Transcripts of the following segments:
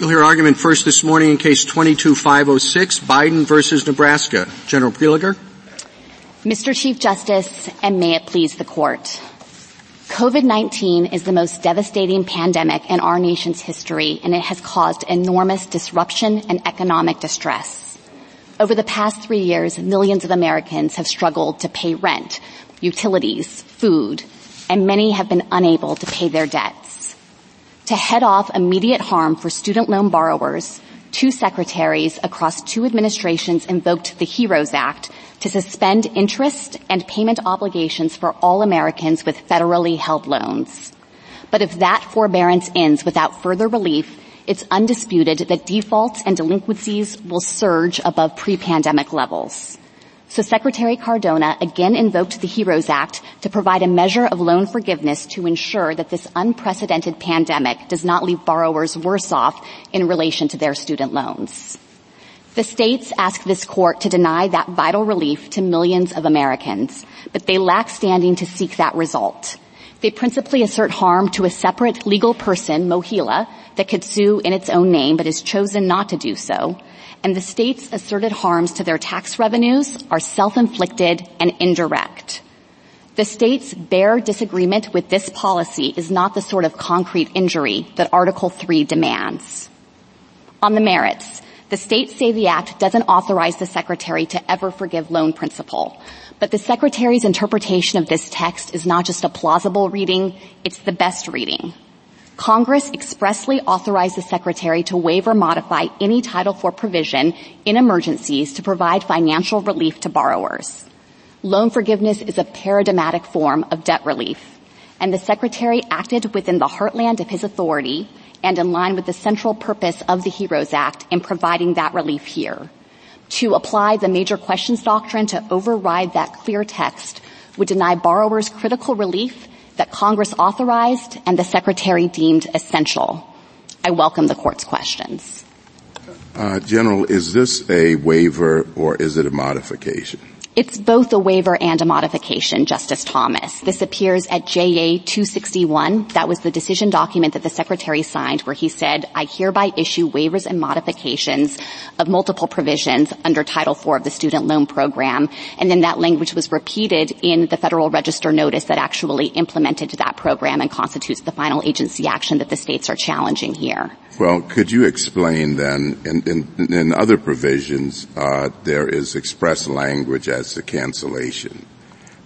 We'll hear argument first this morning in case 22506, Biden versus Nebraska. General Prelogar. Mr. Chief Justice, and may it please the court. COVID-19 is the most devastating pandemic in our nation's history, and it has caused enormous disruption and economic distress. Over the past three years, millions of Americans have struggled to pay rent, utilities, food, and many have been unable to pay their debts. To head off immediate harm for student loan borrowers, two secretaries across two administrations invoked the HEROES Act to suspend interest and payment obligations for all Americans with federally held loans. But if that forbearance ends without further relief, it's undisputed that defaults and delinquencies will surge above pre-pandemic levels. So Secretary Cardona again invoked the HEROES Act to provide a measure of loan forgiveness to ensure that this unprecedented pandemic does not leave borrowers worse off in relation to their student loans. The states ask this court to deny that vital relief to millions of Americans, but they lack standing to seek that result. They principally assert harm to a separate legal person, MOHELA, that could sue in its own name but has chosen not to do so, and the state's asserted harms to their tax revenues are self-inflicted and indirect. The state's bare disagreement with this policy is not the sort of concrete injury that Article 3 demands. On the merits, the states say the act doesn't authorize the secretary to ever forgive loan principal, but the secretary's interpretation of this text is not just a plausible reading, it's the best reading. Congress expressly authorized the Secretary to waive or modify any Title IV provision in emergencies to provide financial relief to borrowers. Loan forgiveness is a paradigmatic form of debt relief, and the Secretary acted within the heartland of his authority and in line with the central purpose of the HEROES Act in providing that relief here. To apply the major questions doctrine to override that clear text would deny borrowers critical relief that Congress authorized and the Secretary deemed essential. I welcome the Court's questions. Uh, General, is this a waiver or is it a modification? It's both a waiver and a modification, Justice Thomas. This appears at JA 261. That was the decision document that the Secretary signed where he said, I hereby issue waivers and modifications of multiple provisions under Title IV of the Student Loan Program. And then that language was repeated in the Federal Register notice that actually implemented that program and constitutes the final agency action that the states are challenging here. Well, could you explain then, in, in, in other provisions, uh, there is express language as to cancellation.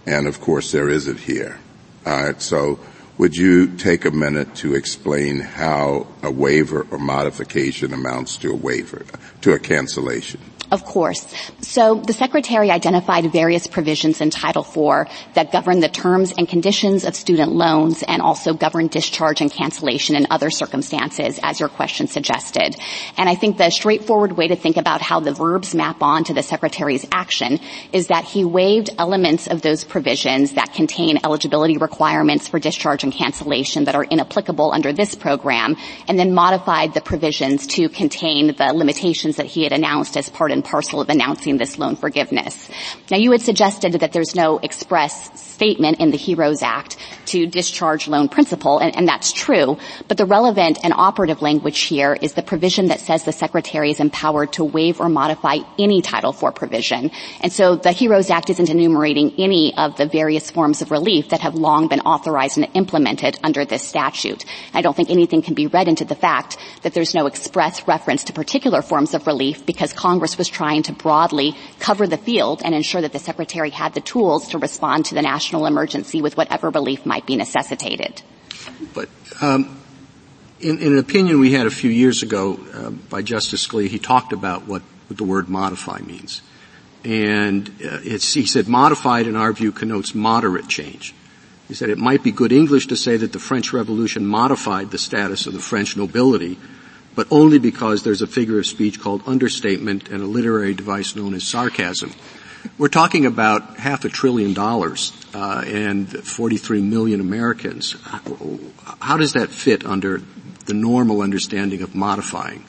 And of course there isn't here. Uh, so would you take a minute to explain how a waiver or modification amounts to a waiver, to a cancellation? Of course. So the Secretary identified various provisions in Title IV that govern the terms and conditions of student loans and also govern discharge and cancellation in other circumstances, as your question suggested. And I think the straightforward way to think about how the verbs map on to the Secretary's action is that he waived elements of those provisions that contain eligibility requirements for discharge and cancellation that are inapplicable under this program, and then modified the provisions to contain the limitations that he had announced as part and parcel of announcing this loan forgiveness. Now you had suggested that there's no express statement in the HEROES Act to discharge loan principal, and, and, that's true, but the relevant and operative language here is the provision that says the Secretary is empowered to waive or modify any Title IV provision. And so the HEROES Act isn't enumerating any of the various forms of relief that have long been authorized and implemented under this statute. I don't think anything can be read into the fact that there's no express reference to particular forms of relief because Congress was trying to broadly cover the field and ensure that the Secretary had the tools to respond to the national emergency with whatever relief might be necessitated. But um, in, in, an opinion we had a few years ago uh, by Justice Scalia, he talked about what, what the word modify means. And uh, he said modified in our view connotes moderate change. He said it might be good English to say that the French Revolution modified the status of the French nobility, but only because there's a figure of speech called understatement and a literary device known as sarcasm. We're talking about half a trillion dollars uh, and 43 million Americans. How does that fit under the normal understanding of modifying?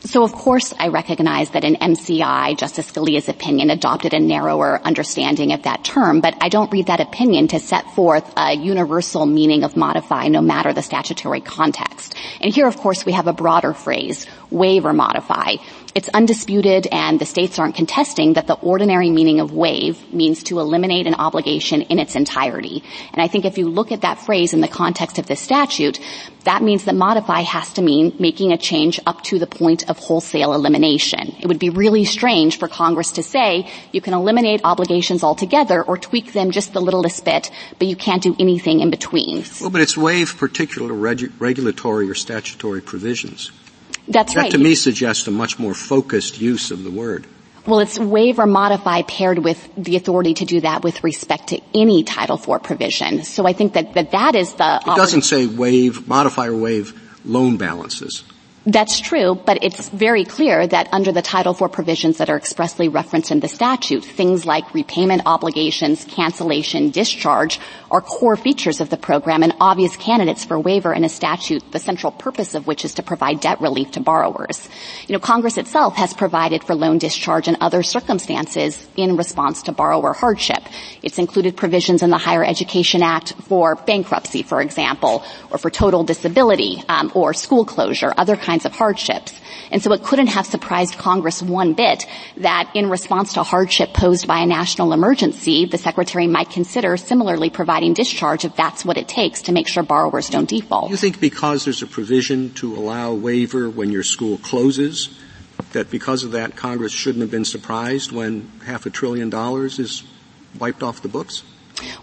So of course I recognize that in MCI, Justice Scalia's opinion adopted a narrower understanding of that term, but I don't read that opinion to set forth a universal meaning of modify no matter the statutory context. And here of course we have a broader phrase, waive or modify. It's undisputed and the states aren't contesting that the ordinary meaning of waive means to eliminate an obligation in its entirety. And I think if you look at that phrase in the context of the statute, that means that modify has to mean making a change up to the point of wholesale elimination. It would be really strange for Congress to say you can eliminate obligations altogether or tweak them just the littlest bit, but you can't do anything in between. Well, but it's waive particular regu- regulatory or statutory provisions. That's that right. to me suggests a much more focused use of the word. Well, it's waive or modify paired with the authority to do that with respect to any Title IV provision. So I think that that, that is the... It doesn't say waive, modify or waive loan balances. That's true, but it's very clear that under the Title IV provisions that are expressly referenced in the statute, things like repayment obligations, cancellation, discharge are core features of the program and obvious candidates for waiver in a statute, the central purpose of which is to provide debt relief to borrowers. You know, Congress itself has provided for loan discharge and other circumstances in response to borrower hardship. It's included provisions in the Higher Education Act for bankruptcy, for example, or for total disability, um, or school closure, other kinds kinds of hardships. And so it couldn't have surprised Congress one bit that in response to hardship posed by a national emergency, the Secretary might consider similarly providing discharge if that's what it takes to make sure borrowers don't default. You think because there's a provision to allow waiver when your school closes, that because of that Congress shouldn't have been surprised when half a trillion dollars is wiped off the books?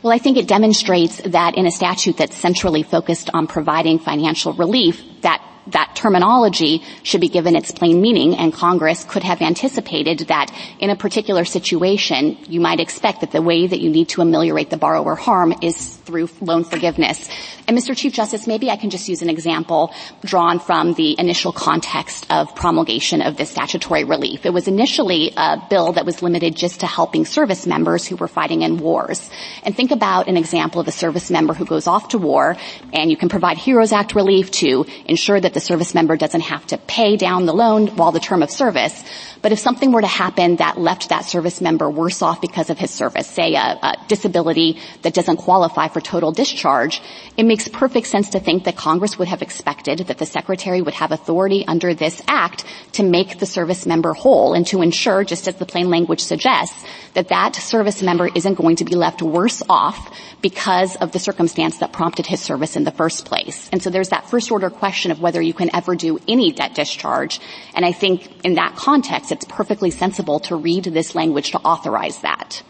Well, I think it demonstrates that in a statute that's centrally focused on providing financial relief, that that terminology should be given its plain meaning and Congress could have anticipated that in a particular situation you might expect that the way that you need to ameliorate the borrower harm is through loan forgiveness. And Mr. Chief Justice, maybe I can just use an example drawn from the initial context of promulgation of this statutory relief. It was initially a bill that was limited just to helping service members who were fighting in wars. And think about an example of a service member who goes off to war and you can provide HEROES Act relief to ensure that the service member doesn't have to pay down the loan while the term of service. But if something were to happen that left that service member worse off because of his service, say a, a disability that doesn't qualify for total discharge, it makes perfect sense to think that Congress would have expected that the Secretary would have authority under this Act to make the service member whole and to ensure, just as the plain language suggests, that that service member isn't going to be left worse off because of the circumstance that prompted his service in the first place. And so there's that first order question of whether you can ever do any debt discharge. And I think in that context, it's perfectly sensible to read this language to authorize that.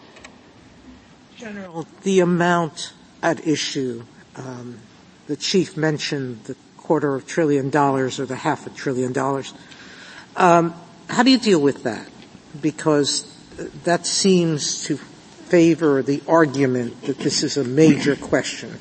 General, the amount at issue, um, the chief mentioned the quarter of trillion dollars or the half a trillion dollars. Um, how do you deal with that? Because that seems to favor the argument that this is a major question.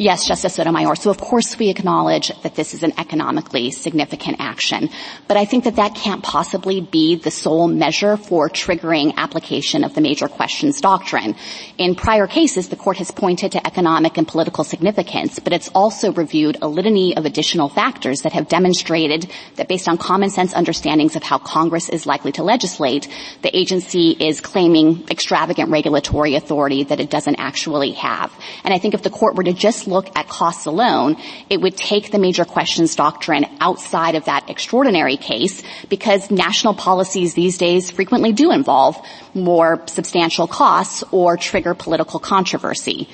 Yes, Justice Sotomayor. So of course we acknowledge that this is an economically significant action. But I think that that can't possibly be the sole measure for triggering application of the major questions doctrine. In prior cases, the court has pointed to economic and political significance, but it's also reviewed a litany of additional factors that have demonstrated that based on common sense understandings of how Congress is likely to legislate, the agency is claiming extravagant regulatory authority that it doesn't actually have. And I think if the court were to just look at costs alone, it would take the major questions doctrine outside of that extraordinary case because national policies these days frequently do involve more substantial costs or trigger political controversy.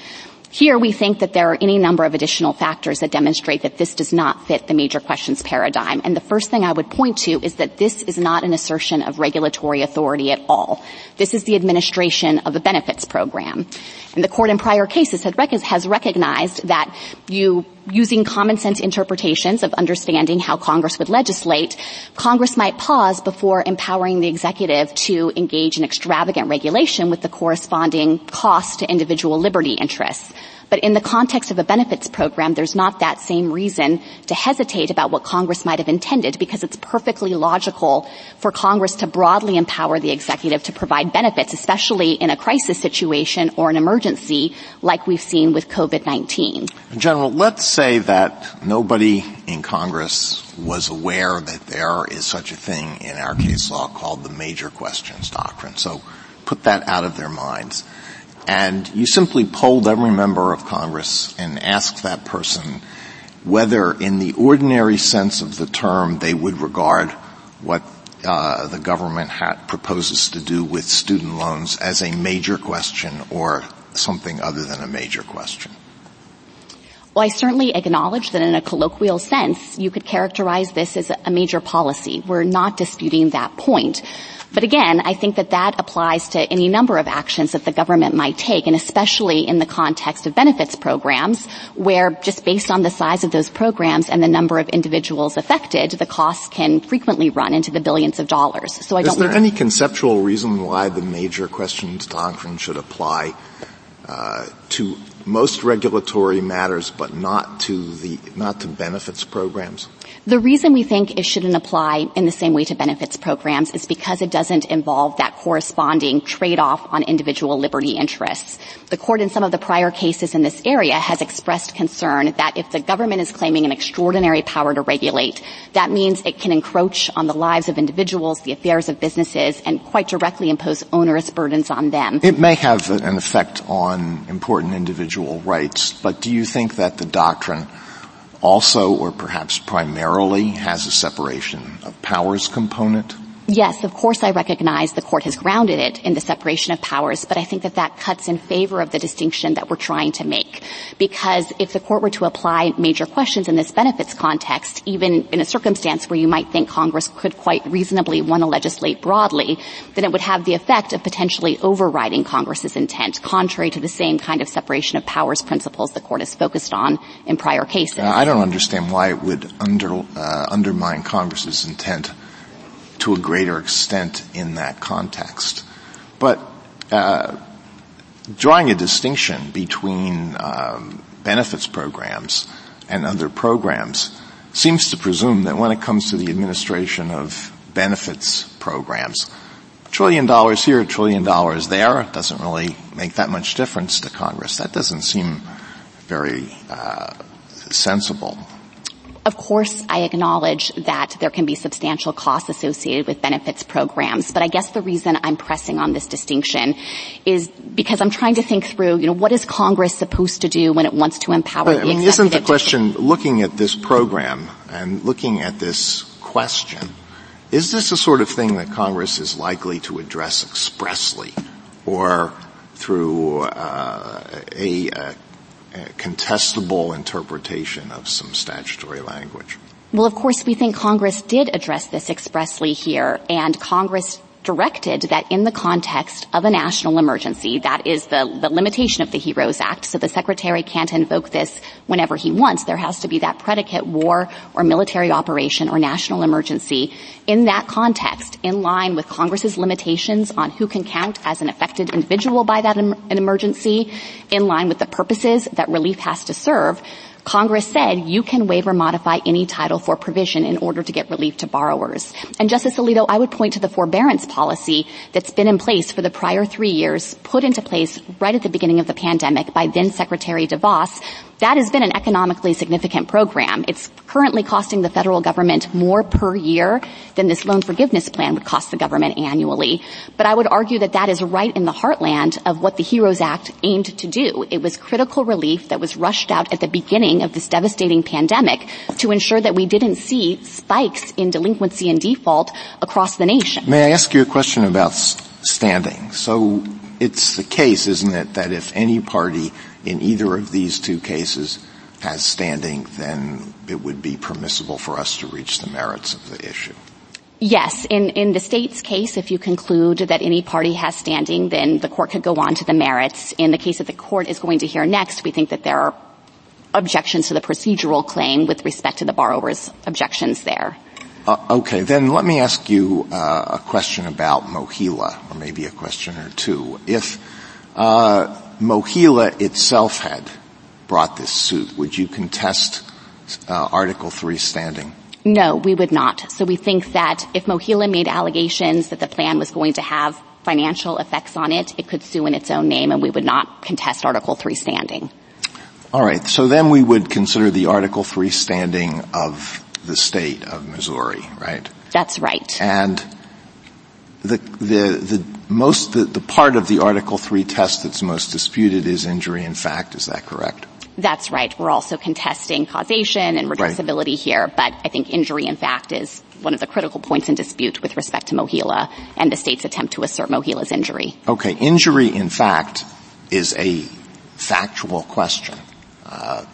Here we think that there are any number of additional factors that demonstrate that this does not fit the major questions paradigm. And the first thing I would point to is that this is not an assertion of regulatory authority at all. This is the administration of a benefits program. And the court in prior cases has recognized that you using common sense interpretations of understanding how Congress would legislate, Congress might pause before empowering the executive to engage in extravagant regulation with the corresponding cost to individual liberty interests. But in the context of a benefits program, there's not that same reason to hesitate about what Congress might have intended because it's perfectly logical for Congress to broadly empower the executive to provide benefits, especially in a crisis situation or an emergency like we've seen with COVID-19. General, let's say that nobody in Congress was aware that there is such a thing in our case law called the major questions doctrine. So put that out of their minds. And you simply polled every member of Congress and asked that person whether in the ordinary sense of the term they would regard what uh, the government ha- proposes to do with student loans as a major question or something other than a major question. Well, I certainly acknowledge that in a colloquial sense, you could characterize this as a major policy. We're not disputing that point. But again, I think that that applies to any number of actions that the government might take, and especially in the context of benefits programs, where just based on the size of those programs and the number of individuals affected, the costs can frequently run into the billions of dollars. So I Is there any conceptual reason why the major questions doctrine should apply uh, to most regulatory matters, but not to the not to benefits programs? The reason we think it shouldn't apply in the same way to benefits programs is because it doesn't involve that corresponding trade-off on individual liberty interests. The court in some of the prior cases in this area has expressed concern that if the government is claiming an extraordinary power to regulate, that means it can encroach on the lives of individuals, the affairs of businesses, and quite directly impose onerous burdens on them. It may have an effect on important individual rights, but do you think that the doctrine also or perhaps primarily has a separation of powers component? Yes, of course I recognize the court has grounded it in the separation of powers, but I think that that cuts in favor of the distinction that we're trying to make. Because if the court were to apply major questions in this benefits context, even in a circumstance where you might think Congress could quite reasonably want to legislate broadly, then it would have the effect of potentially overriding Congress's intent, contrary to the same kind of separation of powers principles the court has focused on in prior cases. Uh, I don't understand why it would under, uh, undermine Congress's intent to a greater extent in that context. But uh, drawing a distinction between um, benefits programs and other programs seems to presume that when it comes to the administration of benefits programs, trillion dollars here, a trillion dollars there doesn't really make that much difference to Congress. That doesn't seem very uh, sensible. Of course, I acknowledge that there can be substantial costs associated with benefits programs, but I guess the reason I'm pressing on this distinction is because I'm trying to think through, you know, what is Congress supposed to do when it wants to empower but, the I mean, Isn't the question, looking at this program and looking at this question, is this the sort of thing that Congress is likely to address expressly or through uh, a, a contestable interpretation of some statutory language? Well, of course, we think Congress did address this expressly here, and Congress directed that in the context of a national emergency, that is the, the limitation of the HEROES Act, so the Secretary can't invoke this whenever he wants. There has to be that predicate war or military operation or national emergency in that context, in line with Congress's limitations on who can count as an affected individual by that em- an emergency, in line with the purposes that relief has to serve, Congress said you can waive or modify any Title IV provision in order to get relief to borrowers. And Justice Alito, I would point to the forbearance policy that's been in place for the prior three years, put into place right at the beginning of the pandemic by then Secretary DeVos, that has been an economically significant program. It's currently costing the federal government more per year than this loan forgiveness plan would cost the government annually. But I would argue that that is right in the heartland of what the HEROES Act aimed to do. It was critical relief that was rushed out at the beginning of this devastating pandemic to ensure that we didn't see spikes in delinquency and default across the nation. May I ask you a question about standing? So it's the case, isn't it, that if any party in either of these two cases has standing, then it would be permissible for us to reach the merits of the issue. Yes. In, in the state's case, if you conclude that any party has standing, then the court could go on to the merits. In the case that the court is going to hear next, we think that there are objections to the procedural claim with respect to the borrower's objections there. Uh, okay, then let me ask you uh, a question about MOHELA, or maybe a question or two. If uh, MOHELA itself had brought this suit, would you contest uh, Article 3 standing? No, we would not. So we think that if MOHELA made allegations that the plan was going to have financial effects on it, it could sue in its own name and we would not contest Article 3 standing. All right. So then we would consider the Article 3 standing of the state of Missouri, right? That's right. And the, the, the most, the, the part of the Article 3 test that's most disputed is injury in fact. Is that correct? That's right. We're also contesting causation and redressability right. here, but I think injury in fact is one of the critical points in dispute with respect to MOHELA and the state's attempt to assert MOHELA's injury. Okay. Injury in fact is a factual question. Uh,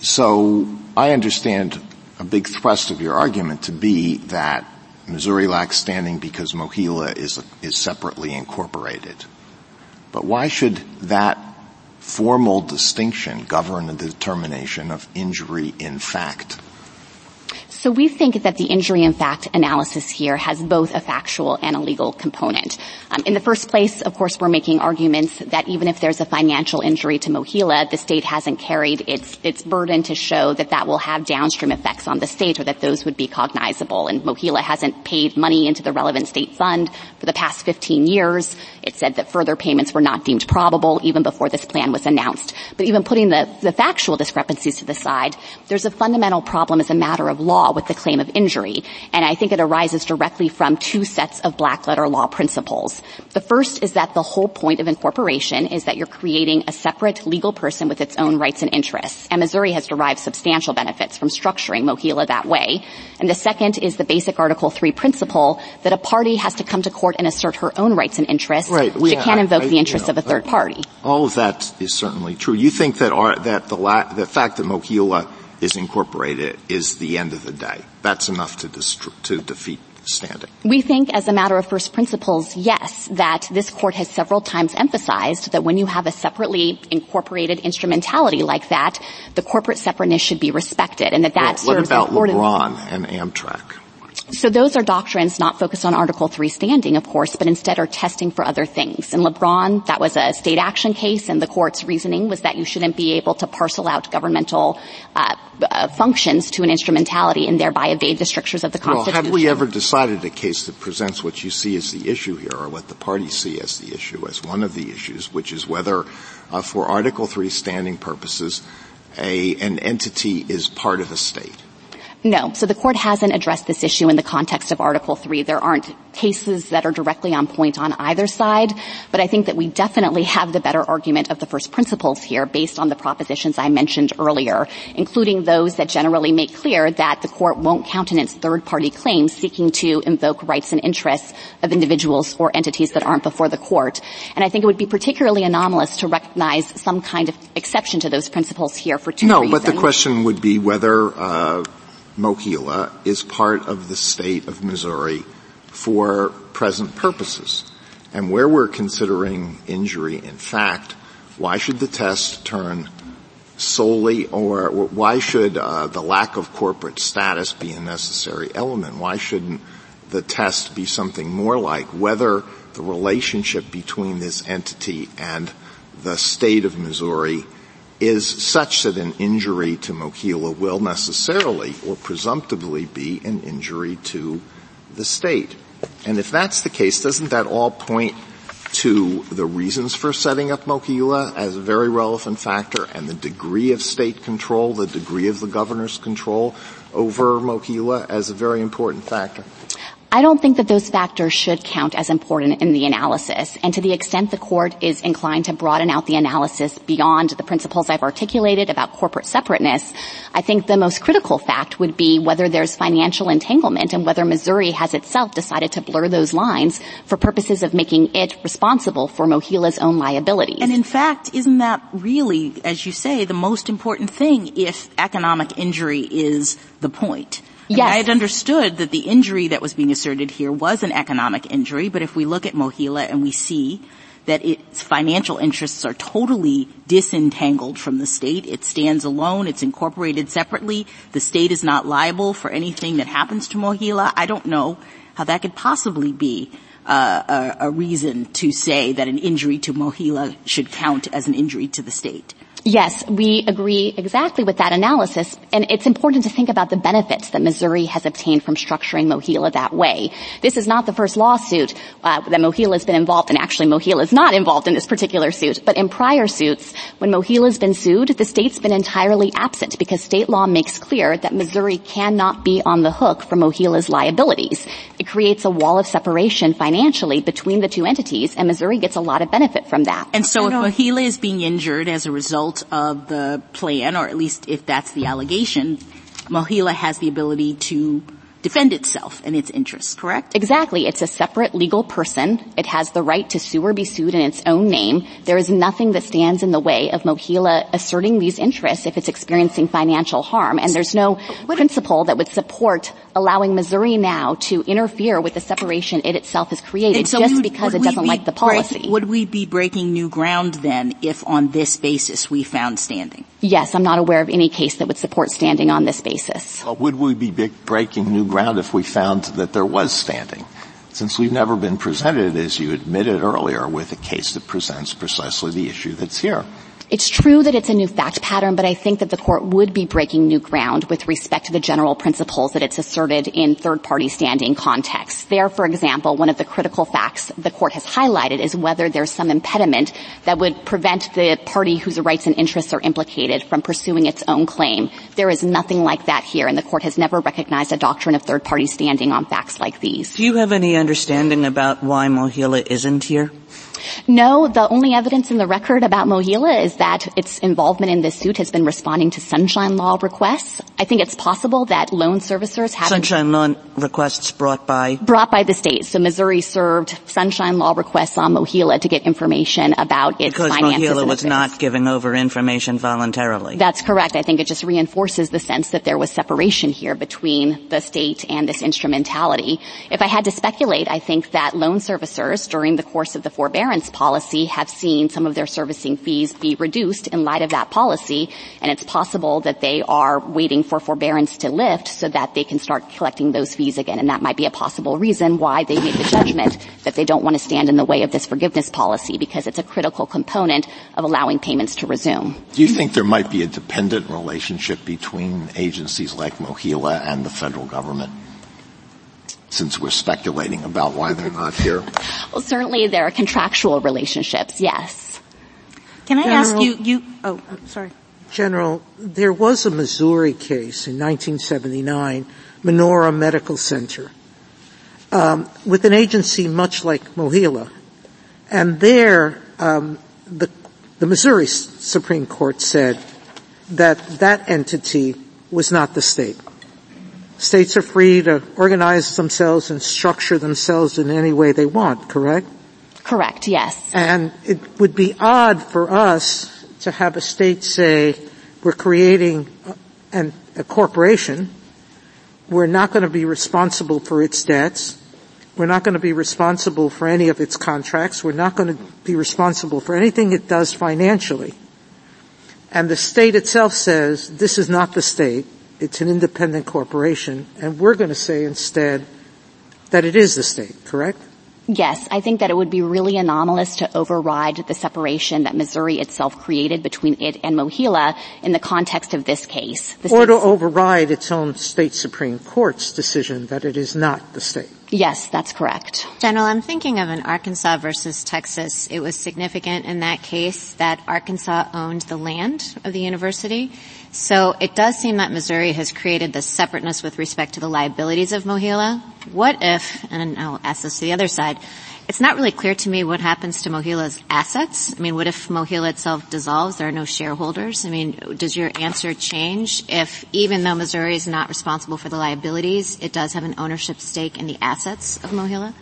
so I understand a big thrust of your argument to be that Missouri lacks standing because MOHELA is, is separately incorporated. But why should that formal distinction govern the determination of injury in fact? So we think that the injury in fact analysis here has both a factual and a legal component. Um, in the first place, of course, we're making arguments that even if there's a financial injury to MOHELA, the state hasn't carried its its burden to show that that will have downstream effects on the state or that those would be cognizable. And MOHELA hasn't paid money into the relevant state fund for the past 15 years. It said that further payments were not deemed probable even before this plan was announced. But even putting the, the factual discrepancies to the side, there's a fundamental problem as a matter of law with the claim of injury. And I think it arises directly from two sets of black letter law principles. The first is that the whole point of incorporation is that you're creating a separate legal person with its own rights and interests. And Missouri has derived substantial benefits from structuring MOHELA that way. And the second is the basic Article 3 principle that a party has to come to court and assert her own rights and interests. Right. she can't invoke I, the interests you know, of a third party. All of that is certainly true. You think that, our, that the, la- the fact that MOHELA is incorporated is the end of the day. That's enough to, to defeat standing. We think as a matter of first principles, yes, that this court has several times emphasized that when you have a separately incorporated instrumentality like that, the corporate separateness should be respected and that that well, serves What about LeBron and Amtrak? So those are doctrines not focused on Article 3 standing, of course, but instead are testing for other things. In LeBron, that was a state action case, and the court's reasoning was that you shouldn't be able to parcel out governmental uh, uh, functions to an instrumentality and thereby evade the strictures of the Constitution. Well, have we ever decided a case that presents what you see as the issue here, or what the parties see as the issue, as one of the issues, which is whether, uh, for Article 3 standing purposes, a, an entity is part of a state? No. So the court hasn't addressed this issue in the context of Article 3. There aren't cases that are directly on point on either side, but I think that we definitely have the better argument of the first principles here based on the propositions I mentioned earlier, including those that generally make clear that the court won't countenance third-party claims seeking to invoke rights and interests of individuals or entities that aren't before the court. And I think it would be particularly anomalous to recognize some kind of exception to those principles here for two no, reasons. No, but the question would be whether uh, MOHELA is part of the state of Missouri for present purposes. And where we're considering injury in fact, why should the test turn solely or why should uh, the lack of corporate status be a necessary element? Why shouldn't the test be something more like whether the relationship between this entity and the state of Missouri is such that an injury to MOHELA will necessarily or presumptively be an injury to the state. And if that's the case, doesn't that all point to the reasons for setting up MOHELA as a very relevant factor and the degree of state control, the degree of the governor's control over MOHELA as a very important factor? I don't think that those factors should count as important in the analysis. And to the extent the court is inclined to broaden out the analysis beyond the principles I've articulated about corporate separateness, I think the most critical fact would be whether there's financial entanglement and whether Missouri has itself decided to blur those lines for purposes of making it responsible for MOHELA's own liabilities. And in fact, isn't that really, as you say, the most important thing if economic injury is the point? Yes. I had understood that the injury that was being asserted here was an economic injury, but if we look at MOHELA and we see that its financial interests are totally disentangled from the state. It stands alone. It's incorporated separately. The state is not liable for anything that happens to MOHELA. I don't know how that could possibly be uh, a, a reason to say that an injury to MOHELA should count as an injury to the state. Yes, we agree exactly with that analysis, and it's important to think about the benefits that Missouri has obtained from structuring MOHELA that way. This is not the first lawsuit uh, that MOHELA has been involved in. Actually, MOHELA is not involved in this particular suit, but in prior suits, when MOHELA has been sued, the state's been entirely absent because state law makes clear that Missouri cannot be on the hook for MOHELA's liabilities. It creates a wall of separation financially between the two entities, and Missouri gets a lot of benefit from that. And so if MOHELA is being injured as a result result of the plan, or at least if that's the allegation, MOHELA has the ability to defend itself and its interests, correct? Exactly. It's a separate legal person. It has the right to sue or be sued in its own name. There is nothing that stands in the way of MOHELA asserting these interests if it's experiencing financial harm. And there's no principle that would support allowing Missouri now to interfere with the separation it itself has created so just would, because would it doesn't be like the policy. Break, would we be breaking new ground then if on this basis we found standing? Yes, I'm not aware of any case that would support standing on this basis. Well, would we be breaking new ground if we found that there was standing? Since we've never been presented, as you admitted earlier, with a case that presents precisely the issue that's here. It's true that it's a new fact pattern, but I think that the court would be breaking new ground with respect to the general principles that it's asserted in third-party standing contexts. There, for example, one of the critical facts the court has highlighted is whether there's some impediment that would prevent the party whose rights and interests are implicated from pursuing its own claim. There is nothing like that here, and the court has never recognized a doctrine of third-party standing on facts like these. Do you have any understanding about why MOHELA isn't here? No, the only evidence in the record about MOHELA is that its involvement in this suit has been responding to sunshine law requests. I think it's possible that loan servicers have sunshine law requests brought by brought by the state. So Missouri served sunshine law requests on MOHELA to get information about its because finances. MOHELA was not giving over information voluntarily. That's correct. I think it just reinforces the sense that there was separation here between the state and this instrumentality. If I had to speculate, I think that loan servicers during the course of the forbearance forbearance policy have seen some of their servicing fees be reduced in light of that policy, and it's possible that they are waiting for forbearance to lift so that they can start collecting those fees again, and that might be a possible reason why they made the judgment that they don't want to stand in the way of this forgiveness policy because it's a critical component of allowing payments to resume. Do you think there might be a dependent relationship between agencies like MOHELA and the federal government? Since we're speculating about why they're not here? Well, certainly there are contractual relationships, yes. Can I General, ask you, you, oh, sorry. General, there was a Missouri case in 1979, Menorah Medical Center, um, with an agency much like MOHELA. And there, um, the, the Missouri Supreme Court said that that entity was not the state. States are free to organize themselves and structure themselves in any way they want, correct? Correct, yes. And it would be odd for us to have a state say, we're creating an, a corporation, we're not going to be responsible for its debts, we're not going to be responsible for any of its contracts, we're not going to be responsible for anything it does financially. And the state itself says, this is not the state, it's an independent corporation, and we're going to say instead that it is the state, correct? Yes, I think that it would be really anomalous to override the separation that Missouri itself created between it and MOHELA in the context of this case. The or to override its own state Supreme Court's decision that it is not the state. Yes, that's correct. General, I'm thinking of an Arkansas versus Texas. It was significant in that case that Arkansas owned the land of the university so it does seem that Missouri has created this separateness with respect to the liabilities of MOHELA. What if, and I'll ask this to the other side, it's not really clear to me what happens to MOHELA's assets. I mean, what if MOHELA itself dissolves? There are no shareholders. I mean, does your answer change if even though Missouri is not responsible for the liabilities, it does have an ownership stake in the assets of MOHELA?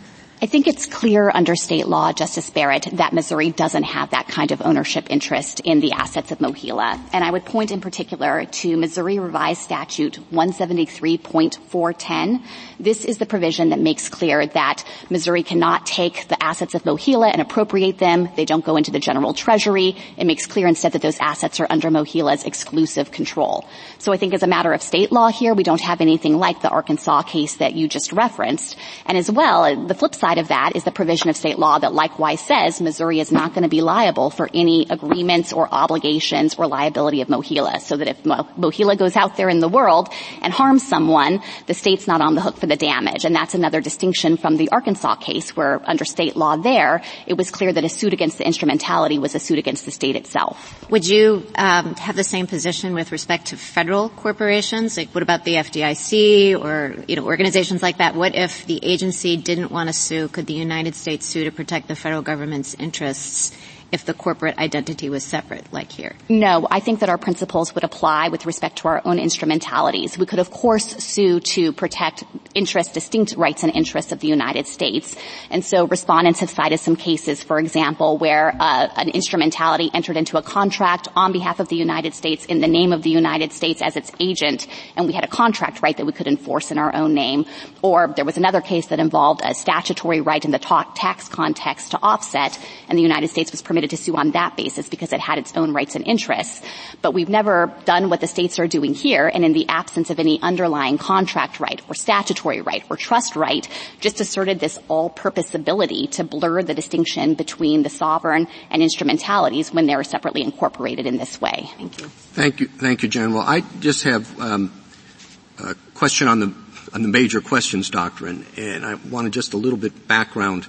I think it's clear under state law, Justice Barrett, that Missouri doesn't have that kind of ownership interest in the assets of MOHELA. And I would point in particular to Missouri Revised Statute 173.410. This is the provision that makes clear that Missouri cannot take the assets of MOHELA and appropriate them. They don't go into the general treasury. It makes clear instead that those assets are under MOHELA's exclusive control. So I think as a matter of state law here, we don't have anything like the Arkansas case that you just referenced. And as well, the flip side side of that is the provision of state law that likewise says Missouri is not going to be liable for any agreements or obligations or liability of MOHELA. So that if MOHELA goes out there in the world and harms someone, the state's not on the hook for the damage. And that's another distinction from the Arkansas case where under state law there, it was clear that a suit against the instrumentality was a suit against the state itself. Would you um, have the same position with respect to federal corporations? Like what about the FDIC or, you know, organizations like that? What if the agency didn't want to sue? Could the United States sue to protect the federal government's interests if the corporate identity was separate, like here? No, I think that our principles would apply with respect to our own instrumentalities. We could, of course, sue to protect interests, distinct rights and interests of the United States. And so respondents have cited some cases, for example, where uh, an instrumentality entered into a contract on behalf of the United States in the name of the United States as its agent, and we had a contract right that we could enforce in our own name. Or there was another case that involved a statutory right in the tax context to offset, and the United States was permitted permitted to sue on that basis because it had its own rights and interests. But we've never done what the states are doing here, and in the absence of any underlying contract right or statutory right or trust right, just asserted this all-purpose ability to blur the distinction between the sovereign and instrumentalities when they're separately incorporated in this way. Thank you. Thank you, thank you, General. I just have um, a question on the on the major questions doctrine, and I wanted just a little bit background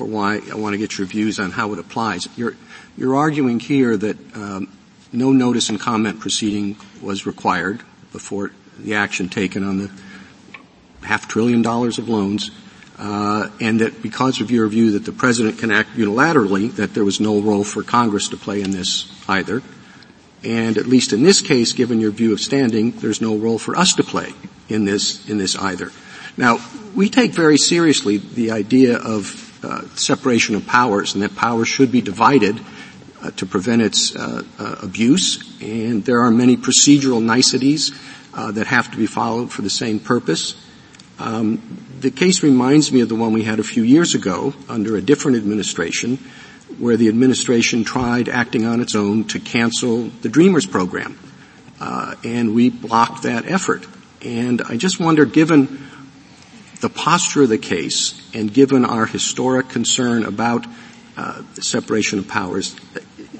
for why I want to get your views on how it applies. You're, you're arguing here that um, no notice and comment proceeding was required before the action taken on the half trillion dollars of loans, uh, and that because of your view that the president can act unilaterally, that there was no role for Congress to play in this either. And at least in this case, given your view of standing, there's no role for us to play in this in this either. Now, we take very seriously the idea of separation of powers and that power should be divided uh, to prevent its uh, uh abuse. And there are many procedural niceties uh, that have to be followed for the same purpose. Um, the case reminds me of the one we had a few years ago under a different administration where the administration tried acting on its own to cancel the Dreamers program. Uh, and we blocked that effort. And I just wonder, given the posture of the case and given our historic concern about uh, separation of powers,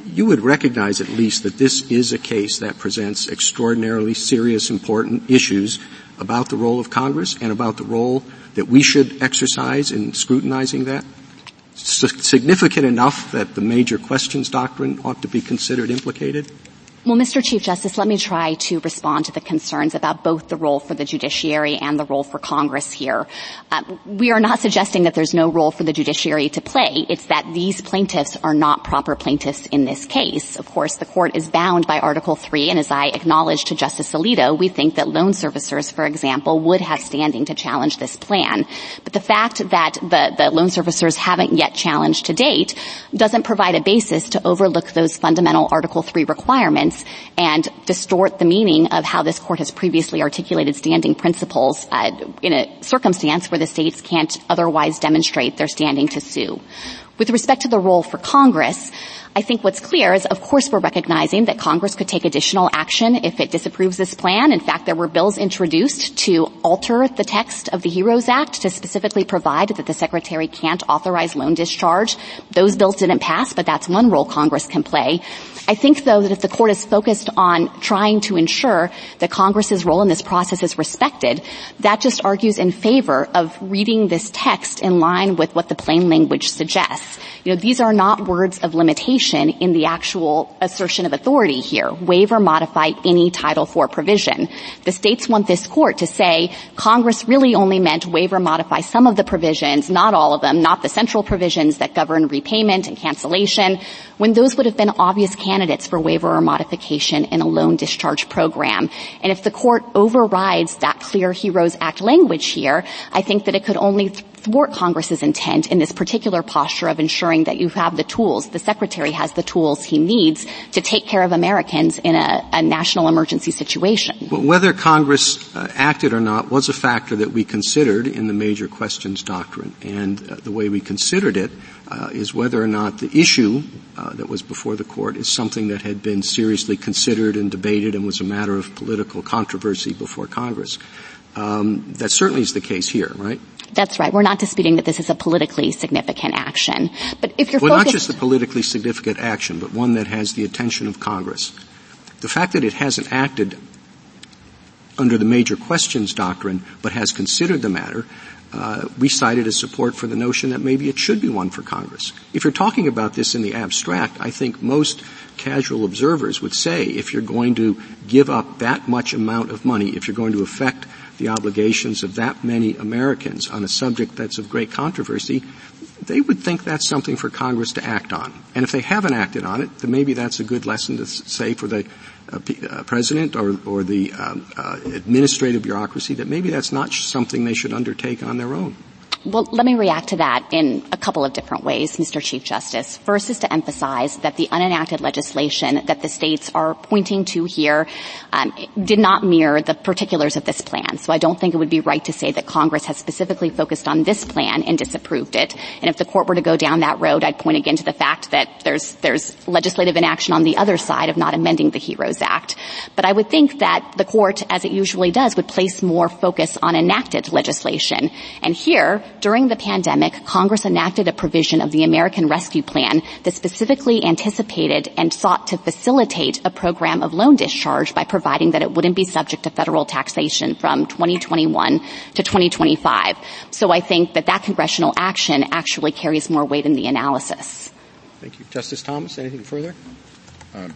you would recognize at least that this is a case that presents extraordinarily serious, important issues about the role of Congress and about the role that we should exercise in scrutinizing that? S- significant enough that the major questions doctrine ought to be considered implicated? Well, Mr. Chief Justice, let me try to respond to the concerns about both the role for the judiciary and the role for Congress here. Uh, we are not suggesting that there's no role for the judiciary to play. It's that these plaintiffs are not proper plaintiffs in this case. Of course, the court is bound by Article 3, and as I acknowledged to Justice Alito, we think that loan servicers, for example, would have standing to challenge this plan. But the fact that the, the loan servicers haven't yet challenged to date doesn't provide a basis to overlook those fundamental Article 3 requirements and distort the meaning of how this court has previously articulated standing principles uh, in a circumstance where the states can't otherwise demonstrate their standing to sue. With respect to the role for Congress, I think what's clear is, of course, we're recognizing that Congress could take additional action if it disapproves this plan. In fact, there were bills introduced to alter the text of the HEROES Act to specifically provide that the Secretary can't authorize loan discharge. Those bills didn't pass, but that's one role Congress can play. I think, though, that if the Court is focused on trying to ensure that Congress's role in this process is respected, that just argues in favor of reading this text in line with what the plain language suggests. You know, these are not words of limitation in the actual assertion of authority here. Waive or modify any Title IV provision. The states want this court to say Congress really only meant waive or modify some of the provisions, not all of them, not the central provisions that govern repayment and cancellation, when those would have been obvious candidates for waiver or modification in a loan discharge program. And if the court overrides that clear HEROES Act language here, I think that it could only thwart Congress's intent in this particular posture of ensuring that you have the tools, the Secretary has the tools he needs to take care of Americans in a, a national emergency situation. Well, whether Congress uh, acted or not was a factor that we considered in the major questions doctrine. And uh, the way we considered it uh, is whether or not the issue uh, that was before the court is something that had been seriously considered and debated and was a matter of political controversy before Congress. Um, that certainly is the case here, right? That's right. We're not disputing that this is a politically significant action. But if you're well, focused- not just a politically significant action, but one that has the attention of Congress. The fact that it hasn't acted under the major questions doctrine, but has considered the matter, uh, we cited as support for the notion that maybe it should be one for Congress. If you're talking about this in the abstract, I think most casual observers would say if you're going to give up that much amount of money, if you're going to affect the obligations of that many Americans on a subject that's of great controversy, they would think that's something for Congress to act on. And if they haven't acted on it, then maybe that's a good lesson to say for the uh, uh, president or, or the um, uh, administrative bureaucracy that maybe that's not something they should undertake on their own. Well, let me react to that in a couple of different ways, Mr. Chief Justice. First is to emphasize that the unenacted legislation that the states are pointing to here um, did not mirror the particulars of this plan. So I don't think it would be right to say that Congress has specifically focused on this plan and disapproved it. And if the court were to go down that road, I'd point again to the fact that there's there's legislative inaction on the other side of not amending the HEROES Act. But I would think that the court, as it usually does, would place more focus on enacted legislation. And here, during the pandemic, Congress enacted a provision of the American Rescue Plan that specifically anticipated and sought to facilitate a program of loan discharge by providing that it wouldn't be subject to federal taxation from 2021 to 2025. So I think that that congressional action actually carries more weight in the analysis. Thank you. Justice Thomas, anything further? Um,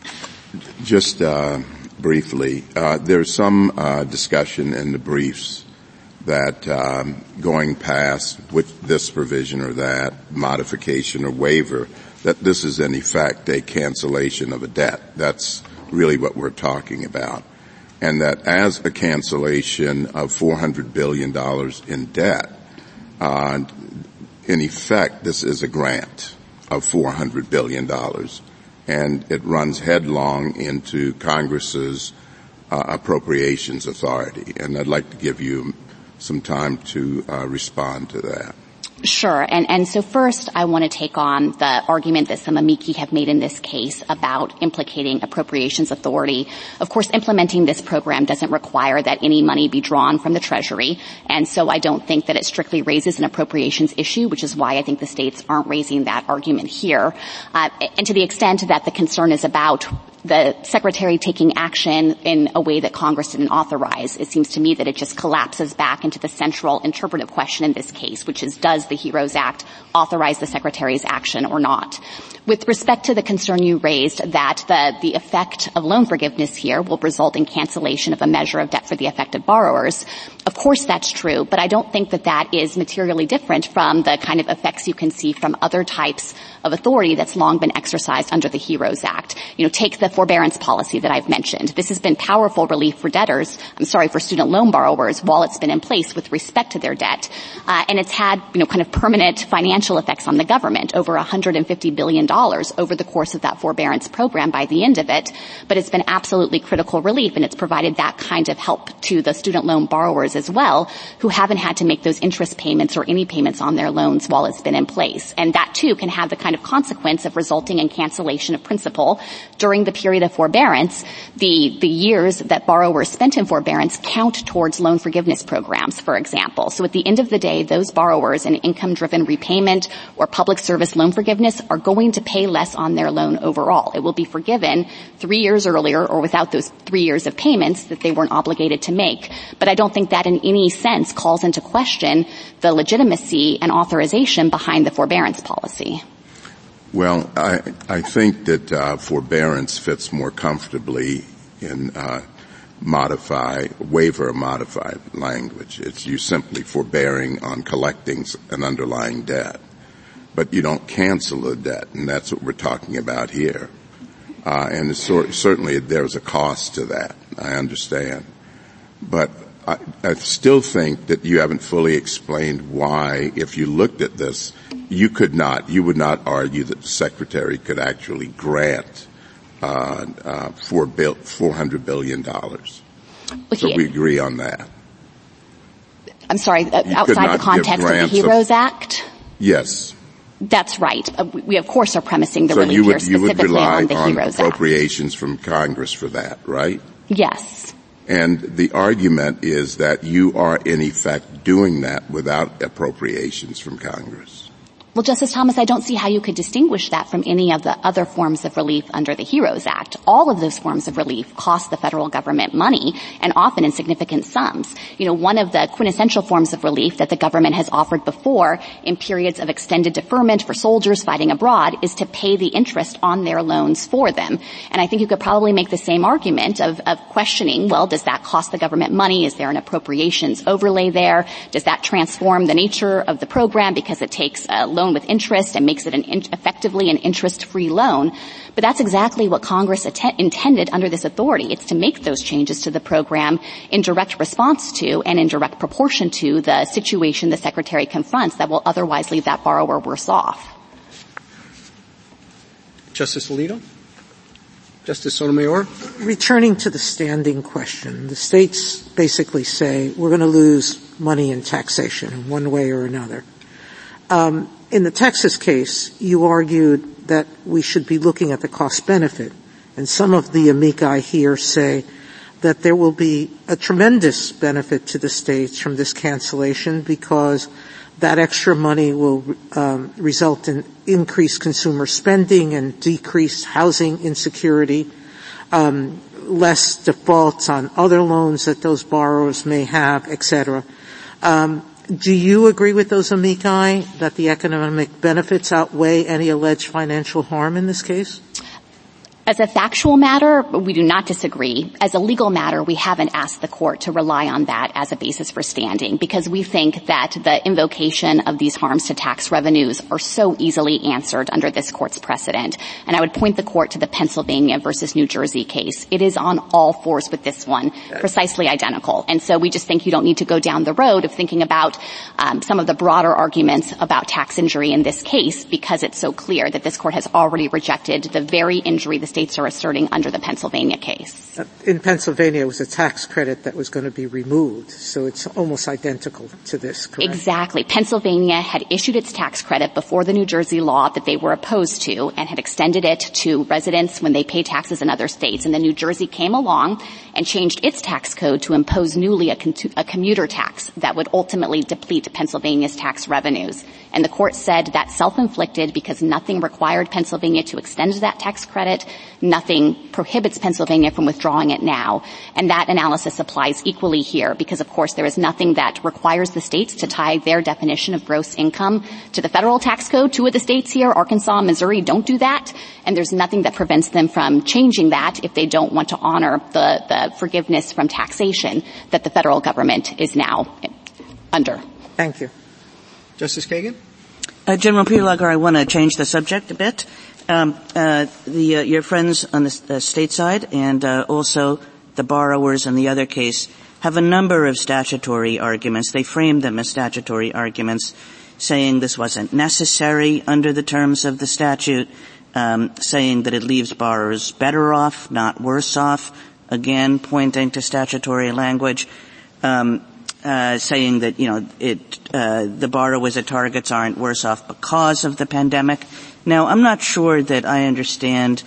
just uh, briefly, uh, there's some uh, discussion in the briefs that um, going past with this provision or that modification or waiver, that this is in effect a cancellation of a debt. That's really what we're talking about. And that as a cancellation of $400 billion in debt, uh, in effect, this is a grant of $400 billion. And it runs headlong into Congress's uh, appropriations authority. And I'd like to give you some time to uh, respond to that. Sure. And, and so first I want to take on the argument that some amici have made in this case about implicating appropriations authority. Of course, implementing this program doesn't require that any money be drawn from the Treasury. And so I don't think that it strictly raises an appropriations issue, which is why I think the states aren't raising that argument here. Uh, and to the extent that the concern is about the secretary taking action in a way that Congress didn't authorize. It seems to me that it just collapses back into the central interpretive question in this case, which is does the HEROES Act authorize the secretary's action or not? With respect to the concern you raised that the, the effect of loan forgiveness here will result in cancellation of a measure of debt for the affected borrowers, of course that's true, but I don't think that that is materially different from the kind of effects you can see from other types of authority that's long been exercised under the HEROES Act. You know, take the forbearance policy that I've mentioned. This has been powerful relief for debtors, I'm sorry, for student loan borrowers while it's been in place with respect to their debt. Uh, and it's had, you know, kind of permanent financial effects on the government, over $150 billion over the course of that forbearance program by the end of it. But it's been absolutely critical relief and it's provided that kind of help to the student loan borrowers as well who haven't had to make those interest payments or any payments on their loans while it's been in place. And that too can have the kind of consequence of resulting in cancellation of principal during the period of forbearance. The, the years that borrowers spent in forbearance count towards loan forgiveness programs, for example. So at the end of the day, those borrowers in income driven repayment or public service loan forgiveness are going to pay less on their loan overall. It will be forgiven three years earlier or without those three years of payments that they weren't obligated to make. But I don't think that in any sense calls into question the legitimacy and authorization behind the forbearance policy. Well, I, I think that uh, forbearance fits more comfortably in uh, modify, waiver modified language. It's you simply forbearing on collecting an underlying debt but you don't cancel the debt, and that's what we're talking about here. Uh, and so, certainly there's a cost to that. I understand, but I, I, still think that you haven't fully explained why, if you looked at this, you could not, you would not argue that the secretary could actually grant uh, uh, four bill, four hundred billion dollars. Okay. So we agree on that. I'm sorry, uh, outside the context of the HEROES Act. Yes. That's right. Uh, we of course are premising the so relief here specifically on the on HEROES appropriations Act. from Congress for that, right? Yes. And the argument is that you are in effect doing that without appropriations from Congress. Well, Justice Thomas, I don't see how you could distinguish that from any of the other forms of relief under the HEROES Act. All of those forms of relief cost the federal government money and often in significant sums. You know, one of the quintessential forms of relief that the government has offered before in periods of extended deferment for soldiers fighting abroad is to pay the interest on their loans for them. And I think you could probably make the same argument of, of questioning, well, does that cost the government money? Is there an appropriations overlay there? Does that transform the nature of the program because it takes a loan loan with interest and makes it an in- effectively an interest-free loan. But that's exactly what Congress att- intended under this authority. It's to make those changes to the program in direct response to and in direct proportion to the situation the Secretary confronts that will otherwise leave that borrower worse off. Justice Alito? Justice Sotomayor? Returning to the standing question, the states basically say we're going to lose money in taxation in one way or another. Um, in the Texas case, you argued that we should be looking at the cost benefit. And some of the amici here say that there will be a tremendous benefit to the states from this cancellation because that extra money will um, result in increased consumer spending and decreased housing insecurity, um, less defaults on other loans that those borrowers may have, etc. Um, do you agree with those amici that the economic benefits outweigh any alleged financial harm in this case? As a factual matter, we do not disagree. As a legal matter, we haven't asked the court to rely on that as a basis for standing because we think that the invocation of these harms to tax revenues are so easily answered under this court's precedent. And I would point the court to the Pennsylvania versus New Jersey case. It is on all fours with this one, precisely identical. And so we just think you don't need to go down the road of thinking about um, some of the broader arguments about tax injury in this case because it's so clear that this court has already rejected the very injury the states are asserting under the Pennsylvania case. Uh, in Pennsylvania, it was a tax credit that was going to be removed, so it's almost identical to this, correct? Exactly. Pennsylvania had issued its tax credit before the New Jersey law that they were opposed to and had extended it to residents when they pay taxes in other states. And then New Jersey came along and changed its tax code to impose newly a, con- a commuter tax that would ultimately deplete Pennsylvania's tax revenues. And the court said that's self-inflicted because nothing required Pennsylvania to extend that tax credit. Nothing prohibits Pennsylvania from withdrawing it now. And that analysis applies equally here because of course there is nothing that requires the states to tie their definition of gross income to the federal tax code. Two of the states here, Arkansas and Missouri, don't do that. And there's nothing that prevents them from changing that if they don't want to honor the, the forgiveness from taxation that the federal government is now under. Thank you. Justice Kagan? Uh, General Prelogar, I want to change the subject a bit. Um, uh, the, uh, your friends on the uh, state side and uh, also the borrowers in the other case have a number of statutory arguments. They frame them as statutory arguments, saying this wasn't necessary under the terms of the statute, um, saying that it leaves borrowers better off, not worse off. Again, pointing to statutory language. Um, uh, saying that you know it, uh, the borrowers at targets aren't worse off because of the pandemic. Now, I'm not sure that I understand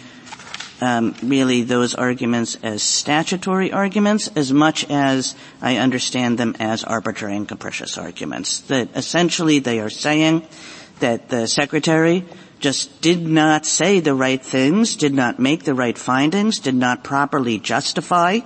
um, really those arguments as statutory arguments as much as I understand them as arbitrary and capricious arguments. That essentially they are saying that the secretary just did not say the right things, did not make the right findings, did not properly justify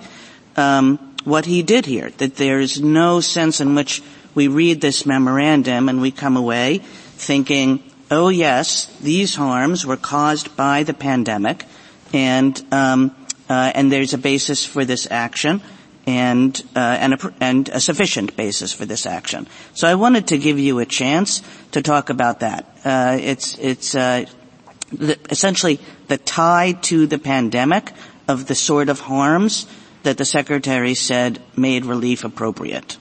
um, what he did here, that there is no sense in which we read this memorandum and we come away thinking, oh yes, these harms were caused by the pandemic and, um, uh, and there's a basis for this action and, uh, and, a, and a sufficient basis for this action. So I wanted to give you a chance to talk about that. Uh, it's, it's, uh, the, essentially the tie to the pandemic of the sort of harms that the Secretary said made relief appropriate?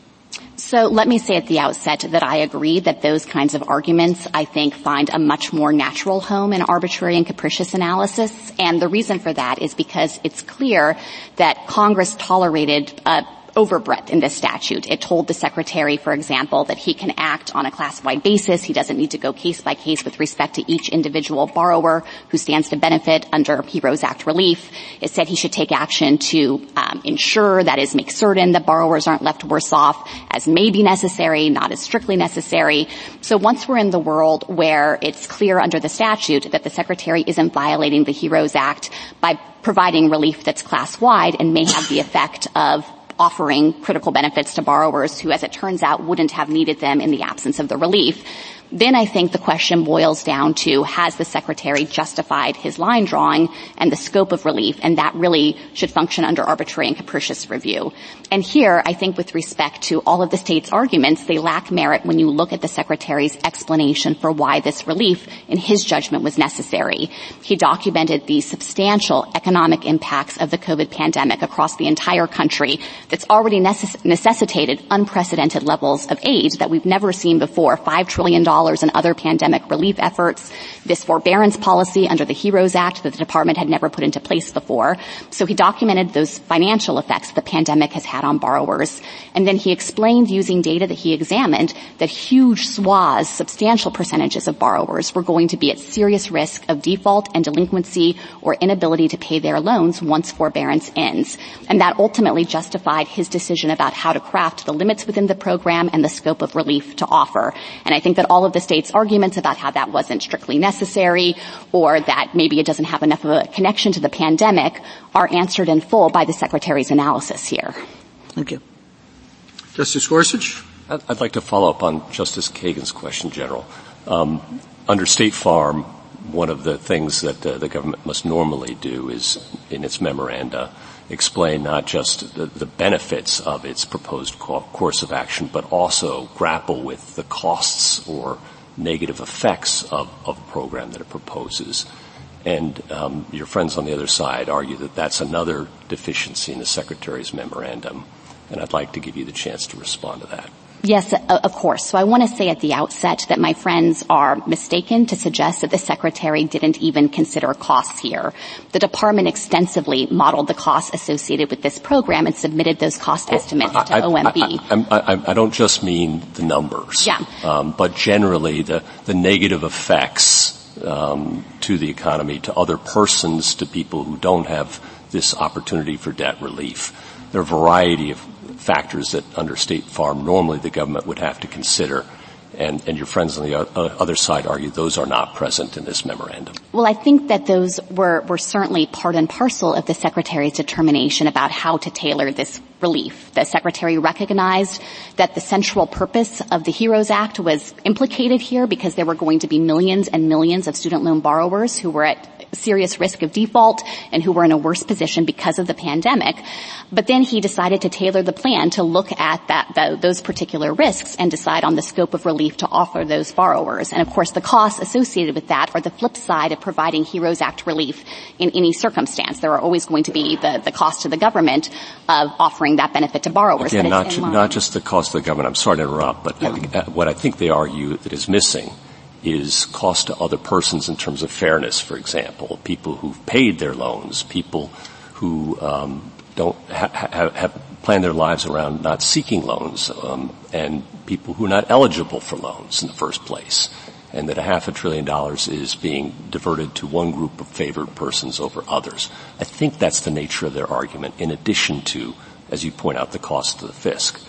So let me say at the outset that I agree that those kinds of arguments, I think, find a much more natural home in arbitrary and capricious analysis. And the reason for that is because it's clear that Congress tolerated a overbreadth in this statute. It told the secretary, for example, that he can act on a class-wide basis. He doesn't need to go case by case with respect to each individual borrower who stands to benefit under HEROES Act relief. It said he should take action to um, ensure, that is, make certain that borrowers aren't left worse off as may be necessary, not as strictly necessary. So once we're in the world where it's clear under the statute that the secretary isn't violating the HEROES Act by providing relief that's class-wide and may have the effect of offering critical benefits to borrowers who, as it turns out, wouldn't have needed them in the absence of the relief then I think the question boils down to has the secretary justified his line drawing and the scope of relief and that really should function under arbitrary and capricious review. And here I think with respect to all of the state's arguments they lack merit when you look at the secretary's explanation for why this relief in his judgment was necessary. He documented the substantial economic impacts of the COVID pandemic across the entire country that's already necess- necessitated unprecedented levels of aid that we've never seen before. $5 trillion in other pandemic relief efforts, this forbearance policy under the HEROES Act that the department had never put into place before. So he documented those financial effects the pandemic has had on borrowers. And then he explained using data that he examined that huge swaths, substantial percentages of borrowers were going to be at serious risk of default and delinquency or inability to pay their loans once forbearance ends. And that ultimately justified his decision about how to craft the limits within the program and the scope of relief to offer. And I think that all of the state's arguments about how that wasn't strictly necessary or that maybe it doesn't have enough of a connection to the pandemic are answered in full by the Secretary's analysis here. Thank you. Justice Gorsuch? I'd like to follow up on Justice Kagan's question, General. Um, under State Farm, one of the things that uh, the government must normally do is, in its memoranda, explain not just the, the benefits of its proposed co- course of action, but also grapple with the costs or negative effects of, of a program that it proposes. And um, your friends on the other side argue that that's another deficiency in the Secretary's memorandum. And I'd like to give you the chance to respond to that. Yes, of course. So I want to say at the outset that my friends are mistaken to suggest that the Secretary didn't even consider costs here. The Department extensively modeled the costs associated with this program and submitted those cost well, estimates I, to I, OMB. I, I, don't just mean the numbers, yeah. Um, but generally the, the negative effects um, to the economy, to other persons, to people who don't have this opportunity for debt relief. There are a variety of factors that under State Farm normally the government would have to consider. And, and, your friends on the uh, other side argue those are not present in this memorandum. Well, I think that those were, were certainly part and parcel of the Secretary's determination about how to tailor this relief. The Secretary recognized that the central purpose of the HEROES Act was implicated here because there were going to be millions and millions of student loan borrowers who were at serious risk of default and who were in a worse position because of the pandemic. But then he decided to tailor the plan to look at that, the, those particular risks and decide on the scope of relief to offer those borrowers. And of course the costs associated with that are the flip side of providing HEROES Act relief in any circumstance. There are always going to be the, the cost to the government of offering that benefit to borrowers. Again, not, ju- not just the cost to the government. I'm sorry to interrupt, but yeah. what I think they argue that is missing is cost to other persons in terms of fairness, for example, people who've paid their loans, people who um, don't ha- ha- have planned their lives around not seeking loans, um, and people who are not eligible for loans in the first place, and that a half a trillion dollars is being diverted to one group of favored persons over others. I think that's the nature of their argument, in addition to, as you point out, the cost to the fisc.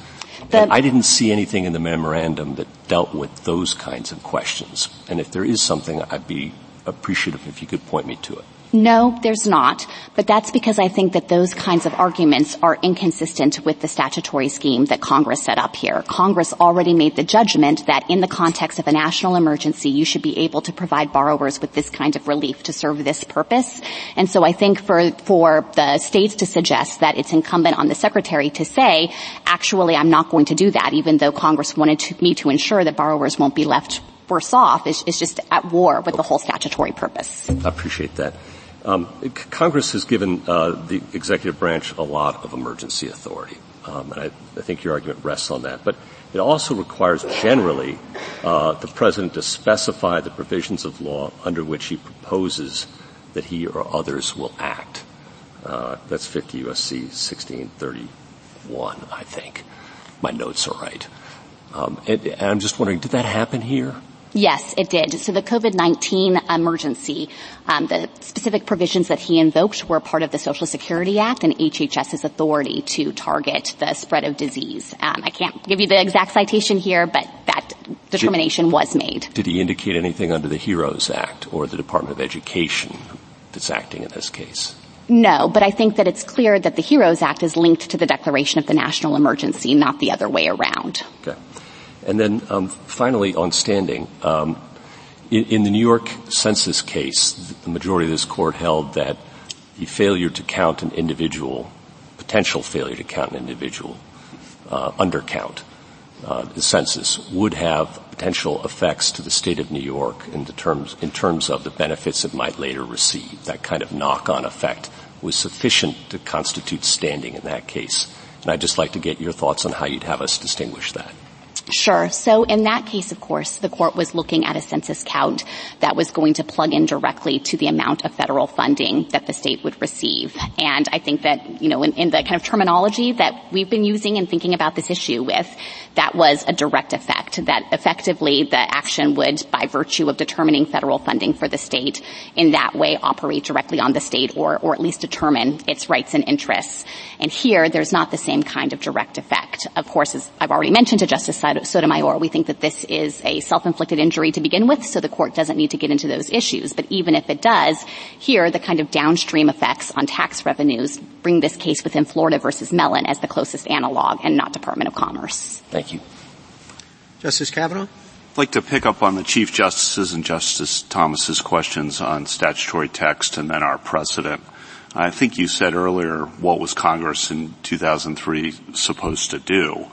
I didn't see anything in the memorandum that dealt with those kinds of questions. And if there is something, I'd be appreciative if you could point me to it. No, there's not. But that's because I think that those kinds of arguments are inconsistent with the statutory scheme that Congress set up here. Congress already made the judgment that in the context of a national emergency, you should be able to provide borrowers with this kind of relief to serve this purpose. And so I think for, for the states to suggest that it's incumbent on the secretary to say, actually, I'm not going to do that, even though Congress wanted to, me to ensure that borrowers won't be left worse off is, is just at war with the whole statutory purpose. I appreciate that. Um, Congress has given uh, the executive branch a lot of emergency authority, um, and I, I, think your argument rests on that. But it also requires generally uh, the president to specify the provisions of law under which he proposes that he or others will act. Uh, that's 50 U.S.C. 1631. I think. My notes are right. Um, and, and I'm just wondering, did that happen here? Yes, it did. So the COVID-19 emergency, um, the specific provisions that he invoked were part of the Social Security Act and HHS's authority to target the spread of disease. Um, I can't give you the exact citation here, but that determination did, was made. Did he indicate anything under the HEROES Act or the Department of Education that's acting in this case? No, but I think that it's clear that the HEROES Act is linked to the declaration of the national emergency, not the other way around. Okay. And then um, finally, on standing, um, in, in, the New York census case, the majority of this court held that the failure to count an individual, potential failure to count an individual, uh, undercount uh, the census would have potential effects to the state of New York in, terms, in terms of the benefits it might later receive. That kind of knock-on effect was sufficient to constitute standing in that case. And I'd just like to get your thoughts on how you'd have us distinguish that. Sure. So in that case, of course, the court was looking at a census count that was going to plug in directly to the amount of federal funding that the state would receive. And I think that, you know, in, in the kind of terminology that we've been using and thinking about this issue with, that was a direct effect, that effectively the action would, by virtue of determining federal funding for the state, in that way operate directly on the state or, or at least determine its rights and interests. And here, there's not the same kind of direct effect. Of course, as I've already mentioned to Justice Sotomayor, we think that this is a self-inflicted injury to begin with, so the court doesn't need to get into those issues. But even if it does, here, the kind of downstream effects on tax revenues bring this case within Florida versus Mellon as the closest analog and not Department of Commerce. Thank you. Justice Kavanaugh? I'd like to pick up on the Chief Justice's and Justice Thomas's questions on statutory text and then our precedent. I think you said earlier what was Congress in 2003 supposed to do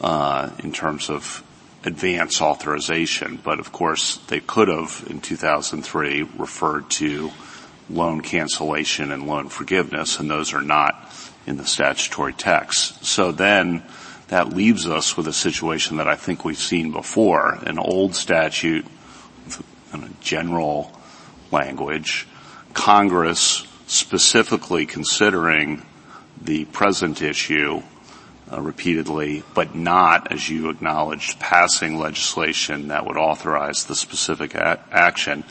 uh, in terms of advance authorization, but of course they could have in 2003 referred to loan cancellation and loan forgiveness, and those are not in the statutory text. So then that leaves us with a situation that I think we've seen before, an old statute in general language, Congress specifically considering the present issue uh, repeatedly, but not, as you acknowledged, passing legislation that would authorize the specific a- action.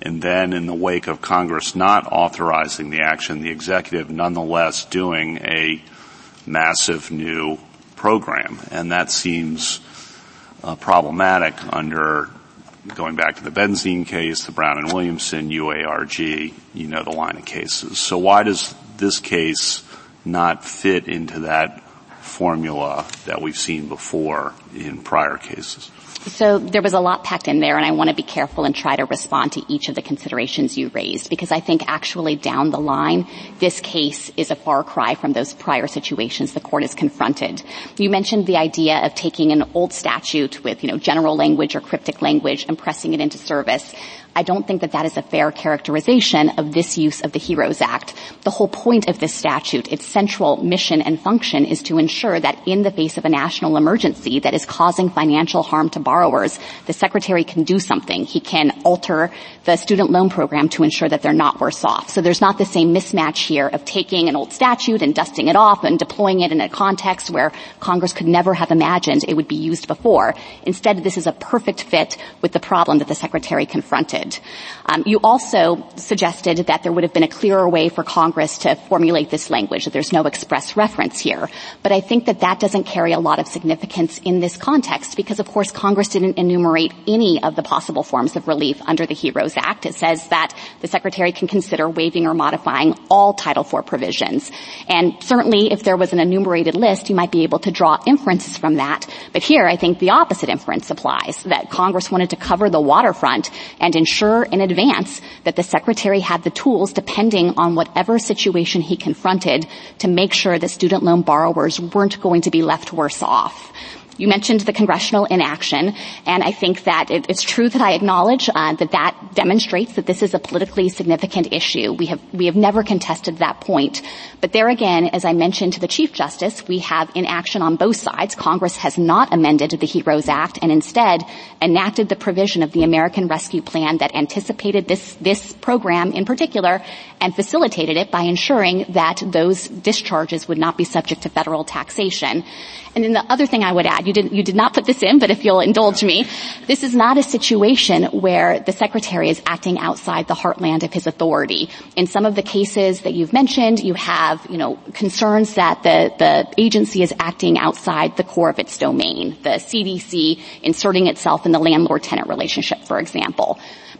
And then in the wake of Congress not authorizing the action, the executive nonetheless doing a massive new program. And that seems uh, problematic under going back to the benzene case, the Brown and Williamson, UARG, you know the line of cases. So why does this case not fit into that formula that we've seen before in prior cases? So there was a lot packed in there and I want to be careful and try to respond to each of the considerations you raised because I think actually down the line, this case is a far cry from those prior situations the court is confronted. You mentioned the idea of taking an old statute with, you know, general language or cryptic language and pressing it into service. I don't think that that is a fair characterization of this use of the HEROES Act. The whole point of this statute, its central mission and function is to ensure that in the face of a national emergency that is causing financial harm to borrowers, the secretary can do something. He can alter the student loan program to ensure that they're not worse off. So there's not the same mismatch here of taking an old statute and dusting it off and deploying it in a context where Congress could never have imagined it would be used before. Instead, this is a perfect fit with the problem that the secretary confronted. Um, you also suggested that there would have been a clearer way for Congress to formulate this language, that there's no express reference here. But I think that that doesn't carry a lot of significance in this context because, of course, Congress didn't enumerate any of the possible forms of relief under the HEROES Act. It says that the Secretary can consider waiving or modifying all Title IV provisions. And certainly if there was an enumerated list, you might be able to draw inferences from that. But here, I think the opposite inference applies, that Congress wanted to cover the waterfront and ensure ensure in advance that the secretary had the tools depending on whatever situation he confronted to make sure that student loan borrowers weren't going to be left worse off. You mentioned the congressional inaction, and I think that it, it's true that I acknowledge uh, that that demonstrates that this is a politically significant issue. We have we have never contested that point, but there again, as I mentioned to the Chief Justice, we have inaction on both sides. Congress has not amended the HEROES Act, and instead enacted the provision of the American Rescue Plan that anticipated this this program in particular and facilitated it by ensuring that those discharges would not be subject to federal taxation. And then the other thing I would add, you did, you did not put this in, but if you'll indulge me, this is not a situation where the secretary is acting outside the heartland of his authority. In some of the cases that you've mentioned, you have, you know, concerns that the, the agency is acting outside the core of its domain. The CDC inserting itself in the landlord-tenant relationship, for example.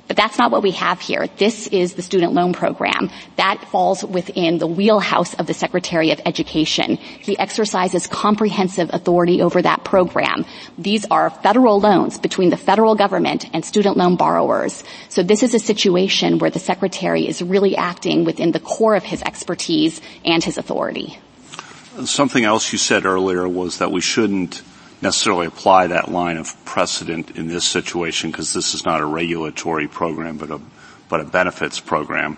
But that's not what we have here. This is the student loan program. That falls within the wheelhouse of the Secretary of Education. He exercises comprehensive authority over that program. These are federal loans between the federal government and student loan borrowers. So this is a situation where the Secretary is really acting within the core of his expertise and his authority. Something else you said earlier was that we shouldn't necessarily apply that line of precedent in this situation because this is not a regulatory program but a, but a benefits program.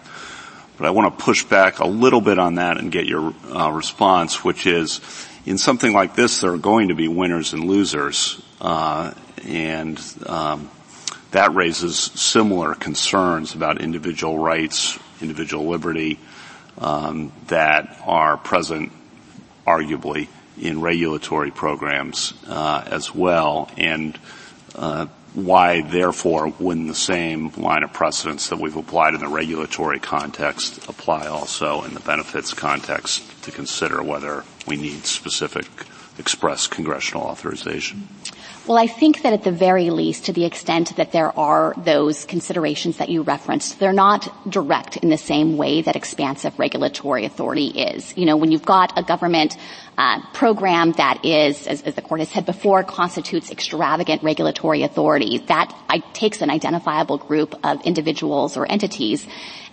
But I want to push back a little bit on that and get your uh, response, which is in something like this, there are going to be winners and losers, uh, and um, that raises similar concerns about individual rights, individual liberty um, that are present, arguably, in regulatory programs uh, as well, and uh, why, therefore, wouldn't the same line of precedents that we've applied in the regulatory context apply also in the benefits context to consider whether we need specific express congressional authorization? Well, I think that at the very least, to the extent that there are those considerations that you referenced, they're not direct in the same way that expansive regulatory authority is. You know, when you've got a government uh, program that is, as, as, the court has said before, constitutes extravagant regulatory authority, that takes an identifiable group of individuals or entities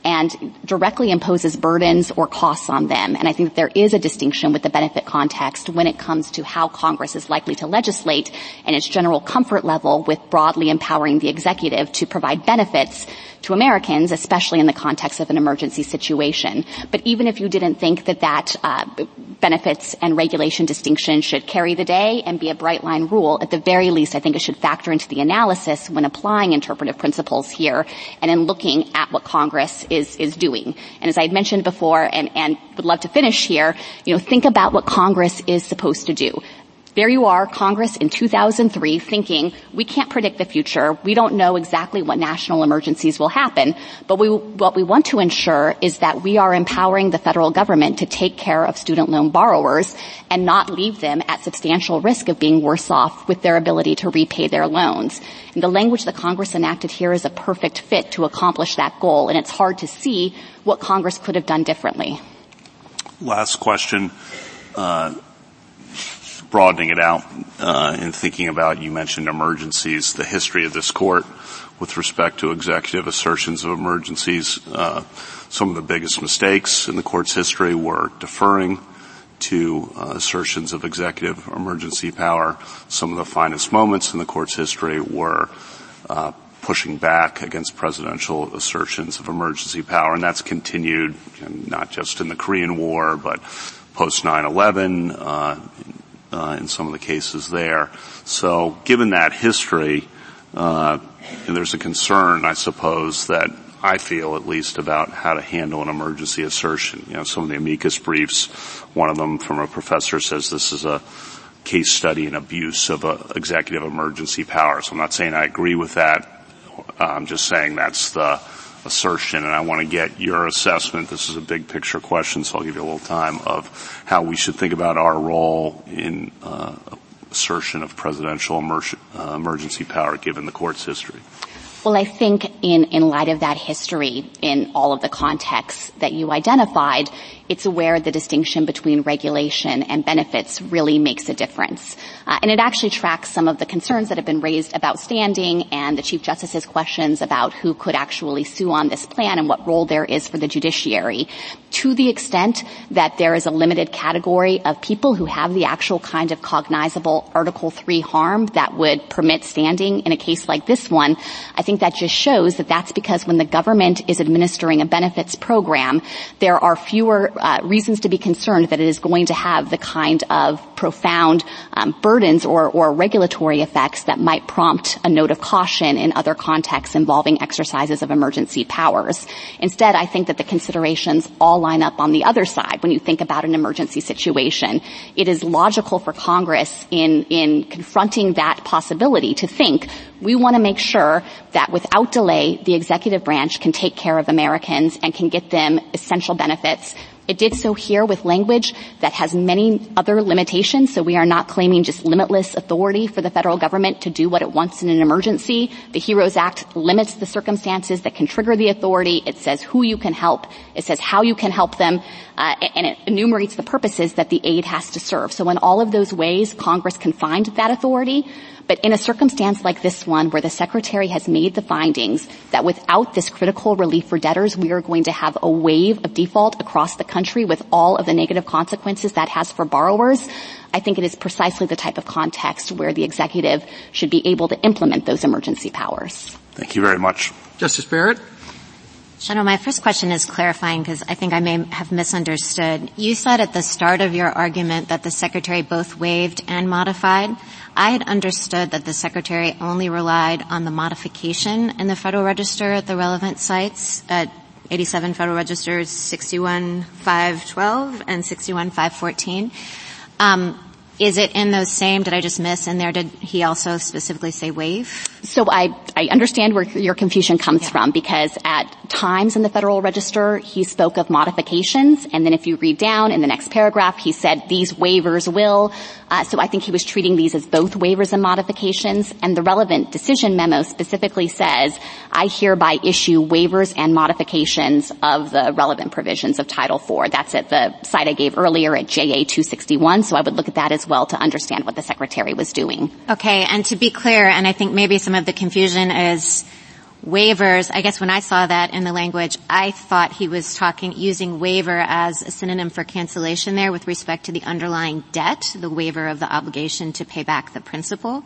and directly imposes burdens or costs on them. And I think there is a distinction with the benefit context when it comes to how Congress is likely to legislate and its general comfort level with broadly empowering the executive to provide benefits to Americans, especially in the context of an emergency situation. But even if you didn't think that that uh, benefits and regulation distinction should carry the day and be a bright line rule, at the very least, I think it should factor into the analysis when applying interpretive principles here and in looking at what Congress is is doing. And as I had mentioned before, and, and would love to finish here, you know, think about what Congress is supposed to do. There you are, Congress in 2003 thinking, we can't predict the future. We don't know exactly what national emergencies will happen. But we, what we want to ensure is that we are empowering the federal government to take care of student loan borrowers and not leave them at substantial risk of being worse off with their ability to repay their loans. And the language that Congress enacted here is a perfect fit to accomplish that goal. And it's hard to see what Congress could have done differently. Last question. Uh, broadening it out uh, and thinking about, you mentioned emergencies, the history of this court with respect to executive assertions of emergencies. Uh, some of the biggest mistakes in the court's history were deferring to uh, assertions of executive emergency power. Some of the finest moments in the court's history were uh, pushing back against presidential assertions of emergency power, and that's continued not just in the Korean War, but post 9/11, uh, uh, in some of the cases there. So given that history, uh, there's a concern, I suppose, that I feel at least about how to handle an emergency assertion. You know, some of the amicus briefs, one of them from a professor says this is a case study in abuse of a executive emergency power. So I'm not saying I agree with that. I'm just saying that's the assertion, and I want to get your assessment. This is a big picture question, so I'll give you a little time of how we should think about our role in uh, assertion of presidential uh, emergency power given the court's history. Well, I think in, in light of that history, in all of the contexts that you identified, it's where the distinction between regulation and benefits really makes a difference. Uh, and it actually tracks some of the concerns that have been raised about standing and the Chief Justice's questions about who could actually sue on this plan and what role there is for the judiciary. To the extent that there is a limited category of people who have the actual kind of cognizable Article 3 harm that would permit standing in a case like this one, I think that just shows that that's because when the government is administering a benefits program, there are fewer uh, reasons to be concerned that it is going to have the kind of profound um, burdens or, or regulatory effects that might prompt a note of caution in other contexts involving exercises of emergency powers. Instead, I think that the considerations all line up on the other side when you think about an emergency situation. It is logical for Congress in, in confronting that possibility to think we want to make sure that without delay, the executive branch can take care of Americans and can get them essential benefits it did so here with language that has many other limitations, so we are not claiming just limitless authority for the federal government to do what it wants in an emergency. The HEROES Act limits the circumstances that can trigger the authority. It says who you can help. It says how you can help them, uh, and it enumerates the purposes that the aid has to serve. So in all of those ways, Congress can find that authority. But in a circumstance like this one where the Secretary has made the findings that without this critical relief for debtors, we are going to have a wave of default across the country with all of the negative consequences that has for borrowers, I think it is precisely the type of context where the executive should be able to implement those emergency powers. Thank you very much. Justice Barrett? Shano, my first question is clarifying because I think I may have misunderstood. You said at the start of your argument that the Secretary both waived and modified. I had understood that the Secretary only relied on the modification in the Federal Register at the relevant cites at 87 Federal Registers 61512 and 61514. Um, is it in those same, did I just miss in there, did he also specifically say waive? So I, I understand where your confusion comes yeah. from because at times in the Federal Register he spoke of modifications and then if you read down in the next paragraph he said these waivers will. Uh, so I think he was treating these as both waivers and modifications and the relevant decision memo specifically says I hereby issue waivers and modifications of the relevant provisions of Title IV. That's at the cite I gave earlier at JA 261 so I would look at that as well to understand what the Secretary was doing. Okay, and to be clear, and I think maybe some of the confusion is waivers, I guess when I saw that in the language, I thought he was talking, using waiver as a synonym for cancellation there with respect to the underlying debt, the waiver of the obligation to pay back the principal.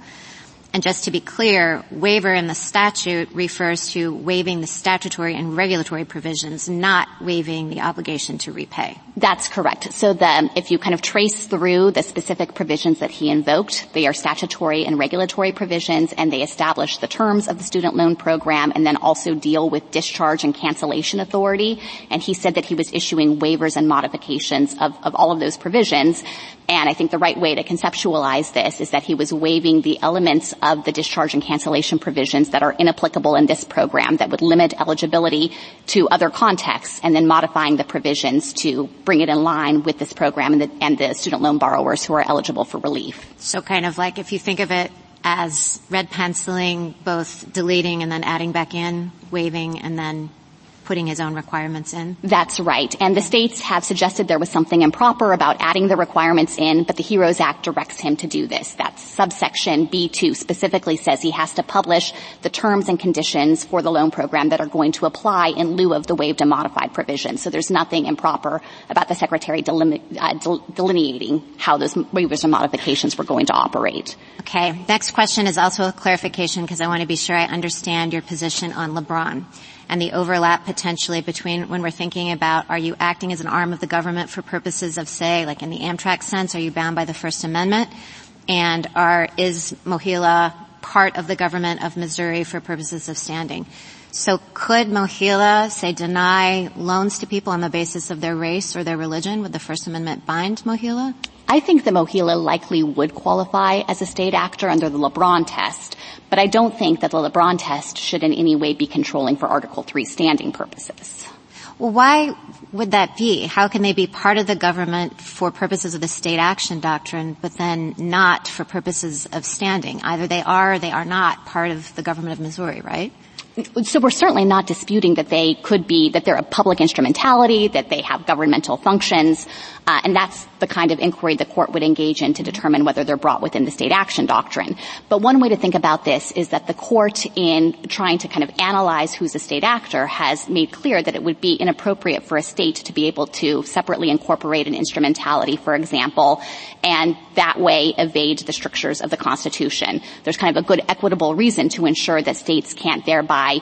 And just to be clear, waiver in the statute refers to waiving the statutory and regulatory provisions, not waiving the obligation to repay. That's correct. So the, if you kind of trace through the specific provisions that he invoked, they are statutory and regulatory provisions and they establish the terms of the student loan program and then also deal with discharge and cancellation authority. And he said that he was issuing waivers and modifications of, of all of those provisions. And I think the right way to conceptualize this is that he was waiving the elements of the discharge and cancellation provisions that are inapplicable in this program that would limit eligibility to other contexts and then modifying the provisions to bring it in line with this program and the, and the student loan borrowers who are eligible for relief. So kind of like if you think of it as red penciling, both deleting and then adding back in, waiving and then putting his own requirements in? That's right. And the states have suggested there was something improper about adding the requirements in, but the HEROES Act directs him to do this. That's subsection B2 specifically says he has to publish the terms and conditions for the loan program that are going to apply in lieu of the waived and modified provisions. So there's nothing improper about the Secretary delim- uh, delineating how those waivers and modifications were going to operate. Okay. Next question is also a clarification because I want to be sure I understand your position on LeBron and the overlap potentially between when we're thinking about are you acting as an arm of the government for purposes of say, like in the Amtrak sense, are you bound by the First Amendment? And are, is MOHELA part of the government of Missouri for purposes of standing? So could MOHELA, say, deny loans to people on the basis of their race or their religion? Would the First Amendment bind MOHELA? I think the MOHELA likely would qualify as a state actor under the LeBron test, but I don't think that the LeBron test should in any way be controlling for Article 3 standing purposes. Well, why would that be? How can they be part of the government for purposes of the state action doctrine, but then not for purposes of standing? Either they are or they are not part of the government of Missouri, right? So we're certainly not disputing that they could be, that they're a public instrumentality, that they have governmental functions, uh, and that's the kind of inquiry the court would engage in to determine whether they're brought within the state action doctrine. But one way to think about this is that the court in trying to kind of analyze who's a state actor has made clear that it would be inappropriate for a state to be able to separately incorporate an instrumentality, for example, and that way evade the strictures of the Constitution. There's kind of a good equitable reason to ensure that states can't thereby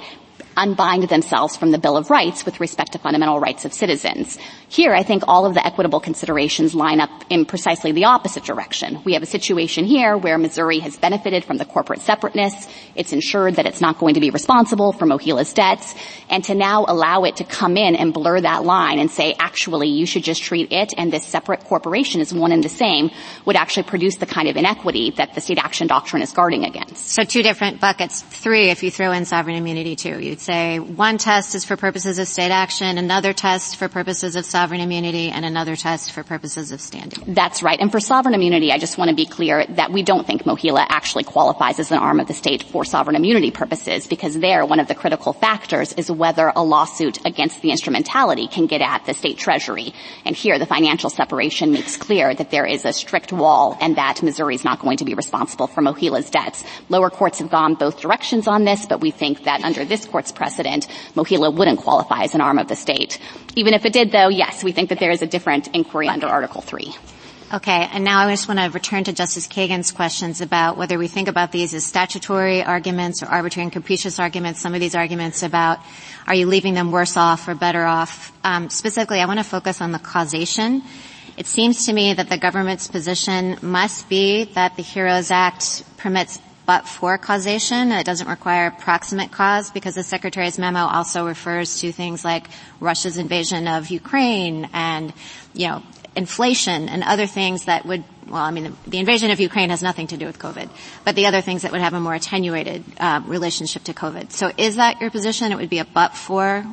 unbind themselves from the Bill of Rights with respect to fundamental rights of citizens. Here, I think all of the equitable considerations line up in precisely the opposite direction. We have a situation here where Missouri has benefited from the corporate separateness. It's ensured that it's not going to be responsible for MOHELA's debts. And to now allow it to come in and blur that line and say, actually, you should just treat it and this separate corporation as one and the same would actually produce the kind of inequity that the state action doctrine is guarding against. So two different buckets. Three, if you throw in sovereign immunity too. You'd say one test is for purposes of state action, another test for purposes of sovereign immunity and another test for purposes of standing. That's right. And for sovereign immunity, I just want to be clear that we don't think MOHELA actually qualifies as an arm of the state for sovereign immunity purposes because there, one of the critical factors is whether a lawsuit against the instrumentality can get at the state treasury. And here, the financial separation makes clear that there is a strict wall and that Missouri is not going to be responsible for MOHELA's debts. Lower courts have gone both directions on this, but we think that under this court's precedent, MOHELA wouldn't qualify as an arm of the state. Even if it did, though, yes, we think that there is a different inquiry under Article 3. Okay, and now I just want to return to Justice Kagan's questions about whether we think about these as statutory arguments or arbitrary and capricious arguments. Some of these arguments about are you leaving them worse off or better off? Um, specifically, I want to focus on the causation. It seems to me that the government's position must be that the HEROES Act permits but for causation. It doesn't require proximate cause because the Secretary's memo also refers to things like Russia's invasion of Ukraine and, you know, inflation and other things that would, well, I mean, the, invasion of Ukraine has nothing to do with COVID, but the other things that would have a more attenuated uh, relationship to COVID. So is that your position? It would be a but for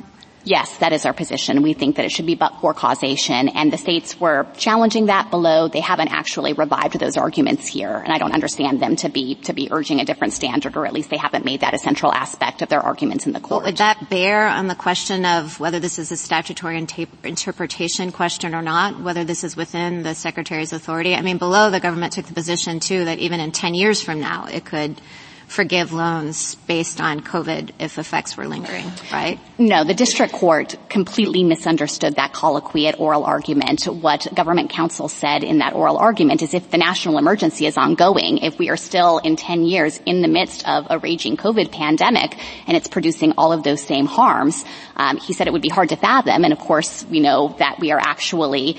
Yes, that is our position. We think that it should be but for causation, and the states were challenging that below. They haven't actually revived those arguments here, and I don't understand them to be to be urging a different standard, or at least they haven't made that a central aspect of their arguments in the court. Would that bear on the question of whether this is a statutory interpretation question or not, whether this is within the Secretary's authority? I mean, below the government took the position too that even in 10 years from now, it could forgive loans based on COVID if effects were lingering, right? No, the district court completely misunderstood that colloquy at oral argument. What government counsel said in that oral argument is if the national emergency is ongoing, if we are still in 10 years in the midst of a raging COVID pandemic and it's producing all of those same harms, um, he said it would be hard to fathom. And of course, we know that we are actually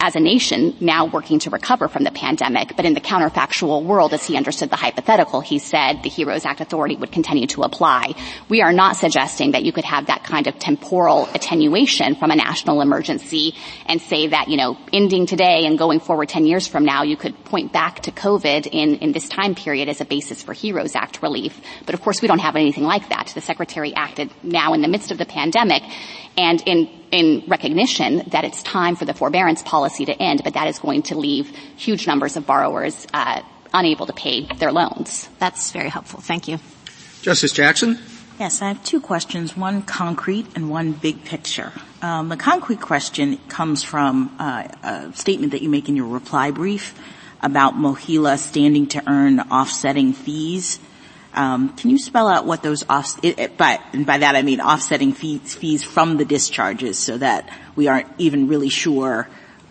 as a nation now working to recover from the pandemic, but in the counterfactual world, as he understood the hypothetical, he said the HEROES Act authority would continue to apply. We are not suggesting that you could have that kind of temporal attenuation from a national emergency and say that, you know, ending today and going forward 10 years from now, you could point back to COVID in, in this time period as a basis for HEROES Act relief. But of course, we don't have anything like that. The Secretary acted now in the midst of the pandemic and in in recognition that it's time for the forbearance policy to end, but that is going to leave huge numbers of borrowers uh, unable to pay their loans. That's very helpful. Thank you. Justice Jackson? Yes, I have two questions, one concrete and one big picture. Um, the concrete question comes from uh, a statement that you make in your reply brief about MOHELA standing to earn offsetting fees um, can you spell out what those off, by, and by that I mean offsetting fees, fees from the discharges so that we aren't even really sure,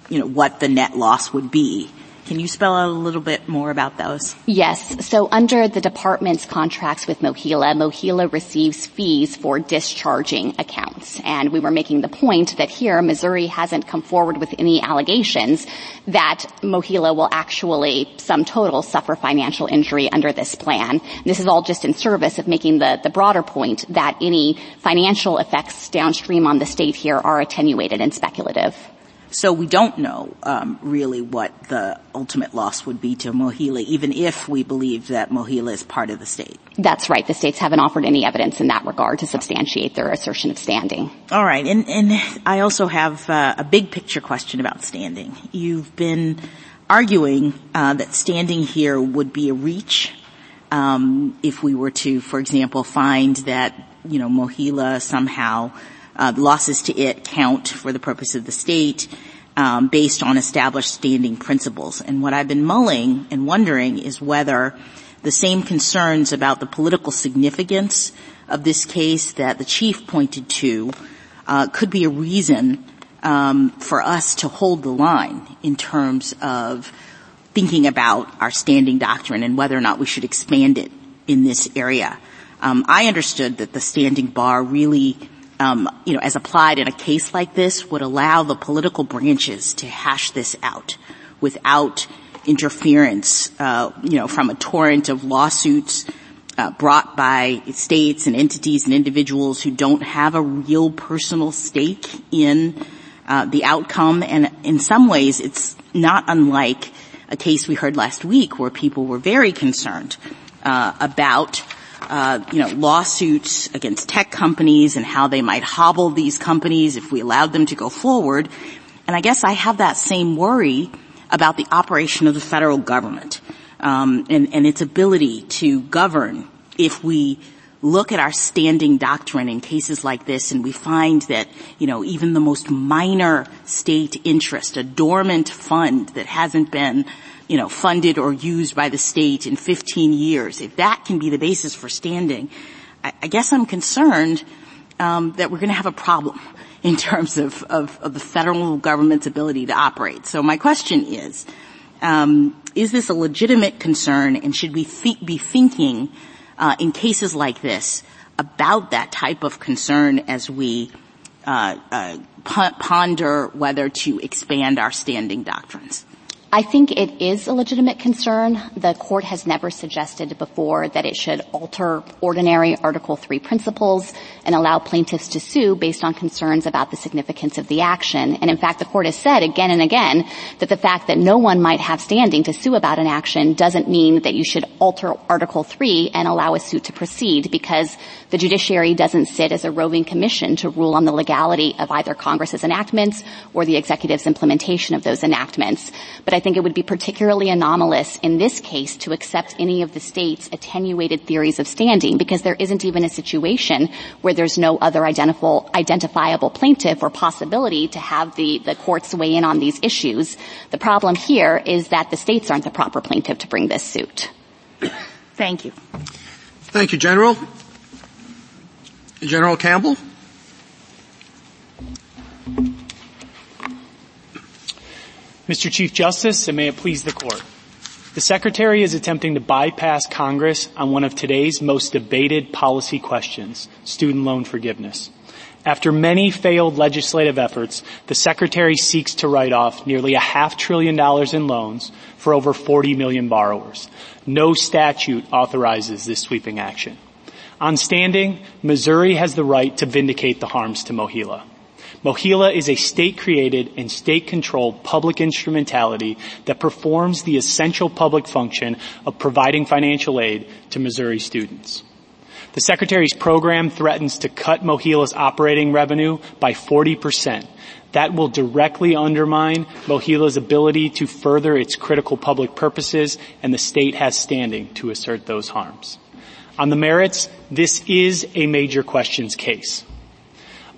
you know, what the net loss would be can you spell out a little bit more about those? Yes. So under the department's contracts with MOHELA, MOHELA receives fees for discharging accounts. And we were making the point that here Missouri hasn't come forward with any allegations that MOHELA will actually, sum total, suffer financial injury under this plan. This is all just in service of making the, the broader point that any financial effects downstream on the state here are attenuated and speculative. So we don't know um, really what the ultimate loss would be to MOHELA, even if we believe that MOHELA is part of the state. That's right. The states haven't offered any evidence in that regard to substantiate their assertion of standing. All right, and, and I also have uh, a big picture question about standing. You've been arguing uh, that standing here would be a reach um, if we were to, for example, find that you know MOHELA somehow uh, losses to it count for the purpose of the state um, based on established standing principles. And what I've been mulling and wondering is whether the same concerns about the political significance of this case that the chief pointed to uh, could be a reason um, for us to hold the line in terms of thinking about our standing doctrine and whether or not we should expand it in this area. Um, I understood that the standing bar really, um, you know, as applied in a case like this, would allow the political branches to hash this out without interference, uh, you know, from a torrent of lawsuits uh, brought by states and entities and individuals who don't have a real personal stake in uh, the outcome. And in some ways, it's not unlike a case we heard last week where people were very concerned uh, about uh, you know lawsuits against tech companies and how they might hobble these companies if we allowed them to go forward. And I guess I have that same worry about the operation of the federal government um, and, and its ability to govern if we look at our standing doctrine in cases like this and we find that, you know, even the most minor state interest, a dormant fund that hasn't been, you know, funded or used by the state in 15 years, if that can be the basis for standing, I, I guess I'm concerned um, that we're going to have a problem in terms of, of, of, the federal government's ability to operate. So my question is, um, is this a legitimate concern and should we th- be thinking uh, in cases like this about that type of concern as we uh, uh, ponder whether to expand our standing doctrines? I think it is a legitimate concern. The court has never suggested before that it should alter ordinary Article 3 principles and allow plaintiffs to sue based on concerns about the significance of the action. And in fact, the court has said again and again that the fact that no one might have standing to sue about an action doesn't mean that you should alter Article 3 and allow a suit to proceed because the judiciary doesn't sit as a roving commission to rule on the legality of either Congress's enactments or the executive's implementation of those enactments. But I think it would be particularly anomalous in this case to accept any of the state's attenuated theories of standing because there isn't even a situation where there's no other identifiable plaintiff or possibility to have the, the courts weigh in on these issues. The problem here is that the states aren't the proper plaintiff to bring this suit. Thank you. Thank you, General. General Campbell? Mr. Chief Justice, and may it please the Court. The Secretary is attempting to bypass Congress on one of today's most debated policy questions, student loan forgiveness. After many failed legislative efforts, the Secretary seeks to write off nearly a half trillion dollars in loans for over 40 million borrowers. No statute authorizes this sweeping action. On standing, Missouri has the right to vindicate the harms to MOHELA. MOHELA is a state-created and state-controlled public instrumentality that performs the essential public function of providing financial aid to Missouri students. The Secretary's program threatens to cut MOHELA's operating revenue by 40%. That will directly undermine MOHELA's ability to further its critical public purposes and the state has standing to assert those harms. On the merits, this is a major questions case.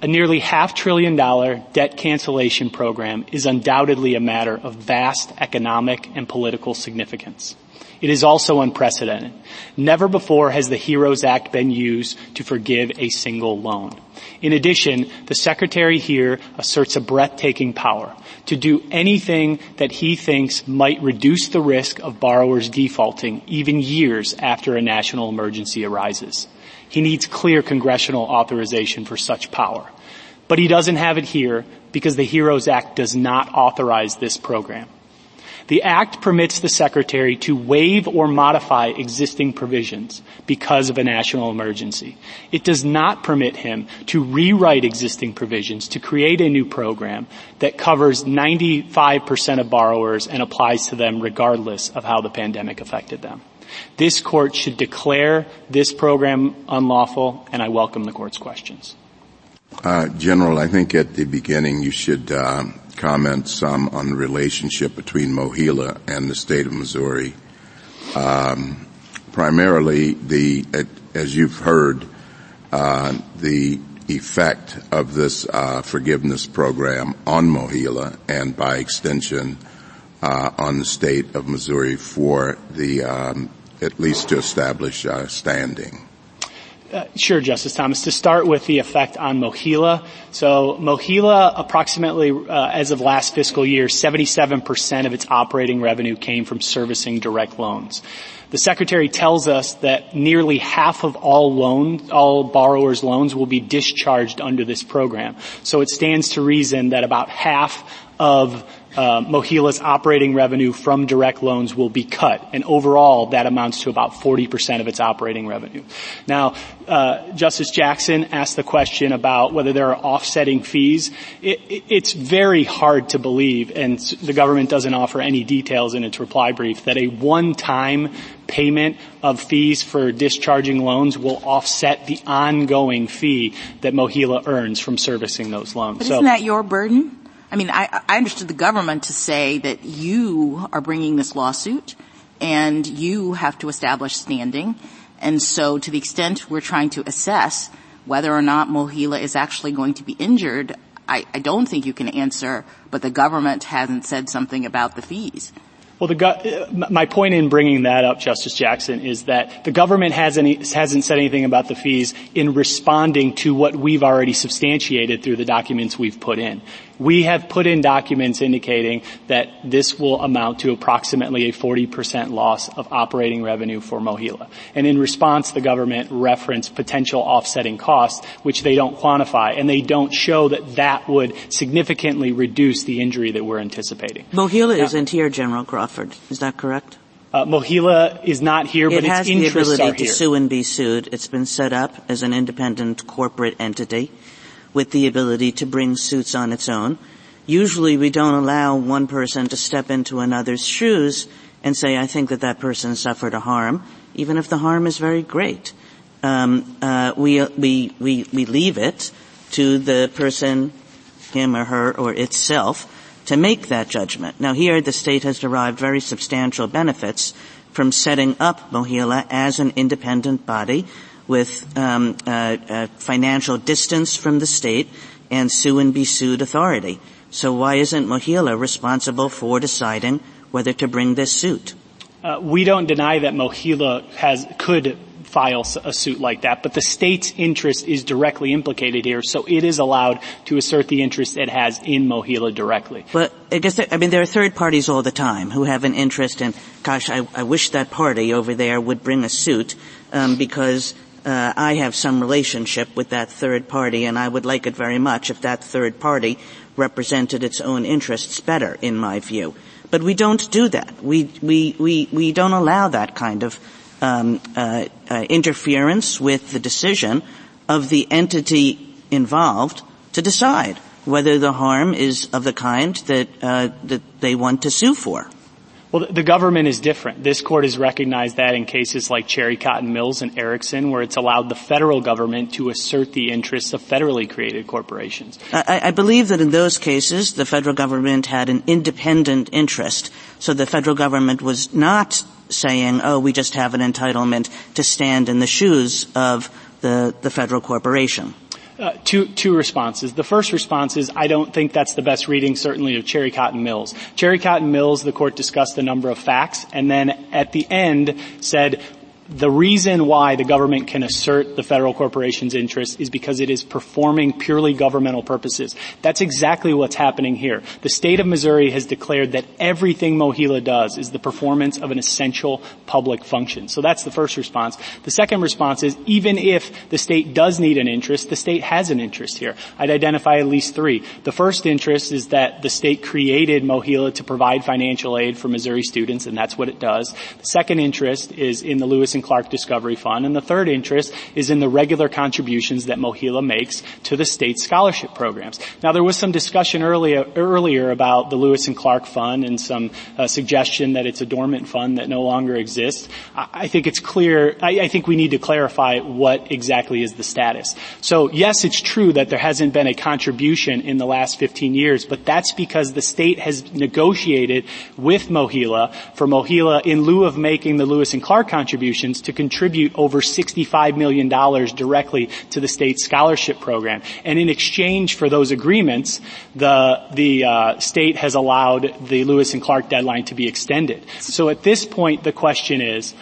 A nearly half trillion dollar debt cancellation program is undoubtedly a matter of vast economic and political significance. It is also unprecedented. Never before has the HEROES Act been used to forgive a single loan. In addition, the Secretary here asserts a breathtaking power to do anything that he thinks might reduce the risk of borrowers defaulting even years after a national emergency arises. He needs clear congressional authorization for such power. But he doesn't have it here because the HEROES Act does not authorize this program. The Act permits the Secretary to waive or modify existing provisions because of a national emergency. It does not permit him to rewrite existing provisions to create a new program that covers 95% of borrowers and applies to them regardless of how the pandemic affected them. This court should declare this program unlawful, and I welcome the court's questions. Uh, General, I think at the beginning you should uh, comment some on the relationship between MOHELA and the state of Missouri. Um, primarily the, as you've heard, uh, the effect of this uh, forgiveness program on MOHELA and by extension uh, on the state of Missouri for the um, at least to establish uh, standing. Uh, sure, Justice Thomas. To start with the effect on MOHELA. So MOHELA, approximately uh, as of last fiscal year, 77% of its operating revenue came from servicing direct loans. The Secretary tells us that nearly half of all loans, all borrowers' loans will be discharged under this program. So it stands to reason that about half of uh, MOHELA's operating revenue from direct loans will be cut, and overall that amounts to about 40% of its operating revenue. Now, uh, Justice Jackson asked the question about whether there are offsetting fees. It, it, it's very hard to believe, and the government doesn't offer any details in its reply brief, that a one-time payment of fees for discharging loans will offset the ongoing fee that MOHELA earns from servicing those loans. But so, isn't that your burden? I mean, I, I understood the government to say that you are bringing this lawsuit and you have to establish standing. And so to the extent we're trying to assess whether or not MOHELA is actually going to be injured, I, I don't think you can answer, but the government hasn't said something about the fees. Well, the, my point in bringing that up, Justice Jackson, is that the government hasn't, hasn't said anything about the fees in responding to what we've already substantiated through the documents we've put in. We have put in documents indicating that this will amount to approximately a 40% loss of operating revenue for MOHELA. And in response, the government referenced potential offsetting costs, which they don't quantify, and they don't show that that would significantly reduce the injury that we're anticipating. MOHELA now, isn't here, General Crawford. Is that correct? Uh, MOHELA is not here, it but its interests the ability to here. sue and be sued. It's been set up as an independent corporate entity with the ability to bring suits on its own. Usually we don't allow one person to step into another's shoes and say, I think that that person suffered a harm, even if the harm is very great. Um, uh, we, we, we, we leave it to the person, him or her or itself, to make that judgment. Now here the state has derived very substantial benefits from setting up MOHELA as an independent body with um, uh, uh, financial distance from the state and sue and be sued authority. So why isn't MOHELA responsible for deciding whether to bring this suit? Uh, we don't deny that MOHELA has could file a suit like that, but the state's interest is directly implicated here, so it is allowed to assert the interest it has in MOHELA directly. But I guess, there, I mean, there are third parties all the time who have an interest in, gosh, I, I wish that party over there would bring a suit um, because uh, I have some relationship with that third party and I would like it very much if that third party represented its own interests better, in my view. But we don't do that. We, we, we, we don't allow that kind of um, uh, uh, interference with the decision of the entity involved to decide whether the harm is of the kind that, uh, that they want to sue for. Well, the government is different. This court has recognized that in cases like Cherry Cotton Mills and Erickson, where it's allowed the federal government to assert the interests of federally created corporations. I, I believe that in those cases, the federal government had an independent interest. So the federal government was not saying, oh, we just have an entitlement to stand in the shoes of the, the federal corporation. Uh, two, two responses. The first response is I don't think that's the best reading certainly of Cherry Cotton Mills. Cherry Cotton Mills, the court discussed a number of facts and then at the end said the reason why the government can assert the federal corporation's interest is because it is performing purely governmental purposes. That's exactly what's happening here. The state of Missouri has declared that everything MOHELA does is the performance of an essential public function. So that's the first response. The second response is even if the state does need an interest, the state has an interest here. I'd identify at least three. The first interest is that the state created MOHELA to provide financial aid for Missouri students, and that's what it does. The second interest is in the Lewis and Clark Discovery Fund. And the third interest is in the regular contributions that MOHELA makes to the state scholarship programs. Now there was some discussion earlier, earlier about the Lewis and Clark Fund and some uh, suggestion that it's a dormant fund that no longer exists. I, I think it's clear, I, I think we need to clarify what exactly is the status. So yes, it's true that there hasn't been a contribution in the last 15 years, but that's because the state has negotiated with MOHELA for MOHELA in lieu of making the Lewis and Clark contribution institutions to contribute over $65 million directly to the state scholarship program. And in exchange for those agreements, the, the uh, state has allowed the Lewis and Clark deadline to be extended. So at this point, the question is,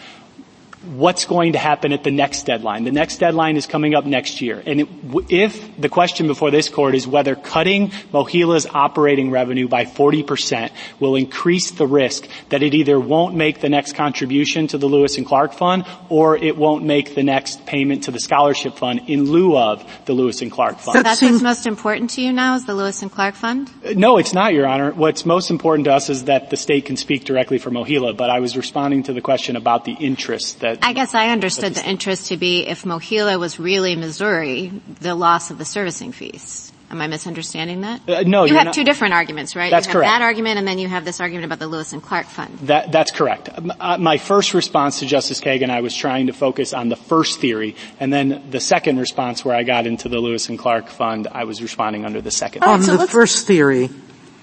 what's going to happen at the next deadline. The next deadline is coming up next year. And it, if the question before this court is whether cutting MOHELA's operating revenue by 40% will increase the risk that it either won't make the next contribution to the Lewis and Clark Fund or it won't make the next payment to the scholarship fund in lieu of the Lewis and Clark Fund. So that's what's most important to you now is the Lewis and Clark Fund? Uh, no, it's not, Your Honor. What's most important to us is that the state can speak directly for MOHELA, but I was responding to the question about the interest that I guess I understood the interest to be if MOHELA was really Missouri, the loss of the servicing fees. Am I misunderstanding that? Uh, no, you have not. two different arguments, right? That's you have correct. That argument, and then you have this argument about the Lewis and Clark Fund. That, that's correct. Uh, my first response to Justice Kagan, I was trying to focus on the first theory, and then the second response, where I got into the Lewis and Clark Fund, I was responding under the second. On so the first theory,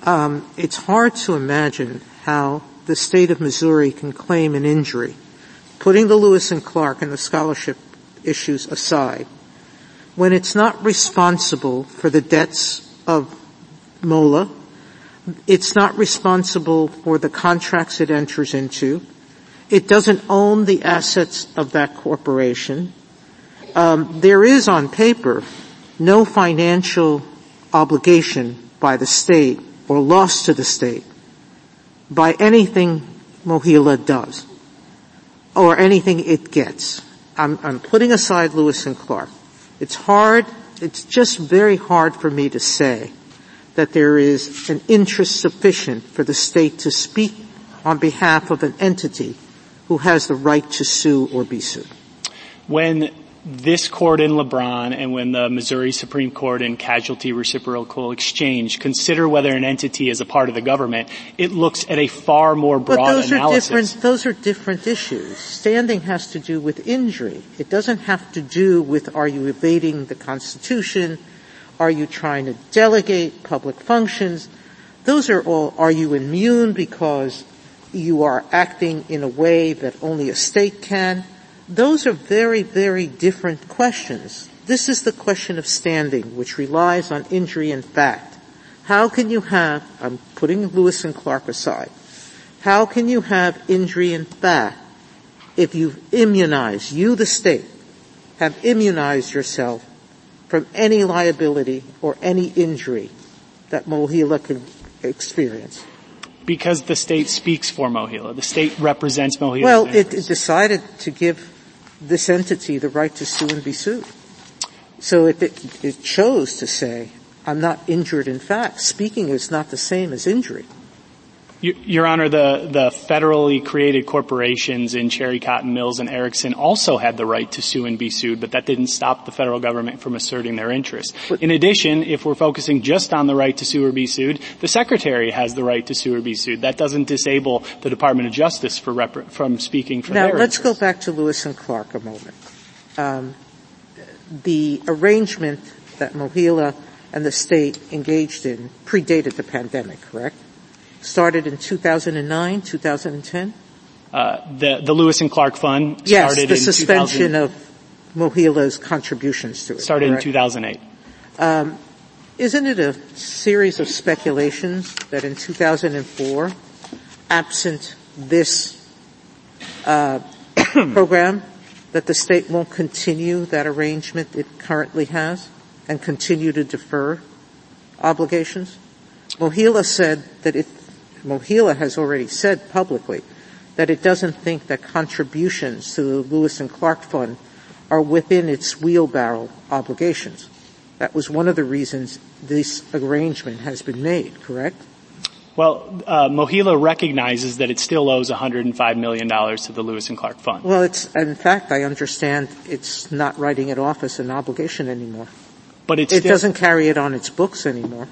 um, it's hard to imagine how the state of Missouri can claim an injury putting the Lewis and Clark and the scholarship issues aside, when it's not responsible for the debts of MOHELA, it's not responsible for the contracts it enters into, it doesn't own the assets of that corporation. Um, there is on paper no financial obligation by the state or loss to the state by anything MOHELA does or anything it gets. I'm, I'm putting aside Lewis and Clark. It's hard, it's just very hard for me to say that there is an interest sufficient for the state to speak on behalf of an entity who has the right to sue or be sued. When this court in LeBron and when the Missouri Supreme Court in casualty reciprocal exchange consider whether an entity is a part of the government, it looks at a far more broad but those analysis. Are different, those are different issues. Standing has to do with injury. It doesn't have to do with are you evading the Constitution? Are you trying to delegate public functions? Those are all, are you immune because you are acting in a way that only a state can? Those are very, very different questions. This is the question of standing, which relies on injury in fact. How can you have, I'm putting Lewis and Clark aside, how can you have injury in fact if you've immunized, you the state, have immunized yourself from any liability or any injury that MOHELA could experience? Because the state speaks for MOHELA. The state represents MOHELA. Well, it, it decided to give this entity the right to sue and be sued. So it, it, it chose to say, I'm not injured in fact. Speaking is not the same as injury. Your Honor, the, the federally created corporations in Cherry Cotton Mills and Erickson also had the right to sue and be sued, but that didn't stop the federal government from asserting their interests. In addition, if we're focusing just on the right to sue or be sued, the Secretary has the right to sue or be sued. That doesn't disable the Department of Justice for rep- from speaking for now, their let's interests. go back to Lewis and Clark a moment. Um, the arrangement that MOHELA and the state engaged in predated the pandemic, correct? Started in 2009, 2010? Uh, the, the Lewis and Clark Fund yes, started the in suspension of MOHELA's contributions to it. Started correct? in 2008. Um, isn't it a series of speculations that in 2004, absent this uh, program, that the state won't continue that arrangement it currently has and continue to defer obligations? MOHELA said that it, MOHELA has already said publicly that it doesn't think that contributions to the Lewis and Clark Fund are within its wheelbarrow obligations. That was one of the reasons this arrangement has been made, correct? Well, uh, MOHELA recognizes that it still owes $105 million to the Lewis and Clark Fund. Well, it's, in fact, I understand it's not writing it off as an obligation anymore. But it still, doesn't carry it on its books anymore.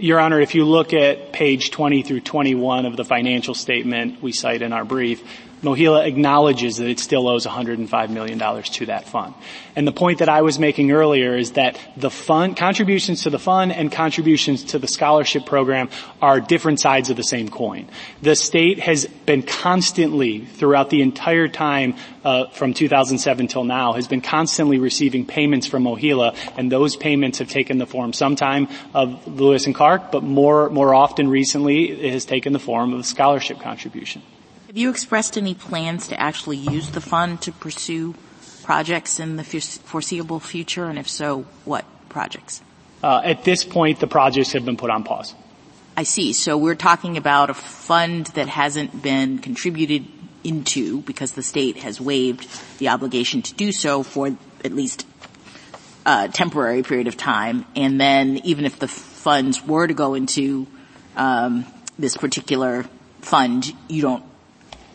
Your Honor, if you look at page 20 through 21 of the financial statement we cite in our brief, MOHELA acknowledges that it still owes $105 million to that fund. And the point that I was making earlier is that the fund, contributions to the fund and contributions to the scholarship program are different sides of the same coin. The state has been constantly, throughout the entire time uh, from 2007 till now, has been constantly receiving payments from MOHELA, and those payments have taken the form sometime of Lewis and Clark, but more, more often recently it has taken the form of a scholarship contribution. Have you expressed any plans to actually use the fund to pursue projects in the foreseeable future, and if so, what projects? Uh, at this point, the projects have been put on pause. I see. So we're talking about a fund that hasn't been contributed into because the state has waived the obligation to do so for at least a temporary period of time. And then even if the funds were to go into um, this particular fund, you don't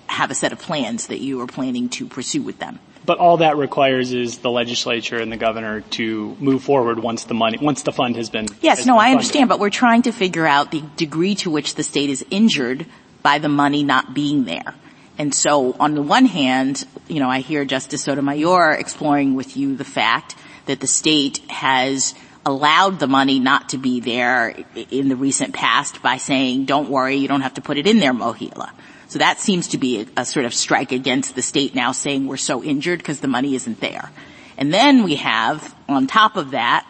have a set of plans that you are planning to pursue with them. But all that requires is the legislature and the governor to move forward once the money, once the fund has been. Yes, has no, been I understand, but we're trying to figure out the degree to which the state is injured by the money not being there. And so on the one hand, you know, I hear Justice Sotomayor exploring with you the fact that the state has allowed the money not to be there in the recent past by saying, don't worry, you don't have to put it in there, MOHELA. So that seems to be a, a sort of strike against the state now saying we're so injured because the money isn't there. And then we have, on top of that,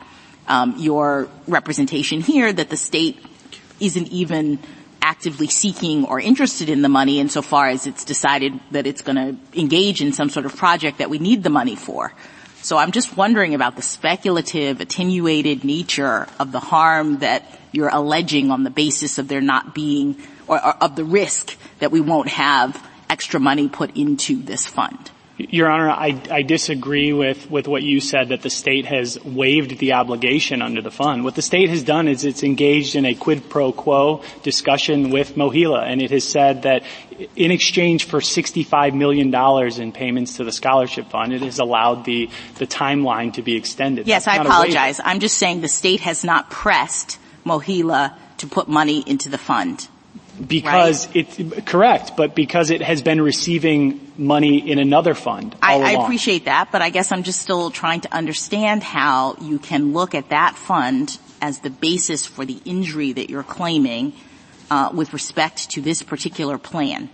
um, your representation here that the state isn't even actively seeking or interested in the money insofar as it's decided that it's going to engage in some sort of project that we need the money for. So I'm just wondering about the speculative, attenuated nature of the harm that you're alleging on the basis of there not being or, or of the risk that we won't have extra money put into this fund. Your Honor, I, I, disagree with, with what you said that the state has waived the obligation under the fund. What the state has done is it's engaged in a quid pro quo discussion with MOHELA and it has said that in exchange for $65 million in payments to the scholarship fund, it has allowed the, the timeline to be extended. Yes, That's I apologize. I'm just saying the state has not pressed MOHELA to put money into the fund because right? it correct, but because it has been receiving money in another fund. I, I, appreciate that, but I guess I'm just still trying to understand how you can look at that fund as the basis for the injury that you're claiming uh, with respect to this particular plan.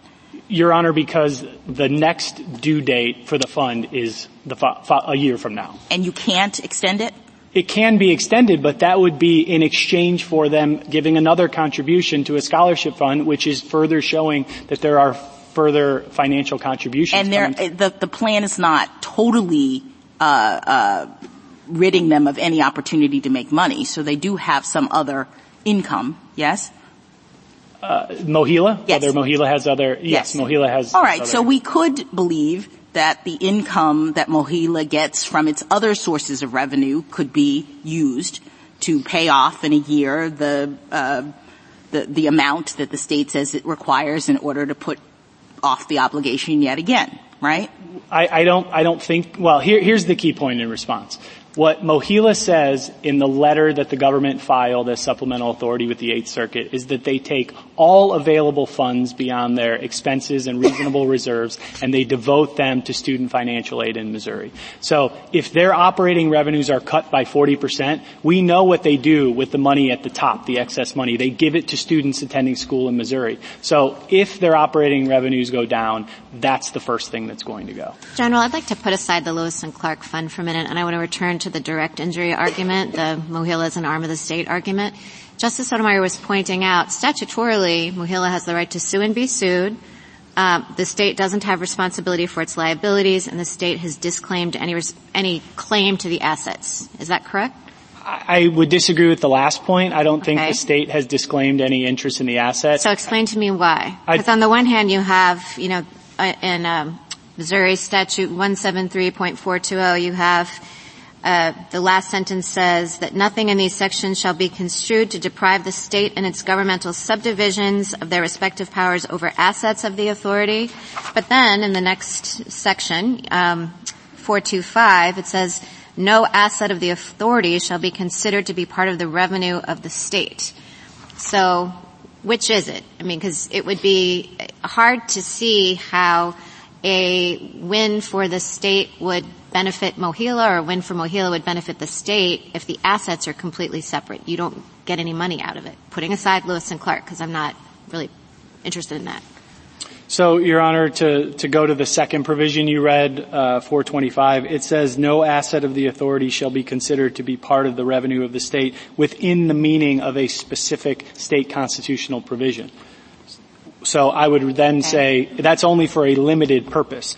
Your Honor, because the next due date for the fund is the a year from now. And you can't extend it? It can be extended, but that would be in exchange for them giving another contribution to a scholarship fund, which is further showing that there are further financial contributions. And there, the, the plan is not totally uh, uh, ridding them of any opportunity to make money, so they do have some other income. Yes. Uh, MOHELA? Yes. Whether MOHELA has other, yes, yes MOHELA has. All right, so we could believe that the income that MOHELA gets from its other sources of revenue could be used to pay off in a year the, uh, the, the amount that the state says it requires in order to put off the obligation yet again, right? I, I don't, I don't think, well, here, here's the key point in response. What MOHELA says in the letter that the government filed as supplemental authority with the Eighth Circuit is that they take all available funds beyond their expenses and reasonable reserves and they devote them to student financial aid in Missouri. So if their operating revenues are cut by 40%, we know what they do with the money at the top, the excess money. They give it to students attending school in Missouri. So if their operating revenues go down, that's the first thing that's going to go. General, I'd like to put aside the Lewis and Clark Fund for a minute and I want to return to the direct injury argument, the MOHELA is an arm of the state argument. Justice Sotomayor was pointing out, statutorily, MOHELA has the right to sue and be sued. Uh, the state doesn't have responsibility for its liabilities, and the state has disclaimed any res- any claim to the assets. Is that correct? I would disagree with the last point. I don't okay. think the state has disclaimed any interest in the assets. So explain to me why. Because on the one hand, you have, you know, uh, in um, Missouri Statute 173.420, you have uh, the last sentence says that nothing in these sections shall be construed to deprive the state and its governmental subdivisions of their respective powers over assets of the authority. But then in the next section, um, 425, it says no asset of the authority shall be considered to be part of the revenue of the state. So which is it? I mean, because it would be hard to see how a win for the state would benefit MOHELA or a win for MOHELA would benefit the state if the assets are completely separate. You don't get any money out of it. Putting aside Lewis and Clark, because I'm not really interested in that. So, Your Honor, to, to go to the second provision you read, uh, 425, it says no asset of the authority shall be considered to be part of the revenue of the state within the meaning of a specific state constitutional provision. So I would then say that's only for a limited purpose.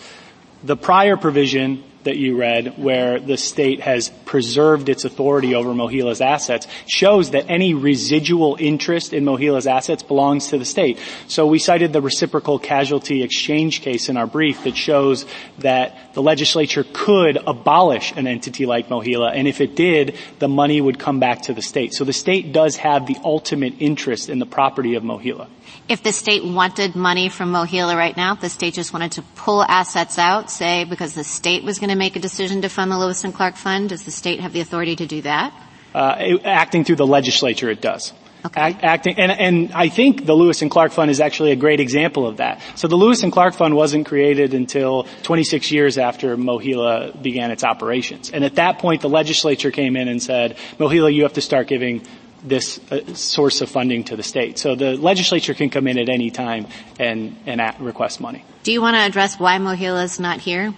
The prior provision that you read where the state has preserved its authority over MOHELA's assets shows that any residual interest in MOHELA's assets belongs to the state. So we cited the reciprocal casualty exchange case in our brief that shows that the legislature could abolish an entity like MOHELA and if it did, the money would come back to the state. So the state does have the ultimate interest in the property of MOHELA. If the state wanted money from MOHELA right now, if the state just wanted to pull assets out, say because the state was going to make a decision to fund the Lewis and Clark Fund, does the state have the authority to do that? Uh, acting through the legislature, it does. Okay. acting, and, and I think the Lewis and Clark Fund is actually a great example of that. So the Lewis and Clark Fund wasn't created until 26 years after MOHELA began its operations. And at that point, the legislature came in and said, MOHELA, you have to start giving this uh, source of funding to the state. So the legislature can come in at any time and, and at, request money. Do you want to address why MOHELA is not here?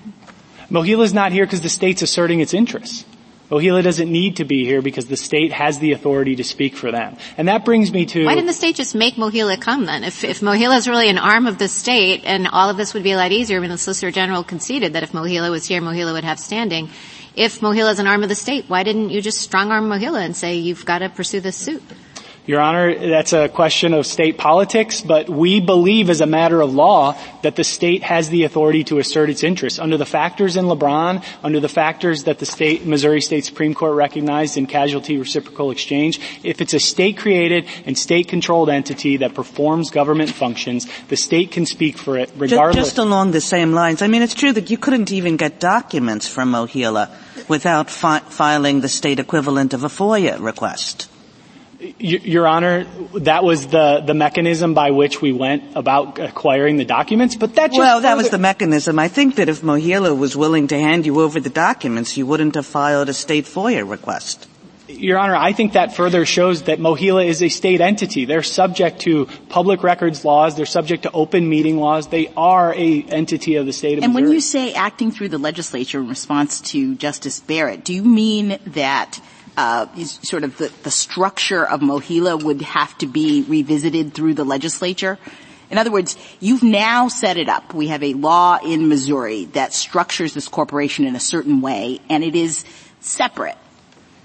MOHELA is not here because the state's asserting its interests. MOHELA doesn't need to be here because the state has the authority to speak for them. And that brings me to... Why didn't the state just make MOHELA come then? If, if MOHELA is really an arm of the state and all of this would be a lot easier, mean the Solicitor General conceded that if MOHELA was here, MOHELA would have standing if MOHELA is an arm of the state, why didn't you just strong arm MOHELA and say you've got to pursue this suit? Your Honor, that's a question of state politics, but we believe as a matter of law that the state has the authority to assert its interests. Under the factors in LeBron, under the factors that the state, Missouri State Supreme Court recognized in casualty reciprocal exchange, if it's a state created and state controlled entity that performs government functions, the state can speak for it regardless. Just, just along the same lines, I mean it's true that you couldn't even get documents from MOHELA without fi- filing the state equivalent of a FOIA request. Your Honor, that was the, the mechanism by which we went about acquiring the documents, but that just Well, that was the mechanism. I think that if MOHELA was willing to hand you over the documents, you wouldn't have filed a state FOIA request. Your Honor, I think that further shows that MOHELA is a state entity. They're subject to public records laws. They're subject to open meeting laws. They are a entity of the state of and Missouri. when you say acting through the legislature in response to Justice Barrett, do you mean that uh, sort of the, the structure of MOHELA would have to be revisited through the legislature? In other words, you've now set it up. We have a law in Missouri that structures this corporation in a certain way, and it is separate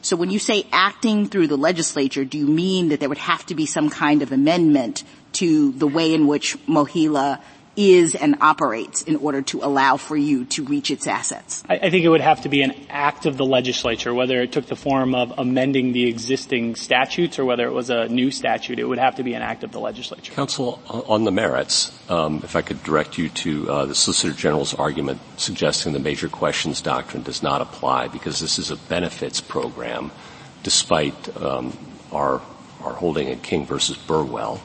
so when you say acting through the legislature, do you mean that there would have to be some kind of amendment to the way in which MOHELA is and operates in order to allow for you to reach its assets? I, I, think it would have to be an act of the legislature, whether it took the form of amending the existing statutes or whether it was a new statute. It would have to be an act of the legislature. Counsel, on the merits, um, if I could direct you to uh, the Solicitor General's argument suggesting the major questions doctrine does not apply because this is a benefits program, despite um, our our holding in King versus Burwell.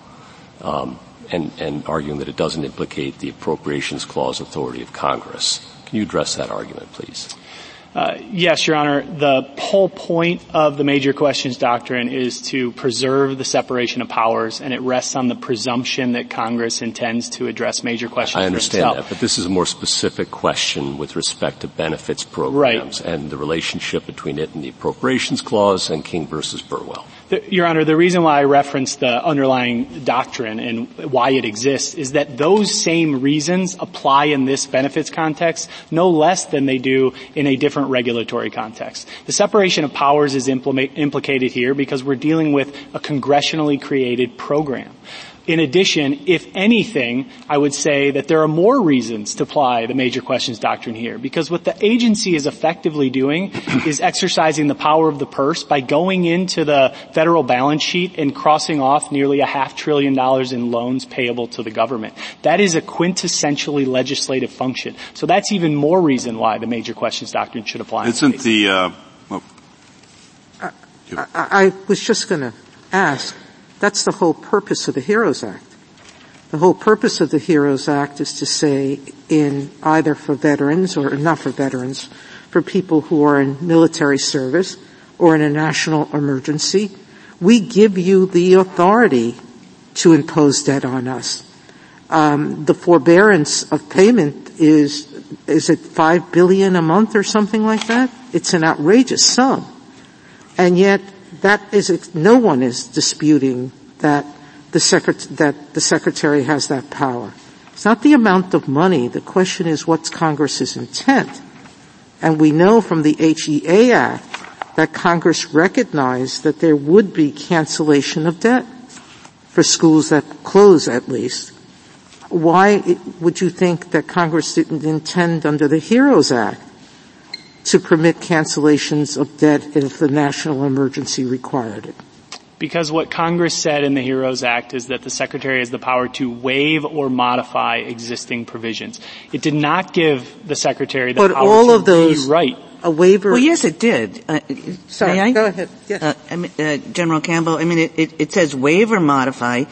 Um, and, and arguing that it doesn't implicate the appropriations clause authority of Congress. Can you address that argument, please? Uh, yes, Your Honor. The whole point of the major questions doctrine is to preserve the separation of powers, and it rests on the presumption that Congress intends to address major questions. I understand that, but this is a more specific question with respect to benefits programs right. and the relationship between it and the appropriations clause and King versus Burwell. Your Honor, the reason why I referenced the underlying doctrine and why it exists is that those same reasons apply in this benefits context no less than they do in a different regulatory context. The separation of powers is implicated here because we're dealing with a congressionally created program. In addition, if anything, I would say that there are more reasons to apply the major questions doctrine here because what the agency is effectively doing is exercising the power of the purse by going into the federal balance sheet and crossing off nearly a half trillion dollars in loans payable to the government. That is a quintessentially legislative function. So that's even more reason why the major questions doctrine should apply. Isn't the, uh, well, I, I, I was just going to ask, that's the whole purpose of the HEROES Act. The whole purpose of the HEROES Act is to say in either for veterans or not for veterans, for people who are in military service or in a national emergency, we give you the authority to impose debt on us. Um, the forbearance of payment is is it five billion a month or something like that? It's an outrageous sum, and yet that is no one is disputing that the secret that the secretary has that power. It's not the amount of money. The question is what's Congress's intent, and we know from the HEA Act that Congress recognized that there would be cancellation of debt for schools that close at least. Why would you think that Congress didn't intend under the HEROES Act to permit cancellations of debt if the national emergency required it? Because what Congress said in the HEROES Act is that the Secretary has the power to waive or modify existing provisions. It did not give the Secretary the but power all to of those, rewrite a waiver. Well, yes, it did. Uh, Sorry, I? go ahead. Yes. Uh, I mean, uh, General Campbell, I mean, it, it, it says waive or modify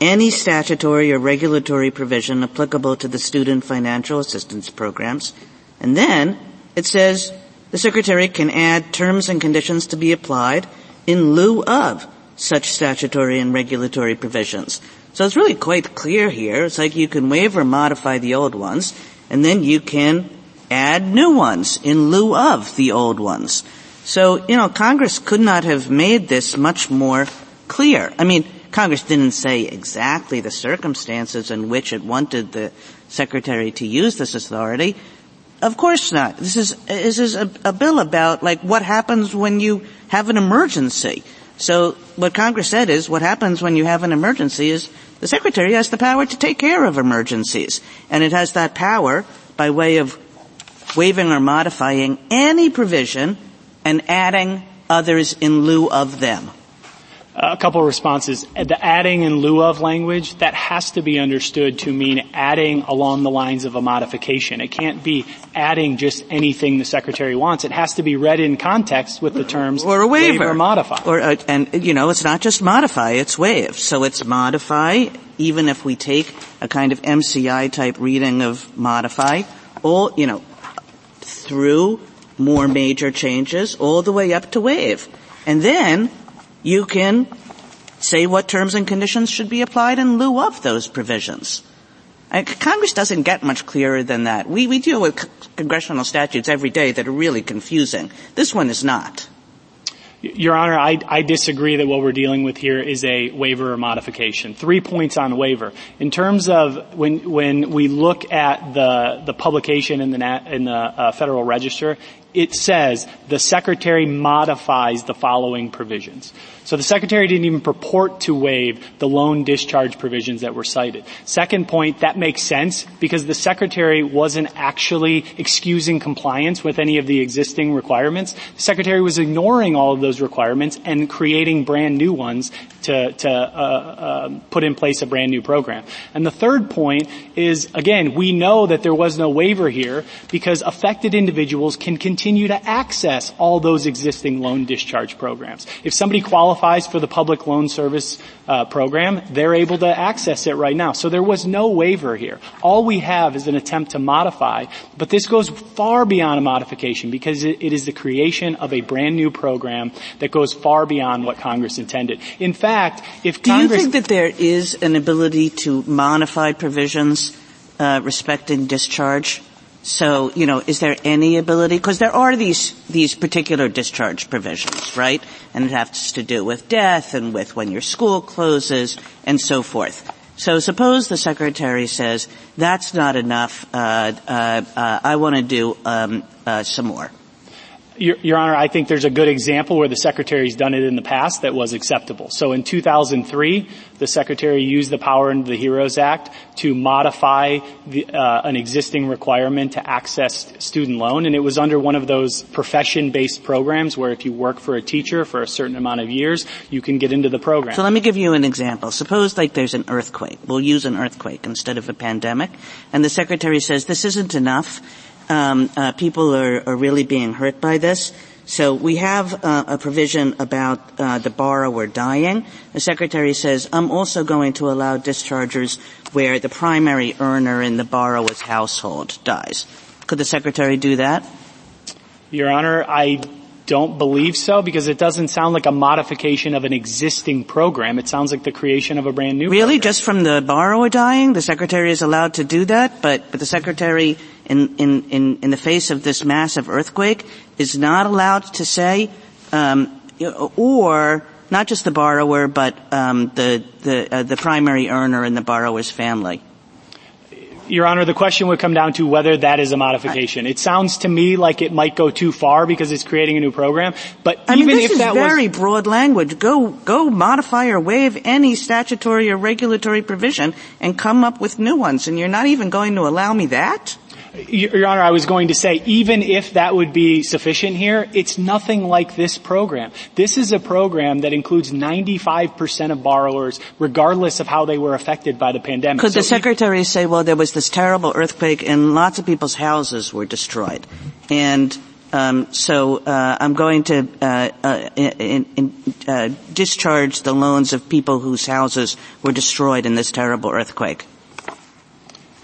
any statutory or regulatory provision applicable to the student financial assistance programs. And then it says the Secretary can add terms and conditions to be applied in lieu of such statutory and regulatory provisions. So it's really quite clear here. It's like you can waive or modify the old ones, and then you can add new ones in lieu of the old ones. So, you know, Congress could not have made this much more clear. I mean, Congress didn't say exactly the circumstances in which it wanted the Secretary to use this authority. Of course not. This is, this is a, a bill about like what happens when you have an emergency. So what Congress said is what happens when you have an emergency is the Secretary has the power to take care of emergencies. And it has that power by way of waiving or modifying any provision and adding others in lieu of them a couple of responses. The adding in lieu of language, that has to be understood to mean adding along the lines of a modification. It can't be adding just anything the secretary wants. It has to be read in context with the terms or a waiver or modify. Or uh, and you know, it's not just modify, it's waive. So it's modify even if we take a kind of MCI type reading of modify, all, you know, through more major changes all the way up to waive. And then you can say what terms and conditions should be applied in lieu of those provisions. Congress doesn't get much clearer than that. We, we deal with congressional statutes every day that are really confusing. This one is not. Your Honor, I, I, disagree that what we're dealing with here is a waiver or modification. Three points on waiver. In terms of when when we look at the the publication in the in the uh, Federal Register, it says the Secretary modifies the following provisions. So the Secretary didn't even purport to waive the loan discharge provisions that were cited. Second point, that makes sense because the Secretary wasn't actually excusing compliance with any of the existing requirements. The Secretary was ignoring all of those requirements and creating brand new ones to, to uh, uh, put in place a brand new program. And the third point is, again, we know that there was no waiver here because affected individuals can continue to access all those existing loan discharge programs. If somebody qualifies qualifies for the public loan service uh, program, they're able to access it right now. So there was no waiver here. All we have is an attempt to modify, but this goes far beyond a modification because it, it is the creation of a brand new program that goes far beyond what Congress intended. In fact, if Do Congress... you think that there is an ability to modify provisions uh, respecting discharge? So, you know, is there any ability, because there are these, these particular discharge provisions, right? And it has to do with death and with when your school closes and so forth. So suppose the secretary says, that's not enough, uh, uh, uh, I want to do um, uh, some more. Your, Your, Honor, I think there's a good example where the Secretary's done it in the past that was acceptable. So in 2003, the Secretary used the power under the HEROES Act to modify the, uh, an existing requirement to access student loan, and it was under one of those profession-based programs where if you work for a teacher for a certain amount of years, you can get into the program. So let me give you an example. Suppose like there's an earthquake. We'll use an earthquake instead of a pandemic, and the Secretary says this isn't enough people are, are, really being hurt by this. So we have uh, a provision about uh, the borrower dying. The secretary says, I'm also going to allow dischargers where the primary earner in the borrower's household dies. Could the secretary do that? Your Honor, I don't believe so because it doesn't sound like a modification of an existing program. It sounds like the creation of a brand new Really? program. Just from the borrower dying? The secretary is allowed to do that, but, but the secretary in, in, in, in the face of this massive earthquake is not allowed to say, um, or not just the borrower, but um, the the uh, the primary earner in the borrower's family. Your Honor, the question would come down to whether that is a modification. It sounds to me like it might go too far because it's creating a new program. But I even mean, this if is that very was, broad language. Go go modify or waive any statutory or regulatory provision and come up with new ones. And you're not even going to allow me that. Your Honor, I was going to say, even if that would be sufficient here, it's nothing like this program. This is a program that includes 95% of borrowers, regardless of how they were affected by the pandemic. Could so the secretary say, well, there was this terrible earthquake and lots of people's houses were destroyed, and um, so uh, I'm going to uh, uh, in, in, uh, discharge the loans of people whose houses were destroyed in this terrible earthquake?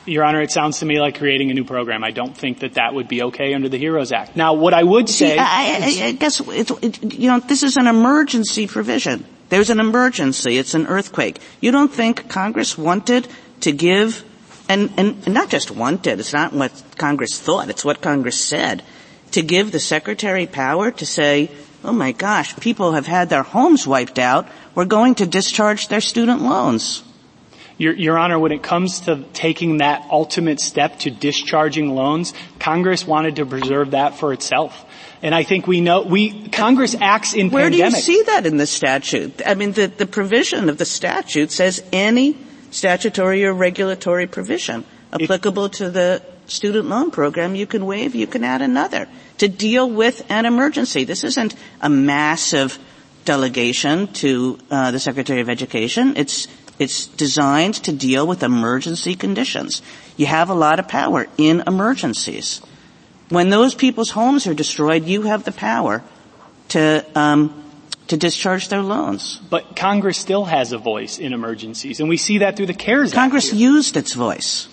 Your Honor, it sounds to me like creating a new program. I don't think that that would be okay under the HEROES Act. Now, what I would say... See, I, I, I guess, it, you know, this is an emergency provision. There's an emergency. It's an earthquake. You don't think Congress wanted to give, and, and not just wanted, it's not what Congress thought, it's what Congress said, to give the Secretary power to say, oh my gosh, people have had their homes wiped out, we're going to discharge their student loans. Your, Your, Honor, when it comes to taking that ultimate step to discharging loans, Congress wanted to preserve that for itself. And I think we know, we, Congress acts in Where pandemic. do you see that in the statute? I mean, the, the provision of the statute says any statutory or regulatory provision applicable it, to the student loan program, you can waive, you can add another to deal with an emergency. This isn't a massive delegation to uh, the Secretary of Education. It's it's designed to deal with emergency conditions. You have a lot of power in emergencies. When those people's homes are destroyed, you have the power to um, to discharge their loans. But Congress still has a voice in emergencies, and we see that through the CARES Congress Act. used its voice.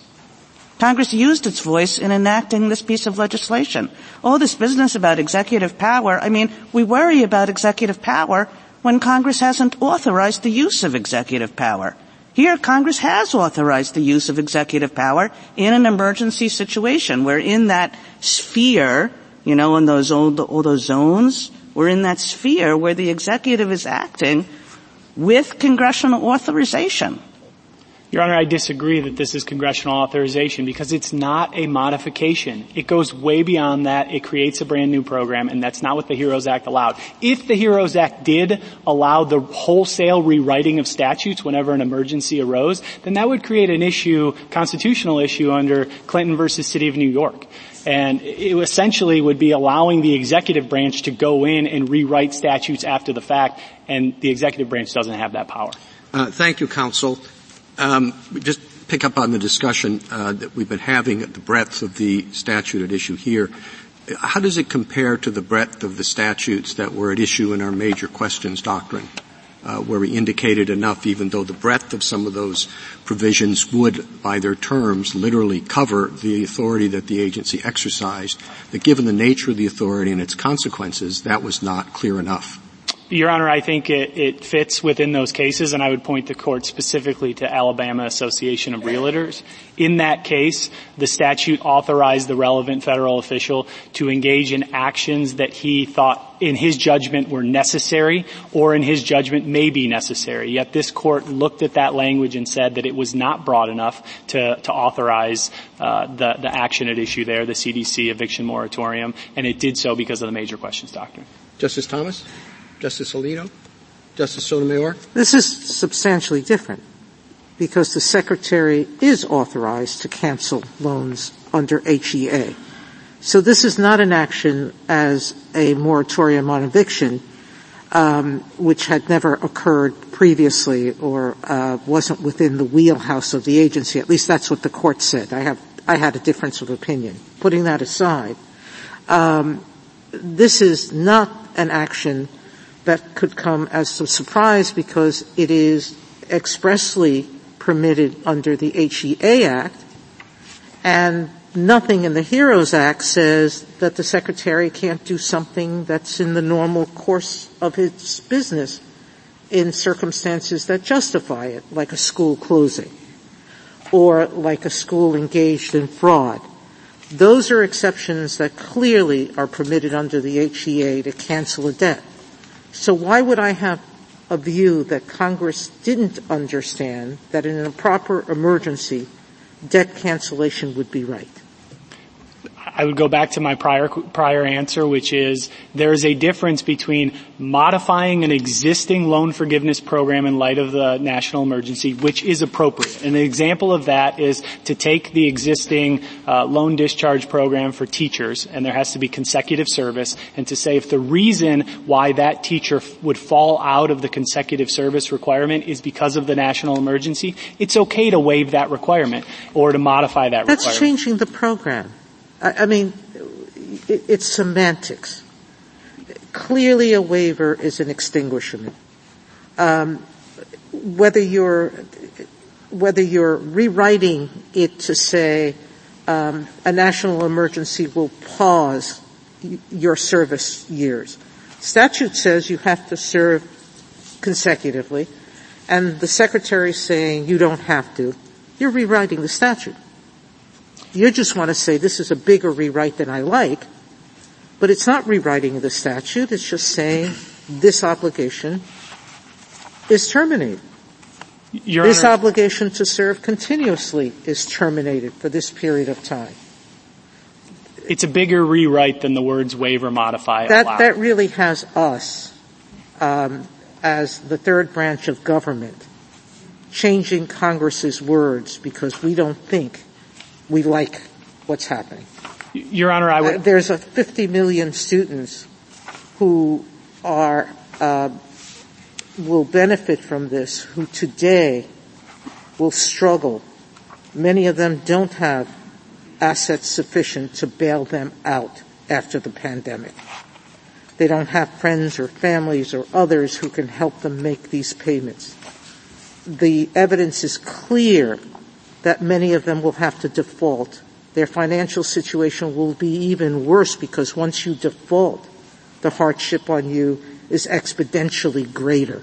Congress used its voice in enacting this piece of legislation. All this business about executive power, I mean, we worry about executive power when Congress hasn't authorized the use of executive power. Here, Congress has authorized the use of executive power in an emergency situation. We're in that sphere, you know, in those old, all those zones. We're in that sphere where the executive is acting with congressional authorization. Your Honor, I disagree that this is congressional authorization because it's not a modification. It goes way beyond that. It creates a brand new program and that's not what the HEROES Act allowed. If the HEROES Act did allow the wholesale rewriting of statutes whenever an emergency arose, then that would create an issue, constitutional issue under Clinton versus City of New York. And it essentially would be allowing the executive branch to go in and rewrite statutes after the fact, and the executive branch doesn't have that power. Uh, thank you, counsel. Um, just pick up on the discussion uh, that we've been having at the breadth of the statute at issue here. How does it compare to the breadth of the statutes that were at issue in our major questions doctrine, uh, where we indicated enough, even though the breadth of some of those provisions would, by their terms, literally cover the authority that the agency exercised, that given the nature of the authority and its consequences, that was not clear enough? Your Honor, I think it, it, fits within those cases, and I would point the court specifically to Alabama Association of Realtors. In that case, the statute authorized the relevant federal official to engage in actions that he thought in his judgment were necessary or in his judgment may be necessary. Yet this court looked at that language and said that it was not broad enough to, to authorize uh, the, the action at issue there, the CDC eviction moratorium, and it did so because of the major questions doctrine. Justice Thomas? Justice Alito? Justice Sotomayor? This is substantially different because the Secretary is authorized to cancel loans under HEA. So this is not an action as a moratorium on eviction, um, which had never occurred previously or uh, wasn't within the wheelhouse of the agency. At least that's what the court said. I have I had a difference of opinion. Putting that aside, um, this is not an action that could come as a surprise because it is expressly permitted under the HEA Act and nothing in the HEROES Act says that the Secretary can't do something that's in the normal course of its business in circumstances that justify it, like a school closing or like a school engaged in fraud. Those are exceptions that clearly are permitted under the HEA to cancel a debt. So why would I have a view that Congress didn't understand that in a proper emergency, debt cancellation would be right? I would go back to my prior prior answer, which is there is a difference between modifying an existing loan forgiveness program in light of the national emergency, which is appropriate. And an example of that is to take the existing uh, loan discharge program for teachers, and there has to be consecutive service, and to say if the reason why that teacher f- would fall out of the consecutive service requirement is because of the national emergency, it's okay to waive that requirement or to modify that That's requirement. changing the program. I, mean, it, it's semantics. Clearly a waiver is an extinguishment. Um, whether you're whether you're rewriting it to say um, a national emergency will pause your service years. Statute says you have to serve consecutively, and the secretary saying you don't have to. You're rewriting the statute. You just want to say this is a bigger rewrite than I like, but it's not rewriting the statute, it's just saying this obligation is terminated. Your this Honor, obligation to serve continuously is terminated for this period of time. it's a bigger rewrite than the words waiver modify That, allow. that really has us, um, as the third branch of government, changing Congress's words because we don't think we like what's happening. Your Honor, I would. Uh, there's a 50 million students who are uh, will benefit from this, who today will struggle. Many of them don't have assets sufficient to bail them out after the pandemic. They don't have friends or families or others who can help them make these payments. The evidence is clear that many of them will have to default. Their financial situation will be even worse because once you default, the hardship on you is exponentially greater.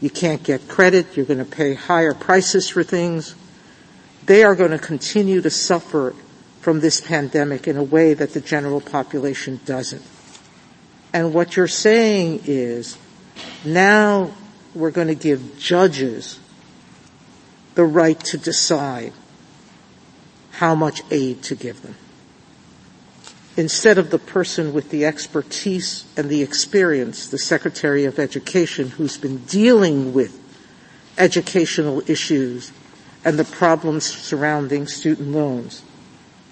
You can't get credit, you're going to pay higher prices for things. They are going to continue to suffer from this pandemic in a way that the general population doesn't. And what you're saying is now we're going to give judges the right to decide how much aid to give them. Instead of the person with the expertise and the experience, the Secretary of Education who's been dealing with educational issues and the problems surrounding student loans.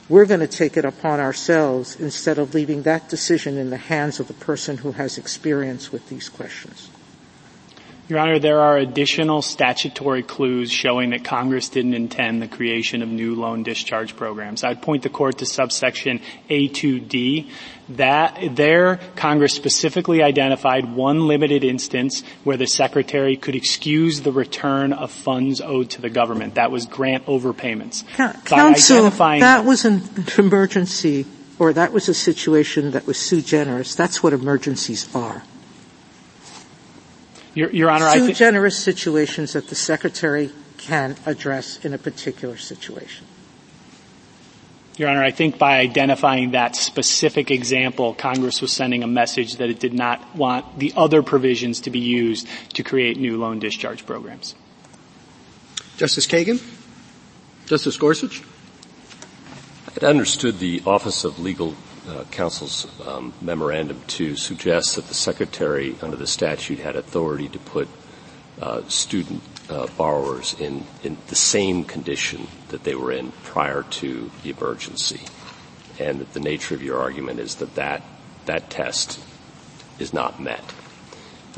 We're going to take it upon ourselves instead of leaving that decision in the hands of the person who has experience with these questions. Your Honor, there are additional statutory clues showing that Congress didn't intend the creation of new loan discharge programs. I'd point the court to subsection A2D. That, there, Congress specifically identified one limited instance where the Secretary could excuse the return of funds owed to the government. That was grant overpayments. Counsel, that was an emergency, or that was a situation that was sui generis. That's what emergencies are. Your, Your Honor, Sui I th- generis situations that the Secretary can address in a particular situation. Your Honor, I think by identifying that specific example, Congress was sending a message that it did not want the other provisions to be used to create new loan discharge programs. Justice Kagan? Justice Gorsuch? I understood the Office of Legal uh, Counsel's um, memorandum to suggest that the Secretary, under the statute, had authority to put uh, student uh, borrowers in, in the same condition that they were in prior to the emergency, and that the nature of your argument is that that, that test is not met.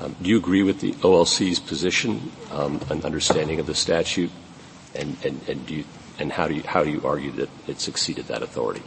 Um, do you agree with the OLC's position um, and understanding of the statute, and, and, and, do you, and how do you how do you argue that it succeeded that authority?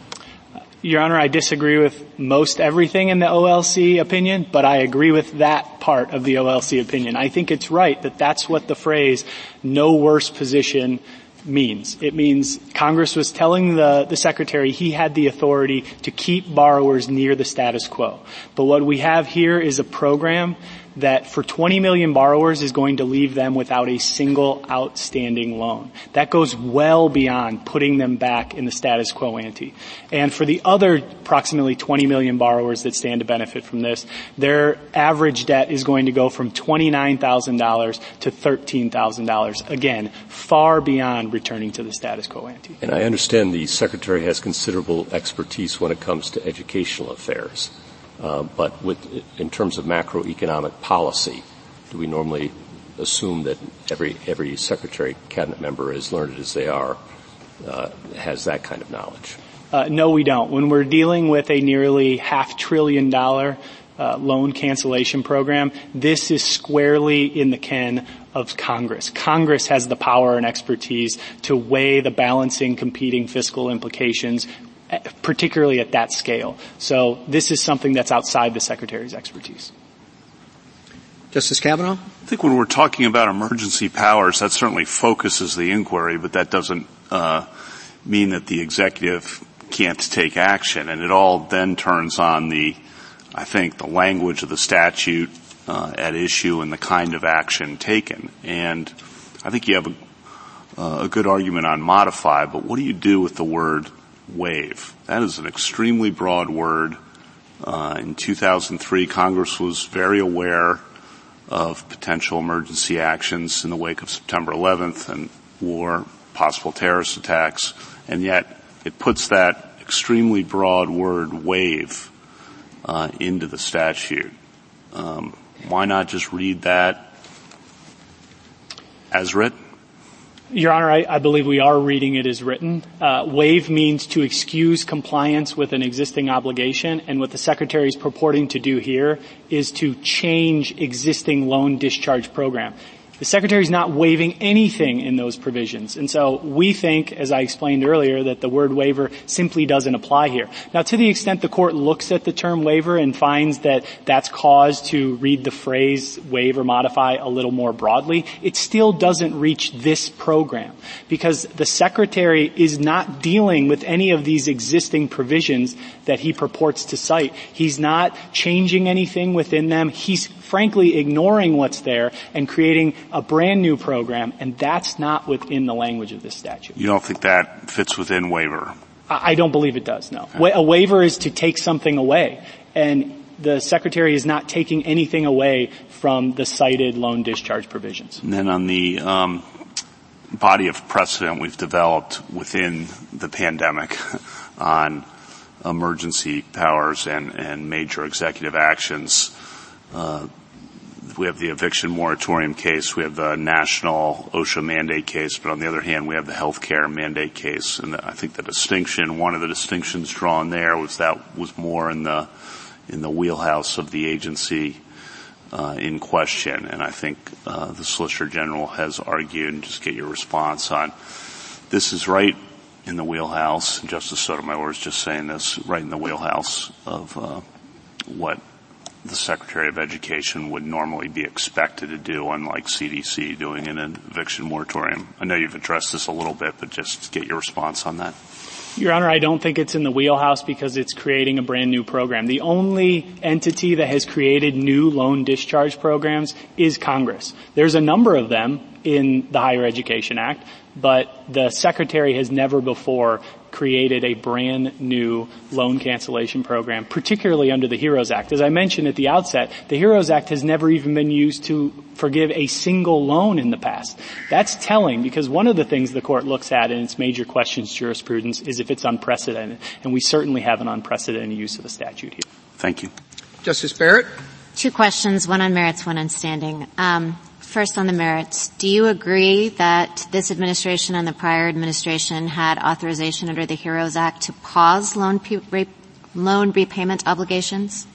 Your Honor, I disagree with most everything in the OLC opinion, but I agree with that part of the OLC opinion. I think it's right that that's what the phrase no worse position means. It means Congress was telling the, the Secretary he had the authority to keep borrowers near the status quo. But what we have here is a program that for 20 million borrowers is going to leave them without a single outstanding loan. That goes well beyond putting them back in the status quo ante. And for the other approximately 20 million borrowers that stand to benefit from this, their average debt is going to go from $29,000 to $13,000. Again, far beyond returning to the status quo ante. And I understand the Secretary has considerable expertise when it comes to educational affairs. Uh, but with, in terms of macroeconomic policy, do we normally assume that every every secretary cabinet member, as learned as they are, uh, has that kind of knowledge? Uh, no, we don't. When we're dealing with a nearly half trillion dollar uh, loan cancellation program, this is squarely in the ken of Congress. Congress has the power and expertise to weigh the balancing competing fiscal implications particularly at that scale. So this is something that's outside the Secretary's expertise. Justice Kavanaugh? I think when we're talking about emergency powers, that certainly focuses the inquiry, but that doesn't uh, mean that the executive can't take action. And it all then turns on the, I think, the language of the statute uh, at issue and the kind of action taken. And I think you have a, uh, a good argument on modify, but what do you do with the word waive. That is an extremely broad word. Uh, in 2003, Congress was very aware of potential emergency actions in the wake of September 11th and war, possible terrorist attacks, and yet it puts that extremely broad word waive uh, into the statute. Um, why not just read that as written? Your Honor, I, I, believe we are reading it as written. Uh, waive means to excuse compliance with an existing obligation, and what the Secretary is purporting to do here is to change existing loan discharge program. The Secretary is not waiving anything in those provisions. And so we think, as I explained earlier, that the word waiver simply doesn't apply here. Now to the extent the court looks at the term waiver and finds that that's cause to read the phrase waive or modify a little more broadly, it still doesn't reach this program because the Secretary is not dealing with any of these existing provisions that he purports to cite. He's not changing anything within them. He's frankly ignoring what's there and creating a brand new program, and that's not within the language of this statute. You don't think that fits within waiver? I don't believe it does, no. Okay. A waiver is to take something away, and the Secretary is not taking anything away from the cited loan discharge provisions. And then on the um, body of precedent we've developed within the pandemic on emergency powers and, and major executive actions, we have the eviction moratorium case, we have the national OSHA mandate case, but on the other hand, we have the healthcare mandate case. And I think the distinction, one of the distinctions drawn there was that was more in the in the wheelhouse of the agency uh, in question. And I think uh, the Solicitor General has argued, and just get your response on this is right in the wheelhouse. Justice Sotomayor is just saying this right in the wheelhouse of uh, what the Secretary of Education would normally be expected to do, unlike CDC doing an eviction moratorium. I know you've addressed this a little bit, but just get your response on that. Your Honor, I don't think it's in the wheelhouse because it's creating a brand new program. The only entity that has created new loan discharge programs is Congress. There's a number of them in the Higher Education Act, but the Secretary has never before created a brand new loan cancellation program, particularly under the HEROES Act. As I mentioned at the outset, the HEROES Act has never even been used to forgive a single loan in the past. That's telling because one of the things the court looks at in its major questions jurisprudence is if it's unprecedented, and we certainly have an unprecedented use of a statute here. Thank you. Justice Barrett? Two questions, one on merits, one on standing. Um, First on the merits, do you agree that this administration and the prior administration had authorization under the HEROES Act to pause loan, re- loan repayment obligations?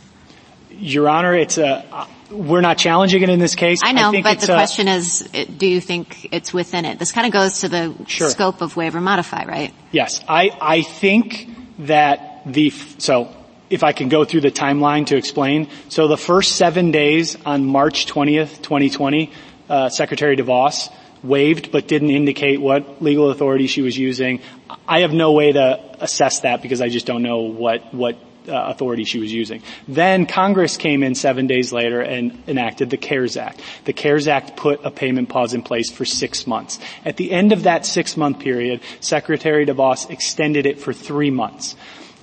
Your Honor, it's a, we're not challenging it in this case. I know, I but the a, question is, do you think it's within it? This kind of goes to the sure. scope of waiver modify, right? Yes. I, I think that the, so if I can go through the timeline to explain. So the first seven days on March 20th, 2020, uh, Secretary DeVos waived but didn't indicate what legal authority she was using. I have no way to assess that because I just don't know what, what uh, authority she was using. Then Congress came in seven days later and enacted the CARES Act. The CARES Act put a payment pause in place for six months. At the end of that six month period, Secretary DeVos extended it for three months.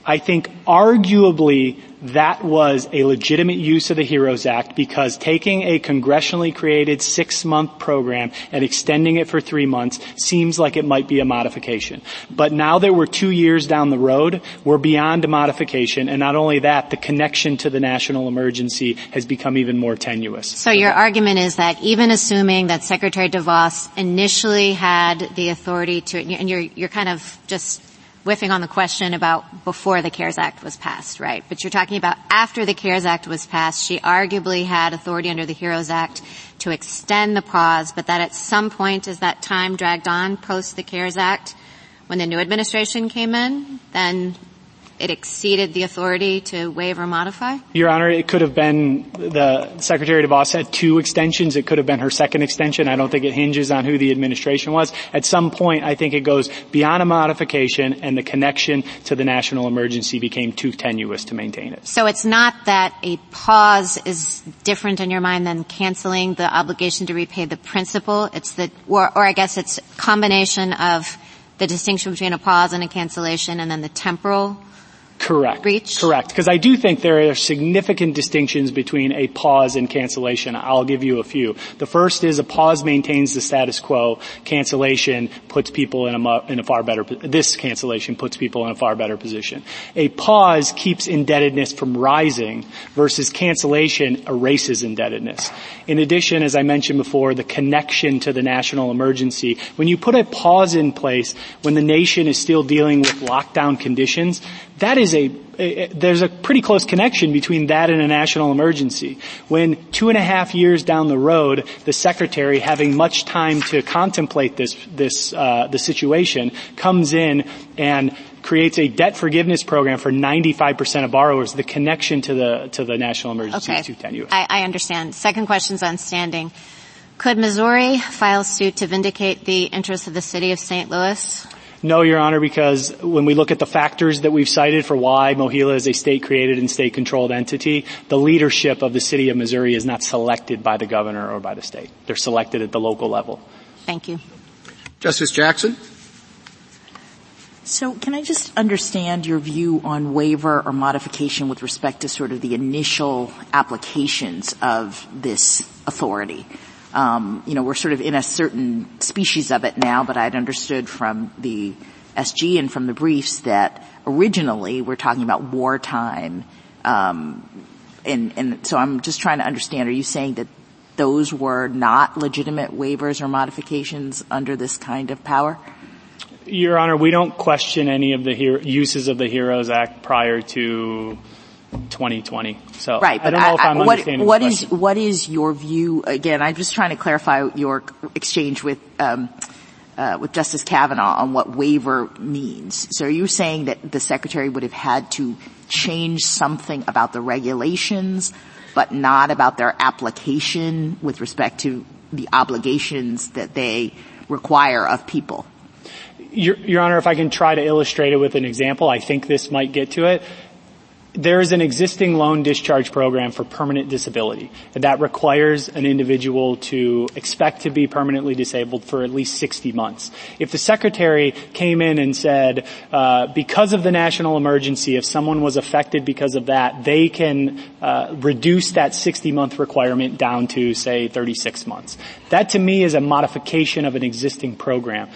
I think arguably that was a legitimate use of the HEROES Act because taking a congressionally created six month program and extending it for three months seems like it might be a modification. But now that we're two years down the road, we're beyond modification and not only that, the connection to the national emergency has become even more tenuous. So your argument is that even assuming that Secretary DeVos initially had the authority to, and you're, you're kind of just whiffing on the question about before the CARES Act was passed, right? But you're talking about after the CARES Act was passed, she arguably had authority under the HEROES Act to extend the pause, but that at some point as that time dragged on post the CARES Act, when the new administration came in, then it exceeded the authority to waive or modify? Your Honor, it could have been the Secretary DeVos had two extensions. It could have been her second extension. I don't think it hinges on who the administration was. At some point, I think it goes beyond a modification and the connection to the national emergency became too tenuous to maintain it. So it's not that a pause is different in your mind than canceling the obligation to repay the principal. It's the, or, or I guess it's combination of the distinction between a pause and a cancellation and then the temporal Correct. Reach? Correct. Because I do think there are significant distinctions between a pause and cancellation. I'll give you a few. The first is a pause maintains the status quo. Cancellation puts people in a, in a far better, this cancellation puts people in a far better position. A pause keeps indebtedness from rising versus cancellation erases indebtedness. In addition, as I mentioned before, the connection to the national emergency. When you put a pause in place when the nation is still dealing with lockdown conditions, that is a, a, there's a pretty close connection between that and a national emergency. When two and a half years down the road, the secretary, having much time to contemplate this this uh, the situation, comes in and creates a debt forgiveness program for 95% of borrowers, the connection to the to the national emergency okay. is too tenuous. I, I understand. Second question's on standing. Could Missouri file suit to vindicate the interests of the city of St. Louis? No, Your Honor, because when we look at the factors that we've cited for why MOHELA is a state-created and state-controlled entity, the leadership of the city of Missouri is not selected by the governor or by the state. They're selected at the local level. Thank you. Justice Jackson? So can I just understand your view on waiver or modification with respect to sort of the initial applications of this authority? Um, you know, we're sort of in a certain species of it now, but I'd understood from the SG and from the briefs that originally we're talking about wartime. Um, and, and so I'm just trying to understand, are you saying that those were not legitimate waivers or modifications under this kind of power? Your Honor, we don't question any of the uses of the HEROES Act prior to 2020. So right, I don't know if I'm what, understanding what is what is your view? Again, I'm just trying to clarify your exchange with um, uh, with Justice Kavanaugh on what waiver means. So, are you saying that the Secretary would have had to change something about the regulations, but not about their application with respect to the obligations that they require of people? Your, Your Honor, if I can try to illustrate it with an example, I think this might get to it there is an existing loan discharge program for permanent disability that requires an individual to expect to be permanently disabled for at least 60 months. If the secretary came in and said, uh, because of the national emergency, if someone was affected because of that, they can uh, reduce that 60 month requirement down to say 36 months. That to me is a modification of an existing program.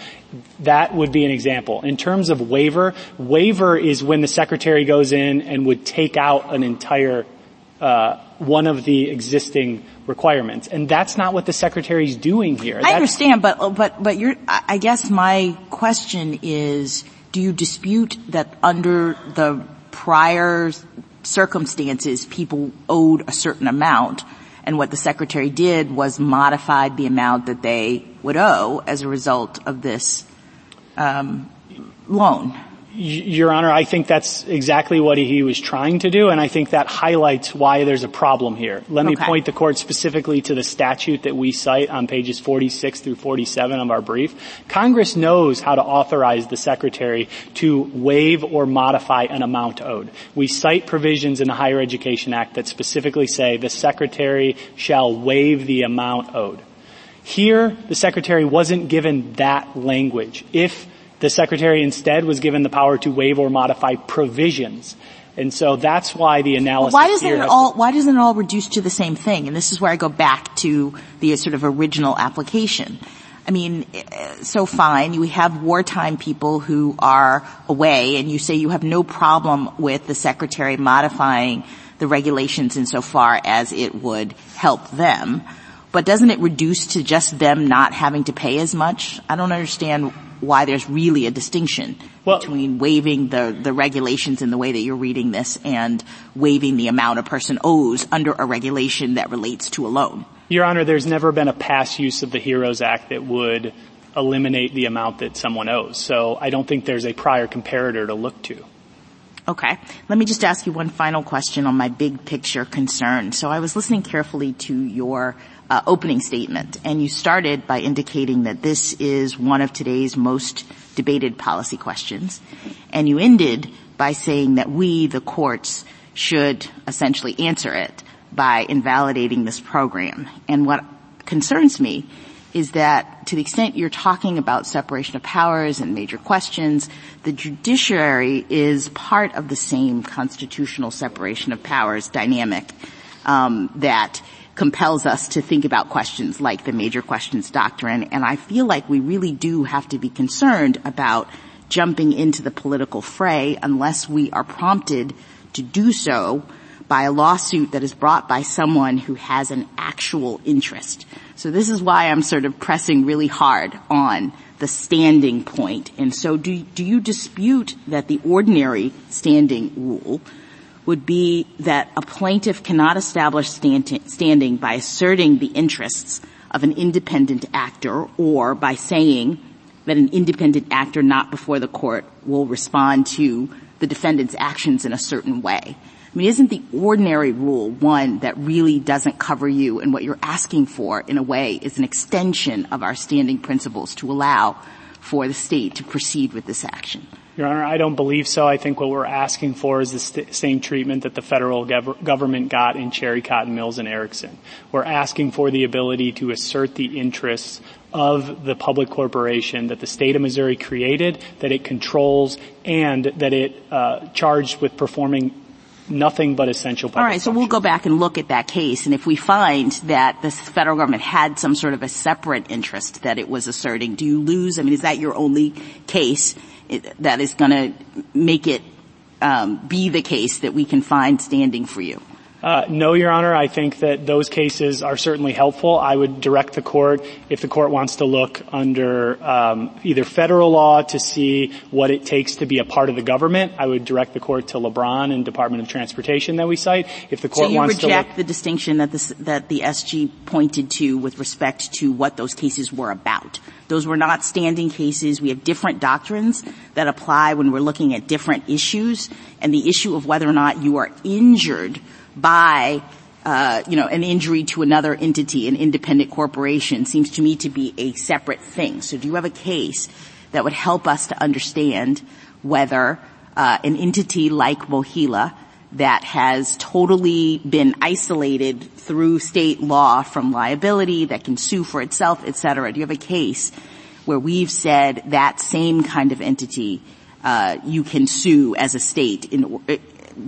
That would be an example. In terms of waiver, waiver is when the secretary goes in and would take out an entire uh, one of the existing requirements, and that's not what the secretary is doing here. I understand, but but but you're. I guess my question is: Do you dispute that under the prior circumstances, people owed a certain amount, and what the secretary did was modified the amount that they would owe as a result of this um, loan? Your Honor, I think that's exactly what he was trying to do, and I think that highlights why there's a problem here. Let me okay. point the court specifically to the statute that we cite on pages 46 through 47 of our brief. Congress knows how to authorize the Secretary to waive or modify an amount owed. We cite provisions in the Higher Education Act that specifically say the Secretary shall waive the amount owed. Here, the Secretary wasn't given that language. If the Secretary instead was given the power to waive or modify provisions. And so that's why the analysis why doesn't it all why doesn't it all reduce to the same thing? And this is where I go back to the sort of original application. I mean, so fine, we have wartime people who are away and you say you have no problem with the secretary modifying the regulations insofar as it would help them. But doesn't it reduce to just them not having to pay as much? I don't understand why there's really a distinction well, between waiving the, the regulations in the way that you're reading this and waiving the amount a person owes under a regulation that relates to a loan. Your Honor, there's never been a past use of the HEROES Act that would eliminate the amount that someone owes. So I don't think there's a prior comparator to look to. Okay. Let me just ask you one final question on my big picture concern. So I was listening carefully to your uh, opening statement, and you started by indicating that this is one of today's most debated policy questions, and you ended by saying that we, the courts, should essentially answer it by invalidating this program. And what concerns me is that to the extent you're talking about separation of powers and major questions, the judiciary is part of the same constitutional separation of powers dynamic um, that compels us to think about questions like the major questions doctrine. And I feel like we really do have to be concerned about jumping into the political fray unless we are prompted to do so by a lawsuit that is brought by someone who has an actual interest. So this is why I'm sort of pressing really hard on the standing point. And so do, do you dispute that the ordinary standing rule would be that a plaintiff cannot establish standing by asserting the interests of an independent actor or by saying that an independent actor not before the court will respond to the defendant's actions in a certain way. I mean, isn't the ordinary rule one that really doesn't cover you and what you're asking for in a way is an extension of our standing principles to allow for the state to proceed with this action? Your Honor, I don't believe so. I think what we're asking for is the st- same treatment that the federal gov- government got in Cherry Cotton Mills and Erickson. We're asking for the ability to assert the interests of the public corporation that the state of Missouri created, that it controls, and that it uh, charged with performing nothing but essential All right, so we'll go back and look at that case, and if we find that the federal government had some sort of a separate interest that it was asserting, do you lose? I mean, is that your only case? that is going to make it um, be the case that we can find standing for you? Uh, no, Your Honor. I think that those cases are certainly helpful. I would direct the court, if the court wants to look under um, either federal law to see what it takes to be a part of the government, I would direct the court to LeBron and Department of Transportation that we cite. If the court so you wants reject to look, the distinction that, this, that the SG pointed to with respect to what those cases were about. Those were not standing cases. We have different doctrines that apply when we're looking at different issues, and the issue of whether or not you are injured by uh, you know, an injury to another entity, an independent corporation, seems to me to be a separate thing. So do you have a case that would help us to understand whether uh, an entity like MOHELA that has totally been isolated through state law from liability, that can sue for itself, et cetera. Do you have a case where we've said that same kind of entity uh, you can sue as a state in,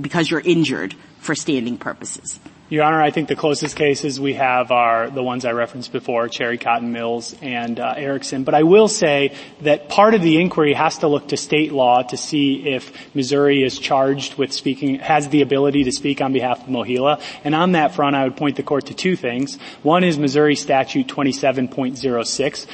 because you're injured for standing purposes? Your Honor, I think the closest cases we have are the ones I referenced before, Cherry Cotton Mills and uh, Erickson. But I will say that part of the inquiry has to look to state law to see if Missouri is charged with speaking, has the ability to speak on behalf of MOHELA. And on that front, I would point the court to two things. One is Missouri Statute 27.06,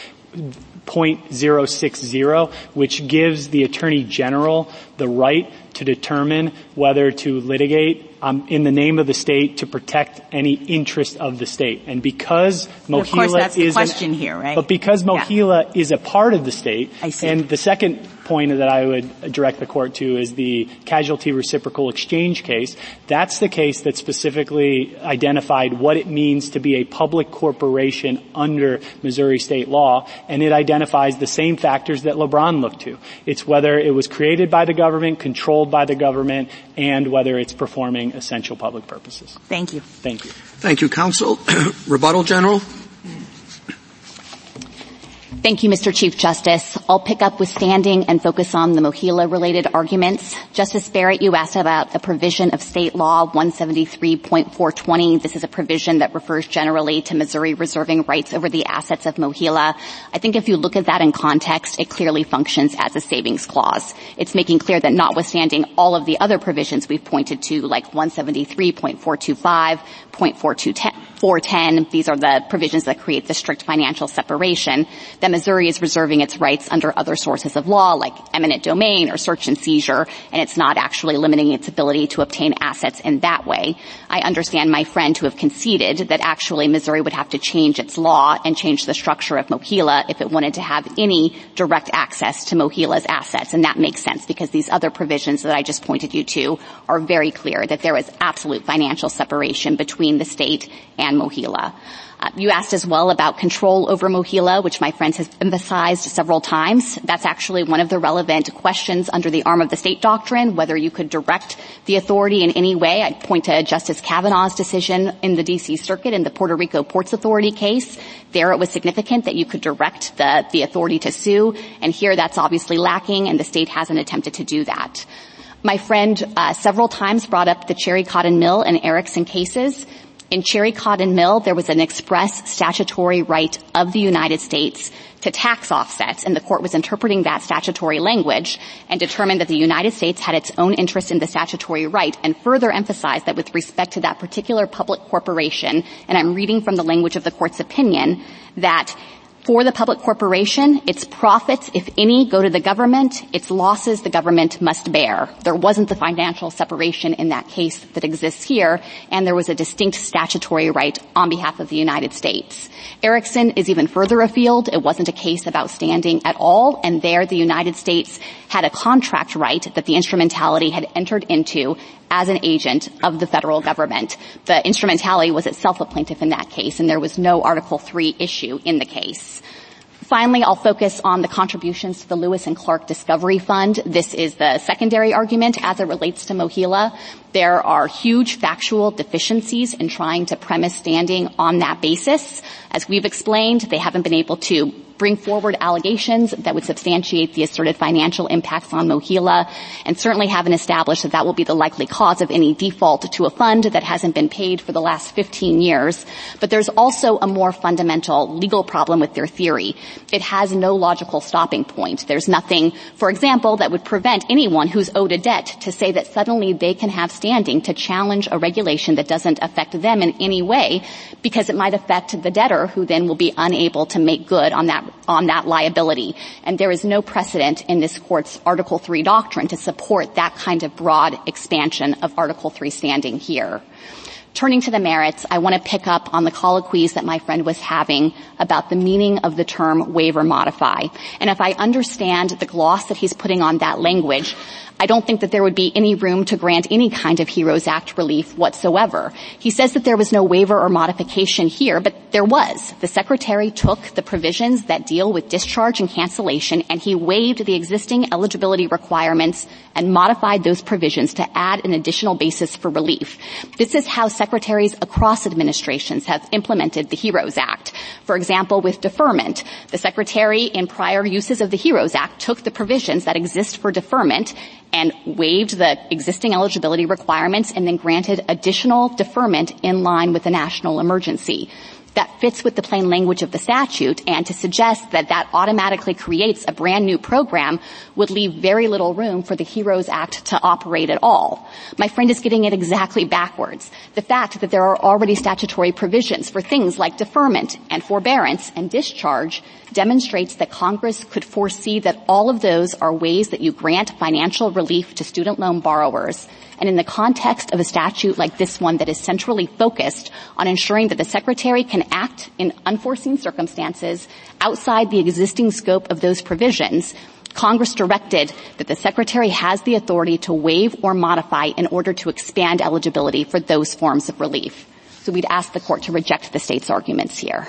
0.060, which gives the Attorney General the right to determine whether to litigate um, in the name of the state to protect any interest of the state. And because MOHELA is question an, here, right? But because MOHELA yeah. is a part of the state, and the second point that I would direct the court to is the casualty reciprocal exchange case. That's the case that specifically identified what it means to be a public corporation under Missouri state law, and it identifies the same factors that LeBron looked to. It's whether it was created by the government, controlled by the government, and whether it's performing essential public purposes. Thank you. Thank you. Thank you, counsel. Rebuttal, General. Thank you, Mr. Chief Justice. I'll pick up with standing and focus on the MOHELA related arguments. Justice Barrett, you asked about a provision of state law 173.420. This is a provision that refers generally to Missouri reserving rights over the assets of MOHELA. I think if you look at that in context, it clearly functions as a savings clause. It's making clear that notwithstanding all of the other provisions we've pointed to, like 173.425, 0.410, these are the provisions that create the strict financial separation, that Missouri is reserving its rights under other sources of law like eminent domain or search and seizure, and it's not actually limiting its ability to obtain assets in that way. I understand my friend to have conceded that actually Missouri would have to change its law and change the structure of MOHELA if it wanted to have any direct access to MOHELA's assets, and that makes sense because these other provisions that I just pointed you to are very clear that there is absolute financial separation between the state and MOHELA. Uh, you asked as well about control over MOHELA, which my friend has emphasized several times. That's actually one of the relevant questions under the arm of the state doctrine, whether you could direct the authority in any way. I'd point to Justice Kavanaugh's decision in the D.C. Circuit in the Puerto Rico Ports Authority case. There it was significant that you could direct the, the authority to sue, and here that's obviously lacking, and the state hasn't attempted to do that. My friend uh, several times brought up the Cherry Cotton Mill and Erickson cases. In Cherry Cotton Mill, there was an express statutory right of the United States to tax offsets, and the court was interpreting that statutory language and determined that the United States had its own interest in the statutory right and further emphasized that with respect to that particular public corporation, and I'm reading from the language of the court's opinion, that for the public corporation, its profits, if any, go to the government. Its losses, the government must bear. There wasn't the financial separation in that case that exists here, and there was a distinct statutory right on behalf of the United States. Erickson is even further afield. It wasn't a case about standing at all, and there the United States had a contract right that the instrumentality had entered into as an agent of the federal government. The instrumentality was itself a plaintiff in that case, and there was no Article 3 issue in the case. Finally, I'll focus on the contributions to the Lewis and Clark Discovery Fund. This is the secondary argument as it relates to MOHELA. There are huge factual deficiencies in trying to premise standing on that basis. As we've explained, they haven't been able to bring forward allegations that would substantiate the asserted financial impacts on MOHELA, and certainly haven't established that that will be the likely cause of any default to a fund that hasn't been paid for the last 15 years. But there's also a more fundamental legal problem with their theory. It has no logical stopping point. There's nothing, for example, that would prevent anyone who's owed a debt to say that suddenly they can have standing to challenge a regulation that doesn't affect them in any way because it might affect the debtor who then will be unable to make good on that on that liability. And there is no precedent in this court's Article 3 doctrine to support that kind of broad expansion of Article 3 standing here. Turning to the merits, I want to pick up on the colloquies that my friend was having about the meaning of the term waiver modify. And if I understand the gloss that he's putting on that language, I don't think that there would be any room to grant any kind of HEROES Act relief whatsoever. He says that there was no waiver or modification here, but there was. The Secretary took the provisions that deal with discharge and cancellation and he waived the existing eligibility requirements and modified those provisions to add an additional basis for relief. This is how secretaries across administrations have implemented the HEROES Act. For example, with deferment, the Secretary in prior uses of the HEROES Act took the provisions that exist for deferment and waived the existing eligibility requirements and then granted additional deferment in line with the national emergency. that fits with the plain language of the statute and to suggest that that automatically creates a brand new program would leave very little room for the HEROES Act to operate at all. My friend is getting it exactly backwards. The fact that there are already statutory provisions for things like deferment and forbearance and discharge demonstrates that Congress could foresee that all of those are ways that you grant financial relief to student loan borrowers and in the context of a statute like this one that is centrally focused on ensuring that the Secretary can act in unforeseen circumstances outside the existing scope of those provisions, Congress directed that the Secretary has the authority to waive or modify in order to expand eligibility for those forms of relief. So we'd ask the court to reject the state's arguments here.